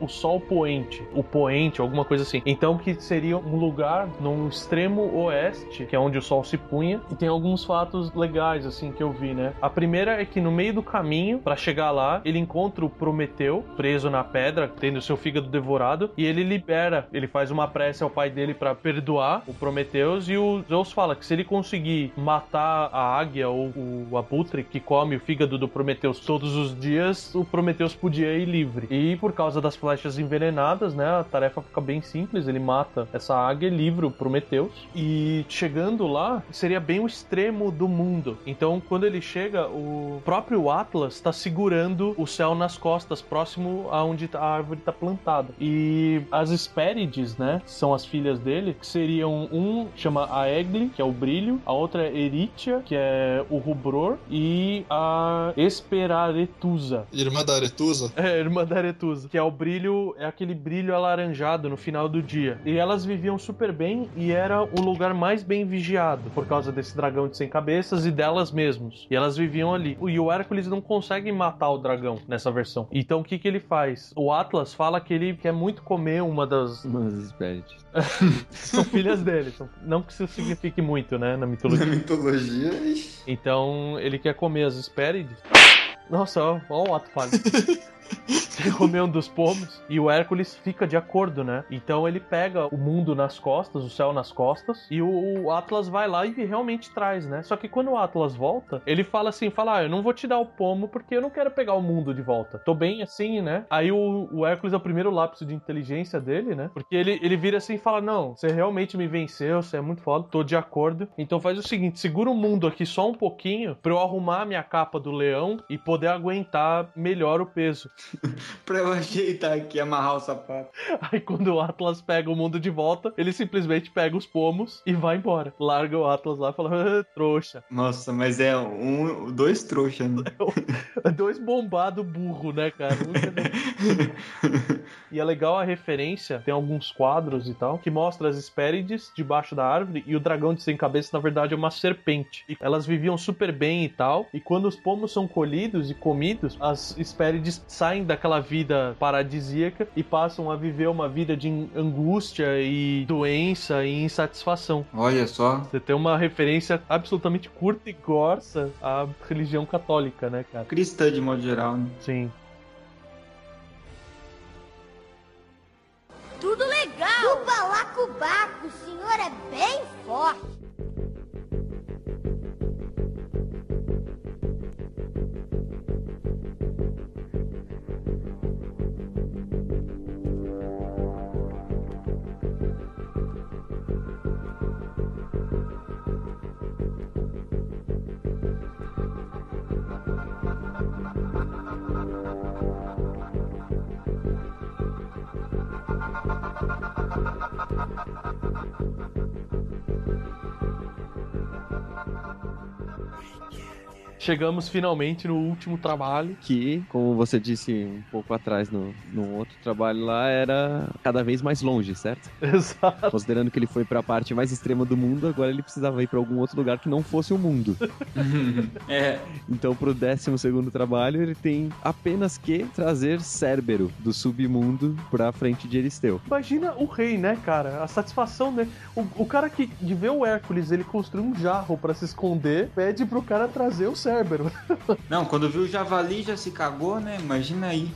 [SPEAKER 2] o sol poente, o poente, alguma coisa assim. Então que seria um lugar no extremo oeste, que é onde o sol se punha, e tem alguns fatos legais assim que eu vi, né? A primeira é que no meio do caminho para chegar lá, ele encontra o Prometeu preso na pedra, tendo seu fígado devorado, e ele libera, ele faz uma prece ao pai dele para perdoar o Prometeus e o Zeus fala que se ele conseguir matar a águia ou o abutre que come o fígado do Prometeus todos os dias, o Prometeus podia ir livre. E por causa das flechas envenenadas, né, a tarefa fica bem simples, ele mata essa águia e livra o Prometeus. E chegando lá, seria bem o extremo do mundo. Então, quando ele chega, o próprio Atlas está segurando o céu nas costas, próximo a onde a árvore está plantada. E as Hespérides, né, são as filhas dele, que seriam um chama Aegle, que é o brilho, a outra é Eritia, que é o rubror, e a Esperaretusa,
[SPEAKER 5] Irmã da Aretusa?
[SPEAKER 2] é, irmã da Aretusa, que é o brilho, é aquele brilho alaranjado no final do dia. E elas viviam super bem e era o lugar mais bem vigiado por causa desse dragão de 100 cabeças e delas mesmos. E elas viviam ali. E o Hércules não consegue matar o dragão nessa versão. Então o que que ele faz? O Atlas fala que ele quer muito comer uma das.
[SPEAKER 3] Umas espérites.
[SPEAKER 2] São filhas dele. São- Não que isso signifique muito, né, na
[SPEAKER 4] Na
[SPEAKER 2] mitologia.
[SPEAKER 4] mitologia, ixi.
[SPEAKER 2] Então ele quer comer as Hespérides. Nossa, ó o ato falho. Ele comeu um dos pomos e o Hércules fica de acordo, né? Então ele pega o mundo nas costas, o céu nas costas, e o, o Atlas vai lá e realmente traz, né? Só que quando o Atlas volta, ele fala assim: fala, ah, eu não vou te dar o pomo porque eu não quero pegar o mundo de volta. Tô bem assim, né? Aí o, o Hércules é o primeiro lápis de inteligência dele, né? Porque ele, ele vira assim e fala: Não, você realmente me venceu, você é muito foda, tô de acordo. Então faz o seguinte: segura o mundo aqui só um pouquinho pra eu arrumar a minha capa do leão e poder aguentar melhor o peso.
[SPEAKER 4] pra eu ajeitar aqui, amarrar o sapato.
[SPEAKER 2] Aí quando o Atlas pega o mundo de volta, ele simplesmente pega os pomos e vai embora. Larga o Atlas lá e fala: "Ah, trouxa.
[SPEAKER 4] Nossa, mas é um, dois trouxas, né?
[SPEAKER 2] Dois bombados burro, né, cara? E é legal a referência, tem alguns quadros e tal, que mostra as Hespérides debaixo da árvore e o dragão de 100 cabeças, na verdade, é uma serpente. E elas viviam super bem e tal, e quando os pomos são colhidos e comidos, as Hespérides saem daquela vida paradisíaca e passam a viver uma vida de angústia e doença e insatisfação.
[SPEAKER 4] Olha só.
[SPEAKER 2] Você tem uma referência absolutamente curta e grossa à religião católica, né, cara?
[SPEAKER 4] Cristã de modo geral, né?
[SPEAKER 2] Sim.
[SPEAKER 6] Tudo legal! O balacobaco, o senhor é bem forte. Thank you.
[SPEAKER 2] Chegamos finalmente no último trabalho.
[SPEAKER 3] Que, como você disse um pouco atrás no, no outro trabalho lá, era cada vez mais longe, certo?
[SPEAKER 2] Exato.
[SPEAKER 3] Considerando que ele foi pra parte mais extrema do mundo, agora ele precisava ir pra algum outro lugar que não fosse o mundo.
[SPEAKER 4] É,
[SPEAKER 3] Então, pro 12 segundo trabalho, ele tem apenas que trazer Cérbero do submundo pra frente de Eristeu.
[SPEAKER 2] Imagina o rei, né, cara? A satisfação, né? O, o cara que de ver o Hércules, ele construiu um jarro pra se esconder, pede pro cara trazer o Cérbero.
[SPEAKER 4] Não, quando viu o javali já se cagou, né? Imagina aí.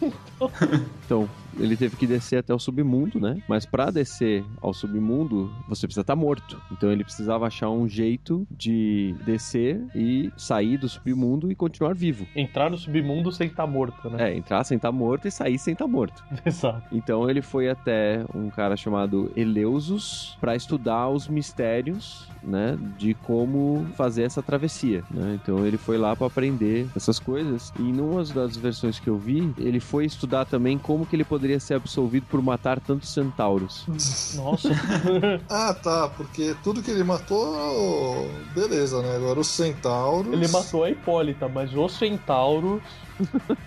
[SPEAKER 3] Então, ele teve que descer até o submundo, né? Mas pra descer ao submundo, você precisa estar morto. Então ele precisava achar um jeito de descer e sair do submundo e continuar vivo.
[SPEAKER 2] Entrar no submundo sem estar morto, né?
[SPEAKER 3] É, entrar sem estar morto e sair sem estar morto.
[SPEAKER 2] Exato.
[SPEAKER 3] Então ele foi até um cara chamado Eleusus para estudar os mistérios, né, de como fazer essa travessia, né? Então ele foi lá para aprender essas coisas e numa das versões que eu vi, ele foi estudar também como que ele poderia ser absolvido por matar tantos centauros.
[SPEAKER 2] Nossa.
[SPEAKER 5] Ah, tá, porque tudo que ele matou, beleza, né? Agora o centauro.
[SPEAKER 2] ele matou a Hipólita, mas o centauro.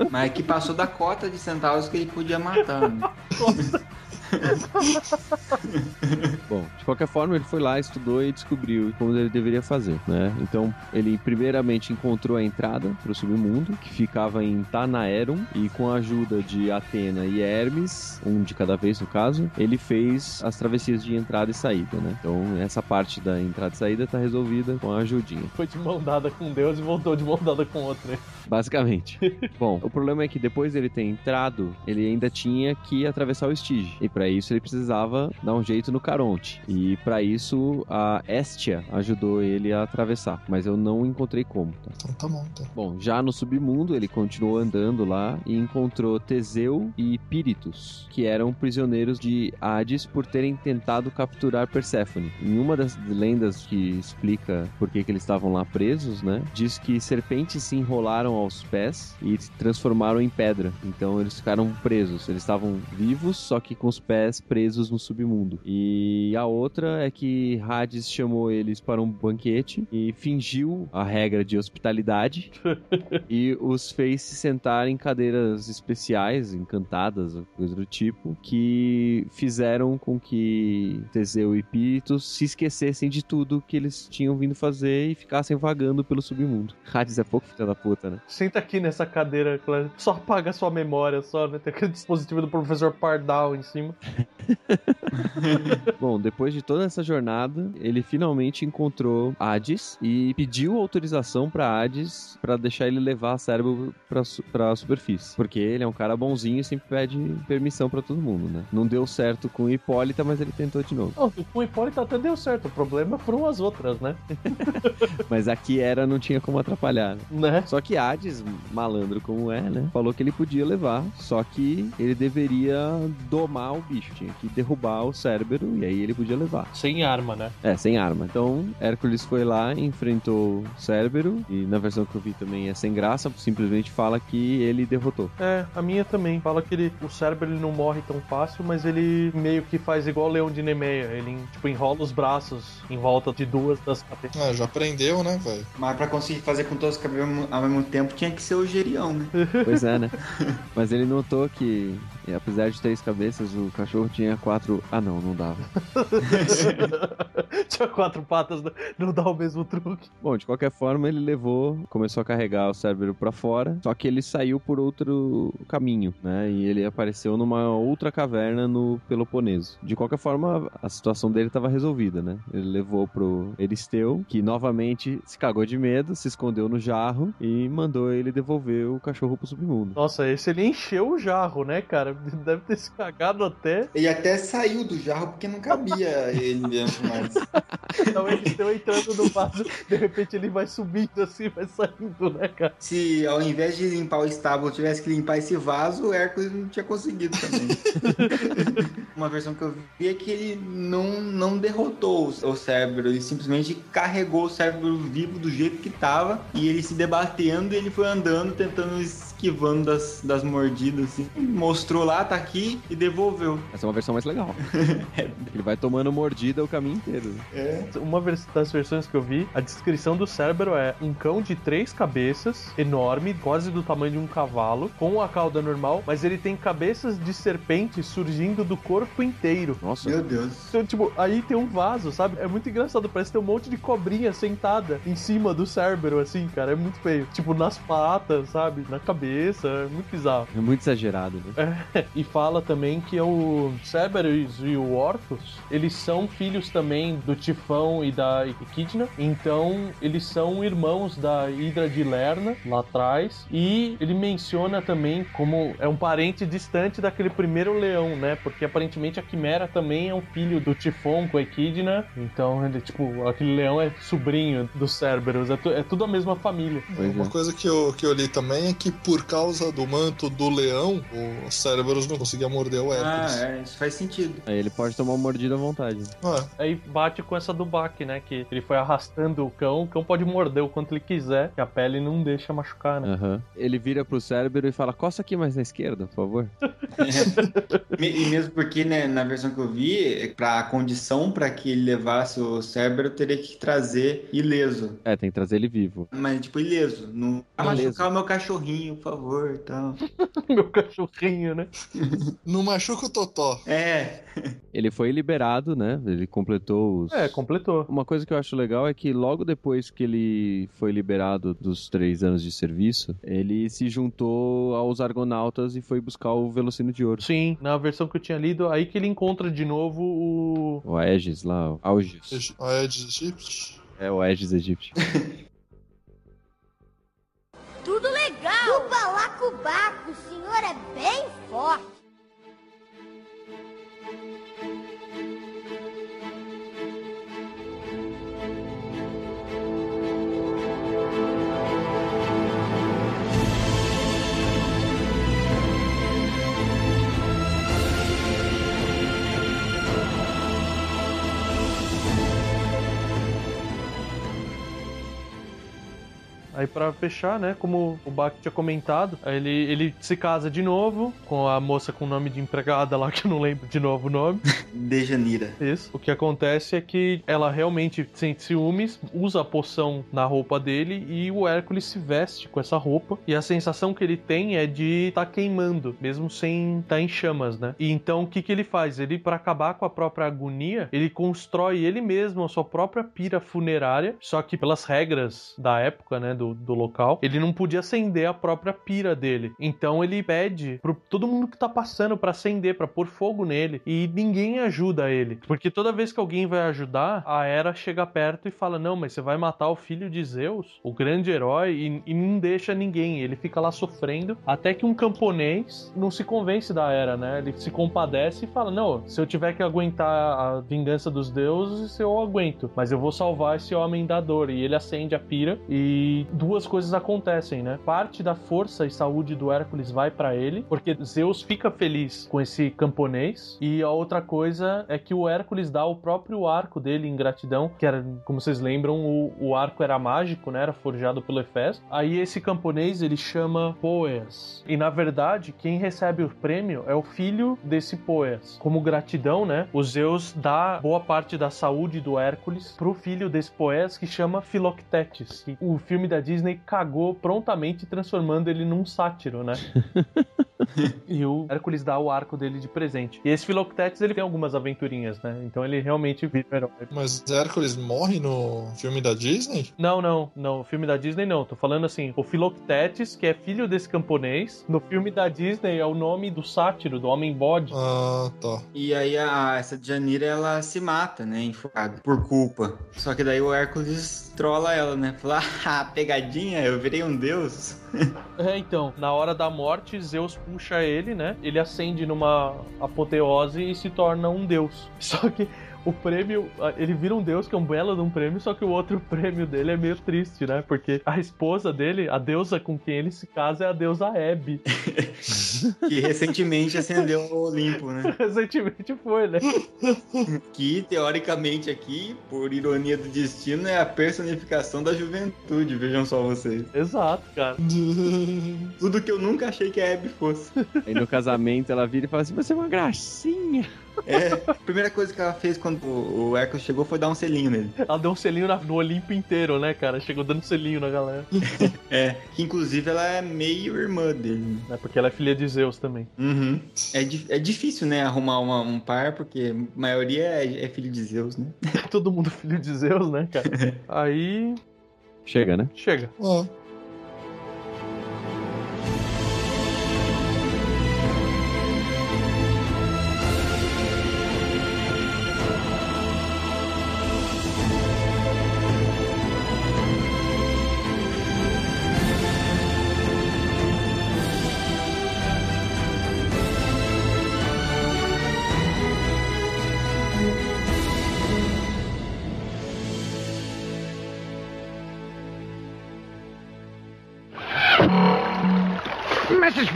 [SPEAKER 4] Mas é que passou da cota de centavos que ele podia matar. Né?
[SPEAKER 3] Bom, de qualquer forma, ele foi lá, estudou e descobriu como ele deveria fazer, né? Então, ele primeiramente encontrou a entrada para o submundo, que ficava em Tanaerum, e com a ajuda de Atena e Hermes, um de cada vez no caso, ele fez as travessias de entrada e saída, né? Então, essa parte da entrada e saída tá resolvida com a ajudinha.
[SPEAKER 2] Foi de mão dada com Deus e voltou de mão dada com outro. né?
[SPEAKER 3] Basicamente. Bom, o problema é que depois dele ter entrado, ele ainda tinha que atravessar o Estige. E para isso ele precisava dar um jeito no Caronte. E para isso a Estia ajudou ele a atravessar, mas eu não encontrei como. Tá?
[SPEAKER 5] Então tá bom, tá.
[SPEAKER 3] Bom, já no submundo ele continuou andando lá e encontrou Teseu e Píritus, que eram prisioneiros de Hades por terem tentado capturar Perséfone. Em uma das lendas que explica por que, que eles estavam lá presos, né, diz que serpentes se enrolaram aos pés e se transformaram em pedra. Então eles ficaram presos. Eles estavam vivos, só que com os pés presos no submundo. E a outra é que Hades chamou eles para um banquete e fingiu a regra de hospitalidade e os fez se sentar em cadeiras especiais, encantadas, ou coisa do tipo, que fizeram com que Teseu e Píritos se esquecessem de tudo que eles tinham vindo fazer e ficassem vagando pelo submundo. Hades é pouco filha da puta, né?
[SPEAKER 2] Senta aqui nessa cadeira. Só apaga sua memória, só, né? Tem aquele dispositivo do professor Pardal em cima.
[SPEAKER 3] Bom, depois de toda essa jornada, ele finalmente encontrou Hades e pediu autorização pra Hades pra deixar ele levar a cérebro pra, pra superfície. Porque ele é um cara bonzinho e sempre pede permissão pra todo mundo, né? Não deu certo com Hipólita, mas ele tentou de novo.
[SPEAKER 2] Oh, com o Hipólito até deu certo. O problema foram as outras, né?
[SPEAKER 3] Mas aqui era, não tinha como atrapalhar. Né?
[SPEAKER 2] né?
[SPEAKER 3] Só que Hades, malandro como é, né? Falou que ele podia levar, só que ele deveria domar o bicho, tinha que derrubar o Cérbero e aí ele podia levar.
[SPEAKER 2] Sem arma, né?
[SPEAKER 3] É, sem arma. Então, Hércules foi lá, enfrentou o Cérbero, e na versão que eu vi também é sem graça, simplesmente fala que ele derrotou.
[SPEAKER 2] É, a minha também. Fala que ele, o cérebro ele não morre tão fácil, mas ele meio que faz igual o leão de Nemeia. Ele, tipo, enrola os braços em volta de duas das cabeças.
[SPEAKER 5] Ah, já aprendeu, né, velho?
[SPEAKER 4] Mas pra conseguir fazer com todos os cabelos ao mesmo tempo, tinha que ser o Gerião, né?
[SPEAKER 3] Pois é, né? Mas ele notou que, apesar de três cabeças, o cachorro tinha quatro. Ah, não, não dava.
[SPEAKER 2] Tinha quatro patas, não- não dá o mesmo truque.
[SPEAKER 3] Bom, de qualquer forma, ele levou, começou a carregar o Cérbero pra fora, só que ele saiu por outro caminho, né? E ele apareceu numa outra caverna no Peloponeso. De qualquer forma, a situação dele estava resolvida, né? Ele levou pro Eristeu, que novamente se cagou de medo, se escondeu no jarro e mandou ele devolver o cachorro pro submundo.
[SPEAKER 2] Nossa, esse ele encheu o jarro, né, cara? Deve ter se cagado até.
[SPEAKER 4] Ele até saiu do jarro porque não cabia ele mesmo mais.
[SPEAKER 2] Então eles estão entrando no vaso, de repente ele vai subindo assim, vai saindo, né, cara?
[SPEAKER 4] Se ao invés de limpar o estábulo tivesse que limpar esse vaso, o Hércules não tinha conseguido também. Uma versão que eu vi é que ele não, não derrotou o, cérebro, ele simplesmente carregou o cérebro vivo do jeito que tava e ele se debatendo e ele foi andando tentando esquivando das, das mordidas, assim. Mostrou lá, tá aqui e devolveu.
[SPEAKER 3] Essa é uma versão mais legal. Ele vai tomando mordida o caminho inteiro.
[SPEAKER 4] É.
[SPEAKER 2] Uma das versões que eu vi, a descrição do Cérbero é um cão de três cabeças, enorme, quase do tamanho de um cavalo, com a cauda normal, mas ele tem cabeças de serpente surgindo do corpo inteiro.
[SPEAKER 3] Nossa,
[SPEAKER 4] Meu Deus.
[SPEAKER 2] Então, tipo, aí tem um vaso, sabe? É muito engraçado, parece ter um monte de cobrinha sentada em cima do Cérbero, assim, cara. É muito feio. Tipo, nas patas, sabe? Na cabeça, é muito bizarro.
[SPEAKER 3] é muito exagerado, né?
[SPEAKER 2] E fala também que o Cerberus e o Orcus, eles são filhos também do Tifão e da Equidna. Então, eles são irmãos da Hidra de Lerna, lá atrás. E ele menciona também como é um parente distante daquele primeiro leão, né? Porque aparentemente a Quimera também é um filho do Tifão com a Equidna. Então, ele, tipo, aquele leão é sobrinho do Cerberus. É, tu- é tudo a mesma família.
[SPEAKER 3] Pois
[SPEAKER 5] Uma
[SPEAKER 3] é.
[SPEAKER 5] coisa que eu, que eu li também é que por causa do manto do leão, o Cerberus não conseguia morder o
[SPEAKER 4] Ah,
[SPEAKER 5] Hércules.
[SPEAKER 4] é, isso faz sentido.
[SPEAKER 3] Aí ele pode tomar uma mordida à vontade.
[SPEAKER 5] É.
[SPEAKER 2] Aí bate com essa do Bak, né? Que ele foi arrastando o cão, o cão pode morder o quanto ele quiser, que a pele não deixa machucar, né?
[SPEAKER 3] Aham. Ele vira pro cérebro e fala: coça aqui mais na esquerda, por favor.
[SPEAKER 4] Me- E mesmo porque, né, na versão que eu vi, pra condição pra que ele levasse o Cérebro, teria que trazer ileso.
[SPEAKER 3] É, tem que trazer ele vivo.
[SPEAKER 4] Mas, tipo, ileso. Não machucar o meu cachorrinho, por favor, e tal.
[SPEAKER 2] Meu cachorrinho, né?
[SPEAKER 5] Não machuca o Totó.
[SPEAKER 4] É,
[SPEAKER 3] Ele foi liberado, né? Ele completou os.
[SPEAKER 2] É, completou.
[SPEAKER 3] Uma coisa que eu acho legal é que logo depois que ele foi liberado dos três anos de serviço, ele se juntou aos Argonautas e foi buscar o Velocino de Ouro.
[SPEAKER 2] Sim, na versão que eu tinha lido, aí que ele encontra de novo o.
[SPEAKER 3] O Aegis lá, o Aegis.
[SPEAKER 5] A Aedes aegypti.
[SPEAKER 3] É o Aegis egípcio.
[SPEAKER 6] Tudo legal! O balacobaco, o senhor é bem forte.
[SPEAKER 2] Aí pra fechar, né, como o Bach tinha comentado, ele, ele se casa de novo com a moça com o nome de empregada lá, que eu não lembro de novo o nome.
[SPEAKER 4] Dejanira.
[SPEAKER 2] Isso. O que acontece é que ela realmente sente ciúmes, usa a poção na roupa dele e o Hércules se veste com essa roupa. E a sensação que ele tem é de estar queimando, mesmo sem estar em chamas, né? E então o que, que ele faz? Ele, para acabar com a própria agonia, ele constrói ele mesmo a sua própria pira funerária. Só que pelas regras da época, né, do, do local, ele não podia acender a própria pira dele. Então ele pede pro todo mundo que tá passando pra acender, pra pôr fogo nele. E ninguém ajuda ele. Porque toda vez que alguém vai ajudar, a Hera chega perto e fala: Não, mas você vai matar o filho de Zeus, o grande herói, e, e não deixa ninguém. Ele fica lá sofrendo. Até que um camponês não se convence da Hera, né? Ele se compadece e fala: Não, se eu tiver que aguentar a vingança dos deuses, eu aguento. Mas eu vou salvar esse homem da dor. E ele acende a pira e duas coisas acontecem, né? Parte da força e saúde do Hércules vai pra ele, porque Zeus fica feliz com esse camponês. E a outra coisa é que o Hércules dá o próprio arco dele em gratidão, que era, como vocês lembram, o, o arco era mágico, né? Era forjado pelo Hefesto. Aí esse camponês ele chama Poeas. E na verdade, quem recebe o prêmio é o filho desse Poeas. Como gratidão, né? O Zeus dá boa parte da saúde do Hércules pro filho desse Poeas que chama Philoctetes. E o filme da Disney cagou prontamente transformando ele num sátiro, né? e o Hércules dá o arco dele de presente. E esse Philoctetes ele tem algumas aventurinhas, né? Então ele realmente vira um herói.
[SPEAKER 5] Mas Hércules morre no filme da Disney?
[SPEAKER 2] Não, não, não. O filme da Disney não. Tô falando assim, o Philoctetes, que é filho desse camponês, no filme da Disney é o nome do sátiro, do homem bode.
[SPEAKER 5] Ah, tá.
[SPEAKER 4] E aí a, essa Janira, ela se mata, né, enforcada, por culpa. Só que daí o Hércules trola ela, né? Fala, ah, pegadinha, eu virei um deus.
[SPEAKER 2] É, então, na hora da morte, Zeus puxa ele, né? Ele acende numa apoteose e se torna um deus. Só que o prêmio, ah, ele vira um deus que é um belo de um prêmio, só que o outro prêmio dele é meio triste, né? Porque a esposa dele, a deusa com quem ele se casa é a deusa Hebe.
[SPEAKER 4] Que recentemente acendeu o Olimpo, né?
[SPEAKER 2] Recentemente foi, né?
[SPEAKER 4] Que, teoricamente, aqui, por ironia do destino, é a personificação da juventude, vejam só vocês.
[SPEAKER 2] Exato, cara.
[SPEAKER 4] Tudo que eu nunca achei que a Abby fosse.
[SPEAKER 3] Aí no casamento ela vira e fala assim: Você é uma gracinha.
[SPEAKER 4] É, a primeira coisa que ela fez quando o o Hércules chegou foi dar um selinho nele.
[SPEAKER 2] Ela deu um selinho na- no Olimpo inteiro, né, cara? Chegou dando selinho na galera.
[SPEAKER 4] É, que inclusive ela é meio irmã dele.
[SPEAKER 2] É porque ela é filha de Zeus também.
[SPEAKER 4] Uhum. É, é difícil, né, arrumar uma- um par, porque a maioria é, é filho de Zeus, né?
[SPEAKER 2] Todo mundo filho de Zeus, né, cara? Aí.
[SPEAKER 3] Chega, né?
[SPEAKER 2] Chega.
[SPEAKER 5] Ó,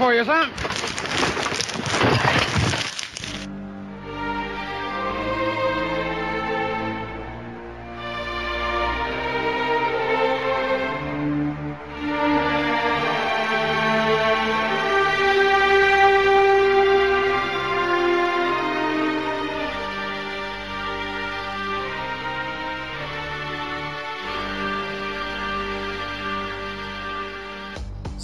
[SPEAKER 9] for you, sir.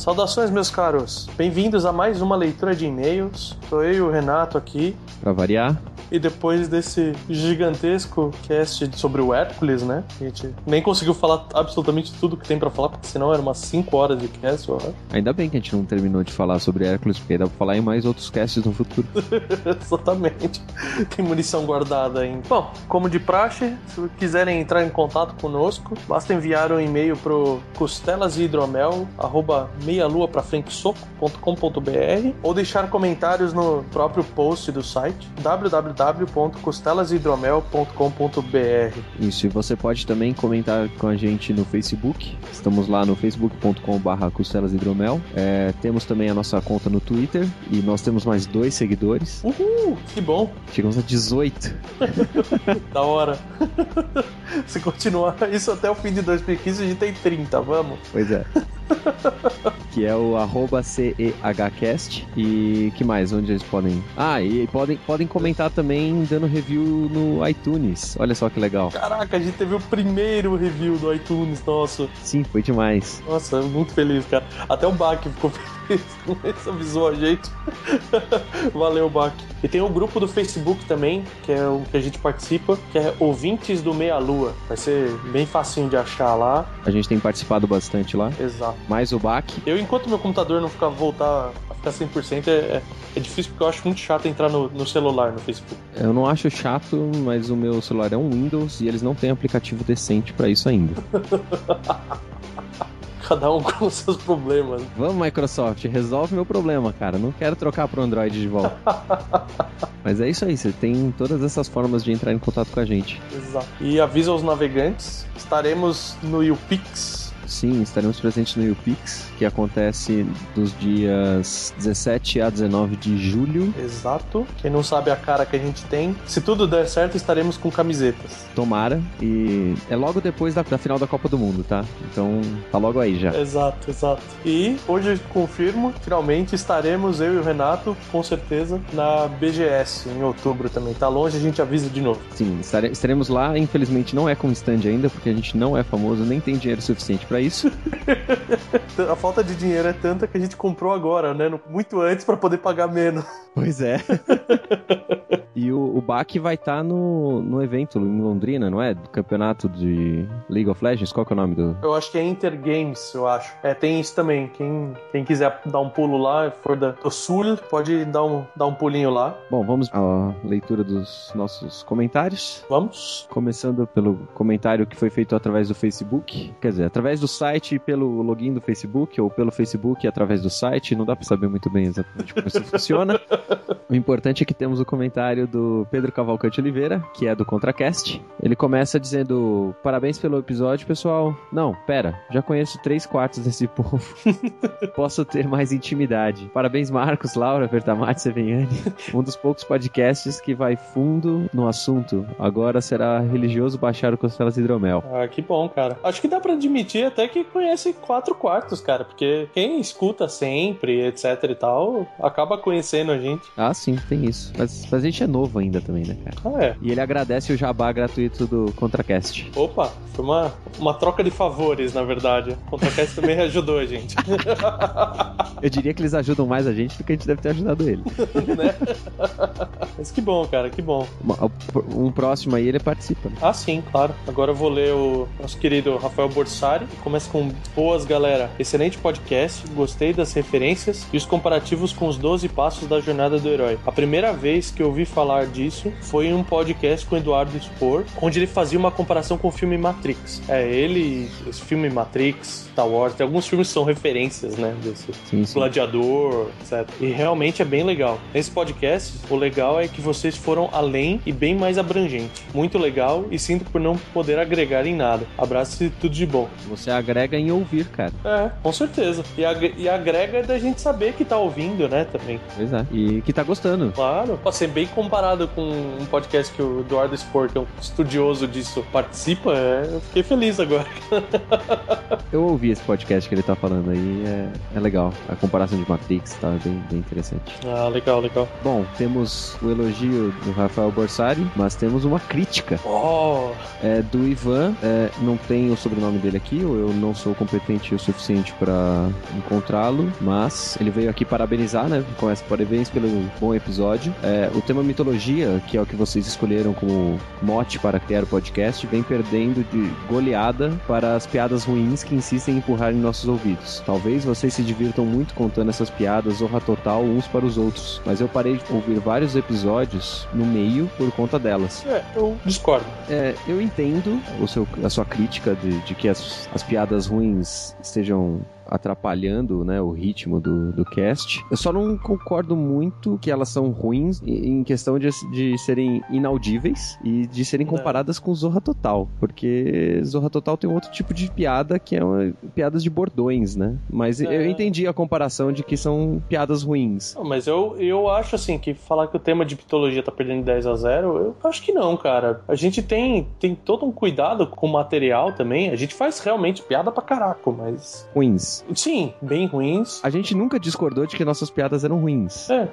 [SPEAKER 2] Saudações, meus caros. Bem-vindos a mais uma leitura de e-mails. Sou eu e o Renato aqui.
[SPEAKER 3] Pra variar.
[SPEAKER 2] E depois desse gigantesco cast sobre o Hércules, né? A gente nem conseguiu falar absolutamente tudo que tem pra falar, porque senão era umas 5 horas de cast, eu acho.
[SPEAKER 3] Ainda bem que a gente não terminou de falar sobre Hércules, porque dá pra falar em mais outros casts no futuro.
[SPEAKER 2] Exatamente. Tem munição guardada ainda. Bom, como de praxe, se quiserem entrar em contato conosco, basta enviar um e-mail pro costelasehidromel, arroba meialua pra frente soco.com.br ou deixar comentários no próprio post do site www.costelasehidromel.com.br
[SPEAKER 3] Isso, e você pode também comentar com a gente no Facebook. Estamos lá no facebook.com.br costelas hidromel. É, temos também a nossa conta no Twitter e nós temos mais dois seguidores.
[SPEAKER 2] Uhul, que bom,
[SPEAKER 3] Chegamos a 18.
[SPEAKER 2] da hora. Se continuar isso até o fim de 2015, a gente tem 30, vamos?
[SPEAKER 3] Pois é. que é o arroba CEHcast. E que mais? Onde eles podem. Ah, e podem, podem comentar também dando review no iTunes. Olha só que legal.
[SPEAKER 2] Caraca, a gente teve o primeiro review do iTunes, nossa.
[SPEAKER 3] Sim, foi demais.
[SPEAKER 2] Nossa, muito feliz, cara. Até o Bach ficou feliz com isso, avisou a gente. Valeu, Bach. E tem o grupo do Facebook também, que é o que a gente participa, que é Ouvintes do Meia Lua. Vai ser bem facinho de achar lá.
[SPEAKER 3] A gente tem participado bastante lá.
[SPEAKER 2] Exato.
[SPEAKER 3] Mais o back.
[SPEAKER 2] Eu, enquanto meu computador não ficar voltar a ficar 100%, é, é, é difícil porque eu acho muito chato entrar no, no celular no Facebook.
[SPEAKER 3] Eu não acho chato, mas o meu celular é um Windows e eles não têm aplicativo decente pra isso ainda.
[SPEAKER 2] Cada um com os seus problemas.
[SPEAKER 3] Vamos, Microsoft, resolve meu problema, cara. Não quero trocar pro Android de volta. Mas é isso aí, você tem todas essas formas de entrar em contato com a gente.
[SPEAKER 2] Exato. E avisa aos navegantes, estaremos no YouPix.
[SPEAKER 3] Sim, estaremos presentes no UPix, que acontece dos dias 17 a 19 de julho.
[SPEAKER 2] Exato. Quem não sabe a cara que a gente tem, se tudo der certo, estaremos com camisetas.
[SPEAKER 3] Tomara. E é logo depois da, da final da Copa do Mundo, tá? Então tá logo aí já.
[SPEAKER 2] Exato, exato. E hoje eu confirmo, finalmente estaremos, eu e o Renato, com certeza, na BGS em outubro também. Tá longe, a gente avisa de novo.
[SPEAKER 3] Sim, estare- estaremos lá. Infelizmente não é com stand ainda, porque a gente não é famoso, nem tem dinheiro suficiente pra isso.
[SPEAKER 2] A falta de dinheiro é tanta que a gente comprou agora, né? Muito antes pra poder pagar menos.
[SPEAKER 3] Pois é. e o, o Bach vai estar no, no evento em Londrina, não é? Do campeonato de League of Legends. Qual que é o nome do.
[SPEAKER 2] Eu acho que é Inter Games, eu acho. É, tem isso também. Quem, quem quiser dar um pulo lá, for da, do sul, pode dar um, dar um pulinho lá.
[SPEAKER 3] Bom, vamos à leitura dos nossos comentários.
[SPEAKER 2] Vamos?
[SPEAKER 3] Começando pelo comentário que foi feito através do Facebook. Quer dizer, através do site e pelo login do Facebook, ou pelo Facebook através do site. Não dá pra saber muito bem exatamente como isso funciona. O importante é que temos o comentário do Pedro Cavalcante Oliveira, que é do ContraCast. Ele começa dizendo: Parabéns pelo episódio, pessoal. Não, pera, já conheço três quartos desse povo. Posso ter mais intimidade. Parabéns, Marcos, Laura, Bertamati, Seveniani. Um dos poucos podcasts que vai fundo no assunto. Agora será religioso baixar o Costelas Hidromel.
[SPEAKER 2] Ah, que bom, cara. Acho que dá pra admitir até que conhece quatro quartos, cara, porque quem escuta sempre, etc e tal, acaba conhecendo a gente.
[SPEAKER 3] Ah, sim, tem isso. Mas, mas a gente é novo ainda também, né, cara?
[SPEAKER 2] Ah, é.
[SPEAKER 3] E ele agradece o jabá gratuito do ContraCast.
[SPEAKER 2] Opa, foi uma, uma troca de favores, na verdade. O ContraCast também ajudou a gente.
[SPEAKER 3] Eu diria que eles ajudam mais a gente do que a gente deve ter ajudado ele.
[SPEAKER 2] né? Mas que bom, cara, que bom.
[SPEAKER 3] Um próximo aí, ele participa. né?
[SPEAKER 2] Ah, sim, claro. Agora eu vou ler o nosso querido Rafael Borsari. Começa com boas, galera. Excelente podcast. Gostei das referências e os comparativos com os 12 passos da jornada do herói. A primeira vez que eu ouvi falar disso foi em um podcast com o Eduardo Spor, onde ele fazia uma comparação com o filme Matrix. É, ele, esse filme Matrix, Star Wars, tem alguns filmes que são referências, né? Desse
[SPEAKER 3] Sim, sim.
[SPEAKER 2] Gladiador, etc. E realmente é bem legal. Nesse podcast, o legal é que vocês foram além e bem mais abrangente. Muito legal e sinto por não poder agregar em nada. Abraço e tudo de bom.
[SPEAKER 3] Você agrega em ouvir, cara.
[SPEAKER 2] É, com certeza. E, ag- e agrega da gente saber que tá ouvindo, né, também.
[SPEAKER 3] Pois é. E que tá gostando.
[SPEAKER 2] Claro. Pode ser bem comparado com um podcast que o Eduardo Spor, que é um estudioso disso, participa. é, eu fiquei feliz agora.
[SPEAKER 3] Eu ouvi esse podcast que ele tá falando aí, é, é legal. A comparação de Matrix tá bem, bem interessante.
[SPEAKER 2] Ah, legal, legal.
[SPEAKER 3] Bom, temos o elogio do Rafael Borsari, mas temos uma crítica.
[SPEAKER 2] Oh,
[SPEAKER 3] É do Ivan, é, não tem o sobrenome dele aqui, ou eu não sou competente o suficiente pra encontrá-lo, mas ele veio aqui parabenizar, né? Começa parabéns pelo bom episódio. É, o tema mitologia, que é o que vocês escolheram como mote para criar o podcast, vem perdendo de goleada para as piadas ruins que insistem em empurrar em nossos ouvidos. Talvez vocês se divirtam muito contando essas piadas zorra total uns para os outros, mas eu parei de ouvir vários episódios no meio por conta delas.
[SPEAKER 2] é, eu discordo.
[SPEAKER 3] É, eu entendo o seu, a sua crítica de, de que as, as piadas ruins estejam atrapalhando né, o ritmo do, do cast. Eu só não concordo muito que elas são ruins em questão de, de serem inaudíveis e de serem comparadas com Zorra Total, porque Zorra Total tem outro tipo de piada que é uma, piadas de bordões, né? Mas eu
[SPEAKER 2] É.
[SPEAKER 3] entendi a comparação de que são piadas ruins.
[SPEAKER 2] Não, mas eu, eu acho assim que falar que o tema de mitologia tá perdendo 10 a 0, eu acho que não, cara. A gente tem, tem todo um cuidado com o material também. A gente faz realmente piada pra caraco, mas.
[SPEAKER 3] Ruins.
[SPEAKER 2] Sim, bem ruins.
[SPEAKER 3] A gente nunca discordou de que nossas piadas eram ruins.
[SPEAKER 2] É,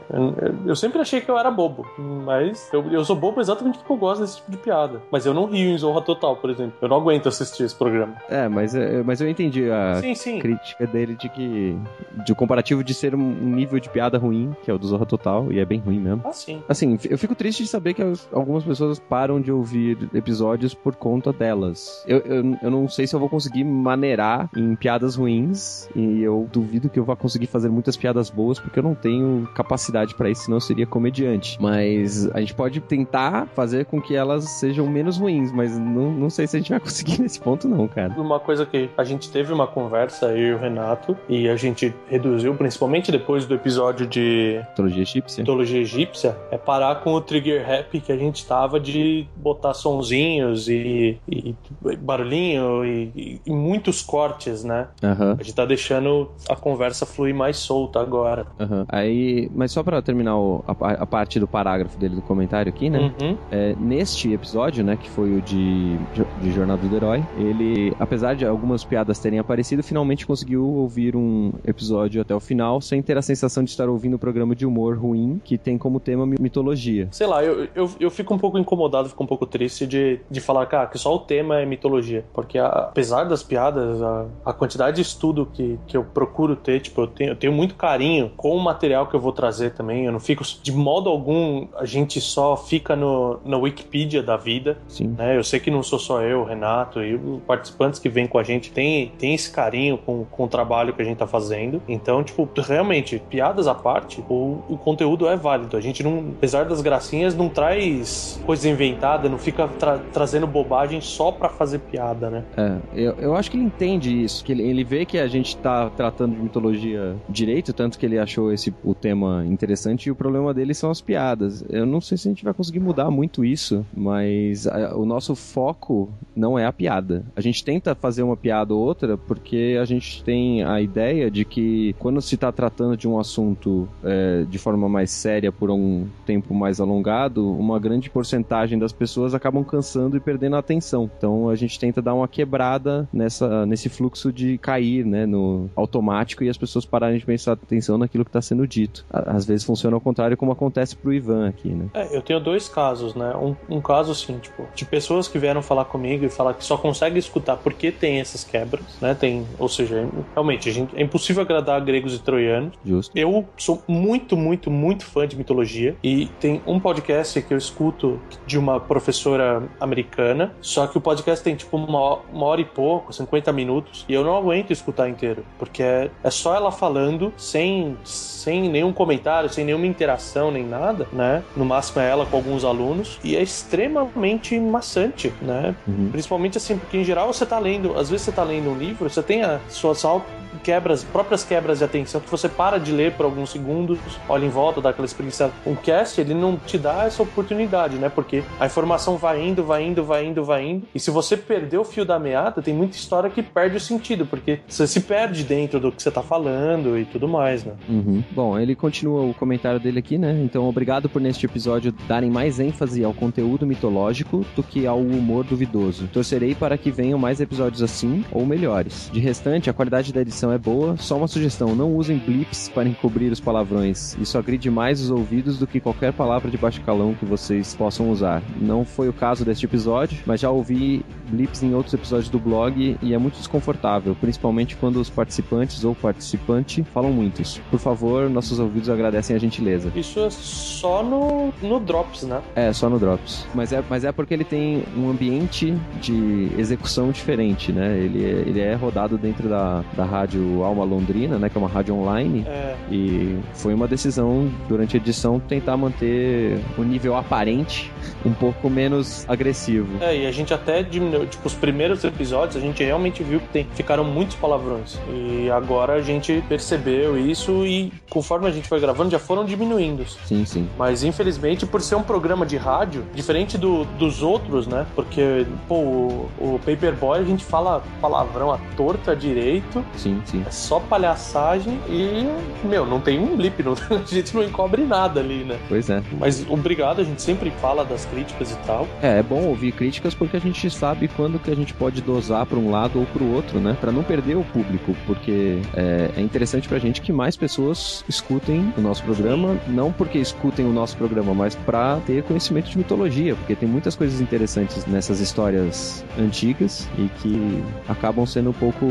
[SPEAKER 2] eu, sempre achei que eu era bobo, mas eu, eu sou bobo exatamente porque eu gosto desse tipo de piada. Mas eu não rio em Zorra Total, por exemplo. Eu não aguento assistir esse programa.
[SPEAKER 3] É, mas, é, mas eu entendi a
[SPEAKER 2] Sim, sim.
[SPEAKER 3] crítica dele de que. de o comparativo de ser um um nível de piada ruim, que é o do Zorra Total, e é bem ruim mesmo.
[SPEAKER 2] Ah, sim.
[SPEAKER 3] Assim, eu fico triste de saber que as- algumas pessoas param de ouvir episódios por conta delas. Eu, eu, eu não sei se eu vou conseguir maneirar em piadas ruins, e eu duvido que eu vá conseguir fazer muitas piadas boas, porque eu não tenho capacidade pra isso, senão eu seria comediante. Mas a gente pode tentar fazer com que elas sejam menos ruins, mas não, não sei se a gente vai conseguir nesse ponto, não, cara.
[SPEAKER 2] Uma coisa que a gente teve uma conversa, eu e o Renato, e a gente reduziu, principalmente depois do episódio de
[SPEAKER 3] Mitologia egípcia.
[SPEAKER 2] mitologia egípcia, é parar com o trigger rap que a gente tava de botar sonzinhos e, e barulhinho e, e- muitos cortes, né?
[SPEAKER 3] Aham.
[SPEAKER 2] A gente tá deixando a conversa fluir mais solta agora.
[SPEAKER 3] Aham. Aí, mas só pra terminar o- a, a parte do parágrafo dele do comentário aqui, né?
[SPEAKER 2] Uhum.
[SPEAKER 3] É, neste episódio, né, que foi o de, de Jornada do Herói, ele, apesar de algumas piadas terem aparecido, finalmente conseguiu ouvir um episódio até o final sem ter a sensação de estar ouvindo um programa de humor ruim que tem como tema mi- mitologia.
[SPEAKER 2] Sei lá, eu, eu, eu fico um pouco incomodado, fico um pouco triste de, de falar, cara, que só o tema é mitologia. Porque a- apesar das piadas, a, a quantidade de estudo que, que eu procuro ter, tipo, eu tenho, eu tenho muito carinho com o material que eu vou trazer também. Eu não fico, de modo algum, a gente só fica no, na Wikipedia da vida.
[SPEAKER 3] Sim.
[SPEAKER 2] né? Eu sei que não sou só eu, Renato, e os participantes que vêm com a gente tem, tem esse carinho com, com o trabalho que a gente tá fazendo. Então, tipo, realmente, piadas à parte, o, o conteúdo é válido. A gente não, apesar das gracinhas, não traz coisa inventada, não fica tra- trazendo bobagem só pra fazer piada, né?
[SPEAKER 3] É, eu, eu acho que ele entende isso, que ele, ele vê que a gente gente tá tratando de mitologia direito, tanto que ele achou esse o tema interessante e o problema dele são as piadas. Eu não sei se a gente vai conseguir mudar muito isso, mas a, o nosso foco não é a piada. A gente tenta fazer uma piada ou outra porque a gente tem a ideia de que quando se está tratando de um assunto é, de forma mais séria por um tempo mais alongado, uma grande porcentagem das pessoas acabam cansando e perdendo a atenção. Então a gente tenta dar uma quebrada nessa, nesse fluxo de cair né, no automático e as pessoas pararem de prestar atenção naquilo que está sendo dito. Às vezes funciona ao contrário, como acontece pro Ivan aqui, né?
[SPEAKER 2] É, eu tenho dois casos, né? Um, um caso, assim, tipo, de pessoas que vieram falar comigo e falar que só consegue escutar porque tem essas quebras, né? Tem, ou seja, realmente, gente, é impossível agradar gregos e troianos.
[SPEAKER 3] Justo.
[SPEAKER 2] Eu sou muito, muito, muito fã de mitologia e tem um podcast que eu escuto de uma professora americana, só que o podcast tem tipo uma, uma hora e pouco, 50 minutos, e eu não aguento escutar inteiro, porque é, é só ela falando sem, sem nenhum comentário, sem nenhuma interação nem nada, né? No máximo é ela com alguns alunos, e é extremamente maçante, né?
[SPEAKER 3] Uhum.
[SPEAKER 2] Principalmente assim, porque em geral você tá lendo, às vezes você tá lendo um livro, você tem as suas auto quebras, próprias quebras de atenção, que você para de ler por alguns segundos, olha em volta, dá aquela experiência. Um cast, ele não te dá essa oportunidade, né? Porque a informação vai indo, vai indo, vai indo, vai indo. E se você perder o fio da meada, tem muita história que perde o sentido, porque você se perde dentro do que você tá falando e tudo mais, né?
[SPEAKER 3] Uhum. Bom, ele continua o comentário dele aqui, né? Então, obrigado por neste episódio darem mais ênfase ao conteúdo mitológico do que ao humor duvidoso. Torcerei para que venham mais episódios assim ou melhores. De restante, a qualidade da edição é boa. Só uma sugestão: não usem blips para encobrir os palavrões. Isso agride mais os ouvidos do que qualquer palavra de baixo calão que vocês possam usar. Não foi o caso deste episódio, mas já ouvi blips em outros episódios do blog e é muito desconfortável, principalmente quando os participantes ou participante falam muitos. Por favor, nossos ouvidos agradecem a gentileza.
[SPEAKER 2] Isso é só no, no Drops, né?
[SPEAKER 3] É, só no Drops. Mas é, mas é porque ele tem um ambiente de execução diferente, né? Ele é, ele é rodado dentro da, da rádio Alma Londrina, né? Que é uma rádio online.
[SPEAKER 2] É.
[SPEAKER 3] E foi uma decisão, durante a edição, tentar manter o nível aparente um pouco menos agressivo.
[SPEAKER 2] É, e a gente até diminuiu, tipo, os primeiros episódios, a gente realmente viu que tem, ficaram muitos palavrões. E agora a gente percebeu isso e conforme a gente foi gravando, já foram diminuindo.
[SPEAKER 3] Sim, sim.
[SPEAKER 2] Mas infelizmente, por ser um programa de rádio, diferente do, dos outros, né? Porque, pô, o, o Paperboy a gente fala palavrão à torta direito,
[SPEAKER 3] Sim, sim.
[SPEAKER 2] é só palhaçagem e, meu, não tem um blip, não, a gente não encobre nada ali, né?
[SPEAKER 3] Pois é.
[SPEAKER 2] Mas obrigado, a gente sempre fala das críticas e tal.
[SPEAKER 3] É, é bom ouvir críticas porque a gente sabe quando que a gente pode dosar para um lado ou para o outro, né? Para não perder o público, porque é, é interessante pra gente que mais pessoas escutem o nosso programa, não porque escutem o nosso programa, mas para ter conhecimento de mitologia, porque tem muitas coisas interessantes nessas histórias antigas e que acabam sendo um pouco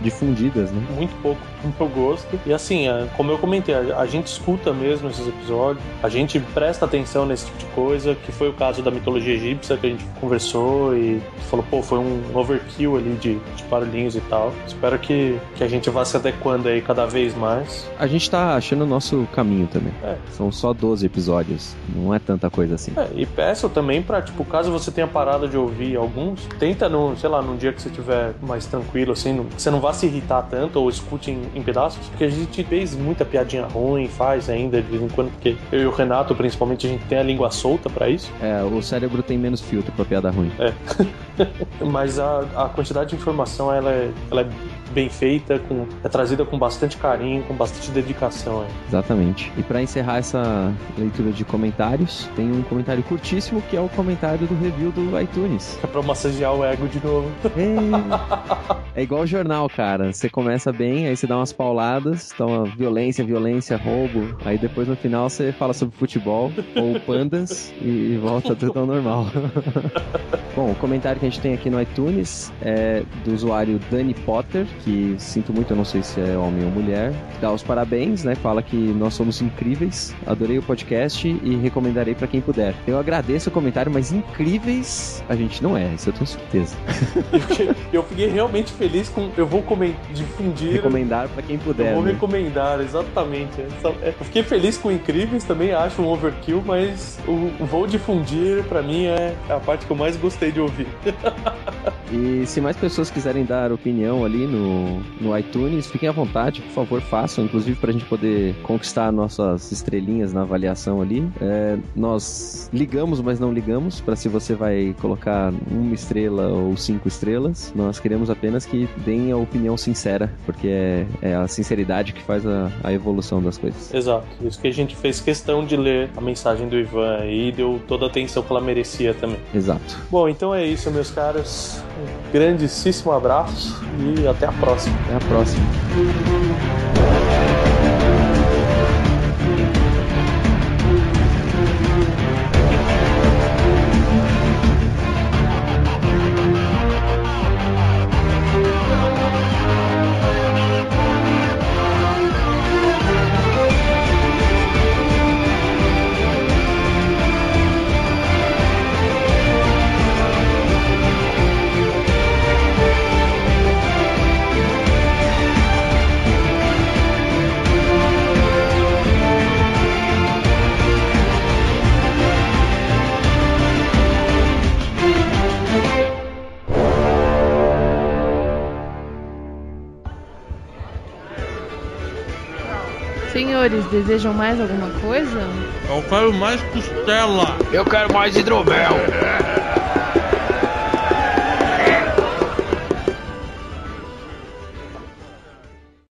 [SPEAKER 3] difundidas, né?
[SPEAKER 2] Muito pouco pro meu gosto. E assim, é, como eu comentei, a, gente escuta mesmo esses episódios, a gente presta atenção nesse tipo de coisa, que foi o caso da mitologia egípcia que a gente conversou e falou, pô, foi um overkill ali de, de barulhinhos e tal. Espero que, que a gente vá se adequando aí cada vez mais.
[SPEAKER 3] A gente tá achando o nosso caminho também.
[SPEAKER 2] É.
[SPEAKER 3] São só 12 episódios, não é tanta coisa assim.
[SPEAKER 2] É, e peço também pra, tipo, caso você tenha parado de ouvir alguns, tenta no, sei lá, num dia que você estiver mais tranquilo, assim, não- você não vá se irritar tanto ou escute em, em pedaços, porque a gente fez muita piadinha ruim, faz ainda de vez em quando, porque eu e o Renato, principalmente, a gente tem a língua solta pra isso.
[SPEAKER 3] É, o cérebro tem menos filtro pra piada ruim.
[SPEAKER 2] Mas a, a quantidade de informação ela é, ela é bem feita, com, é trazida com bastante carinho, com bastante dedicação. é.
[SPEAKER 3] Exatamente. E pra encerrar essa leitura de comentários, tem um comentário curtíssimo que é o comentário do review do iTunes.
[SPEAKER 2] É pra massagear o ego de novo.
[SPEAKER 3] É igual o jornal, cara. Você começa bem, aí você dá umas pauladas, toma violência, violência, roubo. Aí depois no final você fala sobre futebol ou pandas e volta tudo ao normal. Bom, o comentário que a gente tem aqui no iTunes é do usuário Dani Potter, que sinto muito, eu não sei se é homem ou mulher. Dá os parabéns, né? Fala que nós somos incríveis. Adorei o podcast e recomendarei pra quem puder. Eu agradeço o comentário, mas incríveis a gente não é, isso eu tenho certeza.
[SPEAKER 2] Eu fiquei, eu fiquei realmente feliz com. Eu vou difundir.
[SPEAKER 3] Recomendar pra quem
[SPEAKER 2] Eu
[SPEAKER 3] puder.
[SPEAKER 2] vou
[SPEAKER 3] né?
[SPEAKER 2] recomendar, exatamente. Essa- é, Eu fiquei feliz com Incríveis, também acho um overkill, mas o vou difundir, pra mim, é a parte que eu mais gostei de ouvir.
[SPEAKER 3] E se mais pessoas quiserem dar opinião ali no no, no iTunes. Fiquem à vontade, por favor, façam, inclusive pra gente poder conquistar nossas estrelinhas na avaliação ali. É, nós ligamos, mas não ligamos, para se você vai colocar uma estrela ou cinco estrelas. Nós queremos apenas que deem a opinião sincera, porque é, é a sinceridade que faz a, a evolução das coisas.
[SPEAKER 2] Exato. Isso que a gente fez questão de ler a mensagem do Ivan aí e deu toda a atenção que ela merecia também.
[SPEAKER 3] Exato.
[SPEAKER 2] Bom, então é isso, meus caros. Um grandíssimo abraço e até a próxima.
[SPEAKER 3] Até a próxima.
[SPEAKER 10] Desejam mais alguma coisa?
[SPEAKER 11] Eu quero mais costela.
[SPEAKER 9] Eu quero mais hidromel.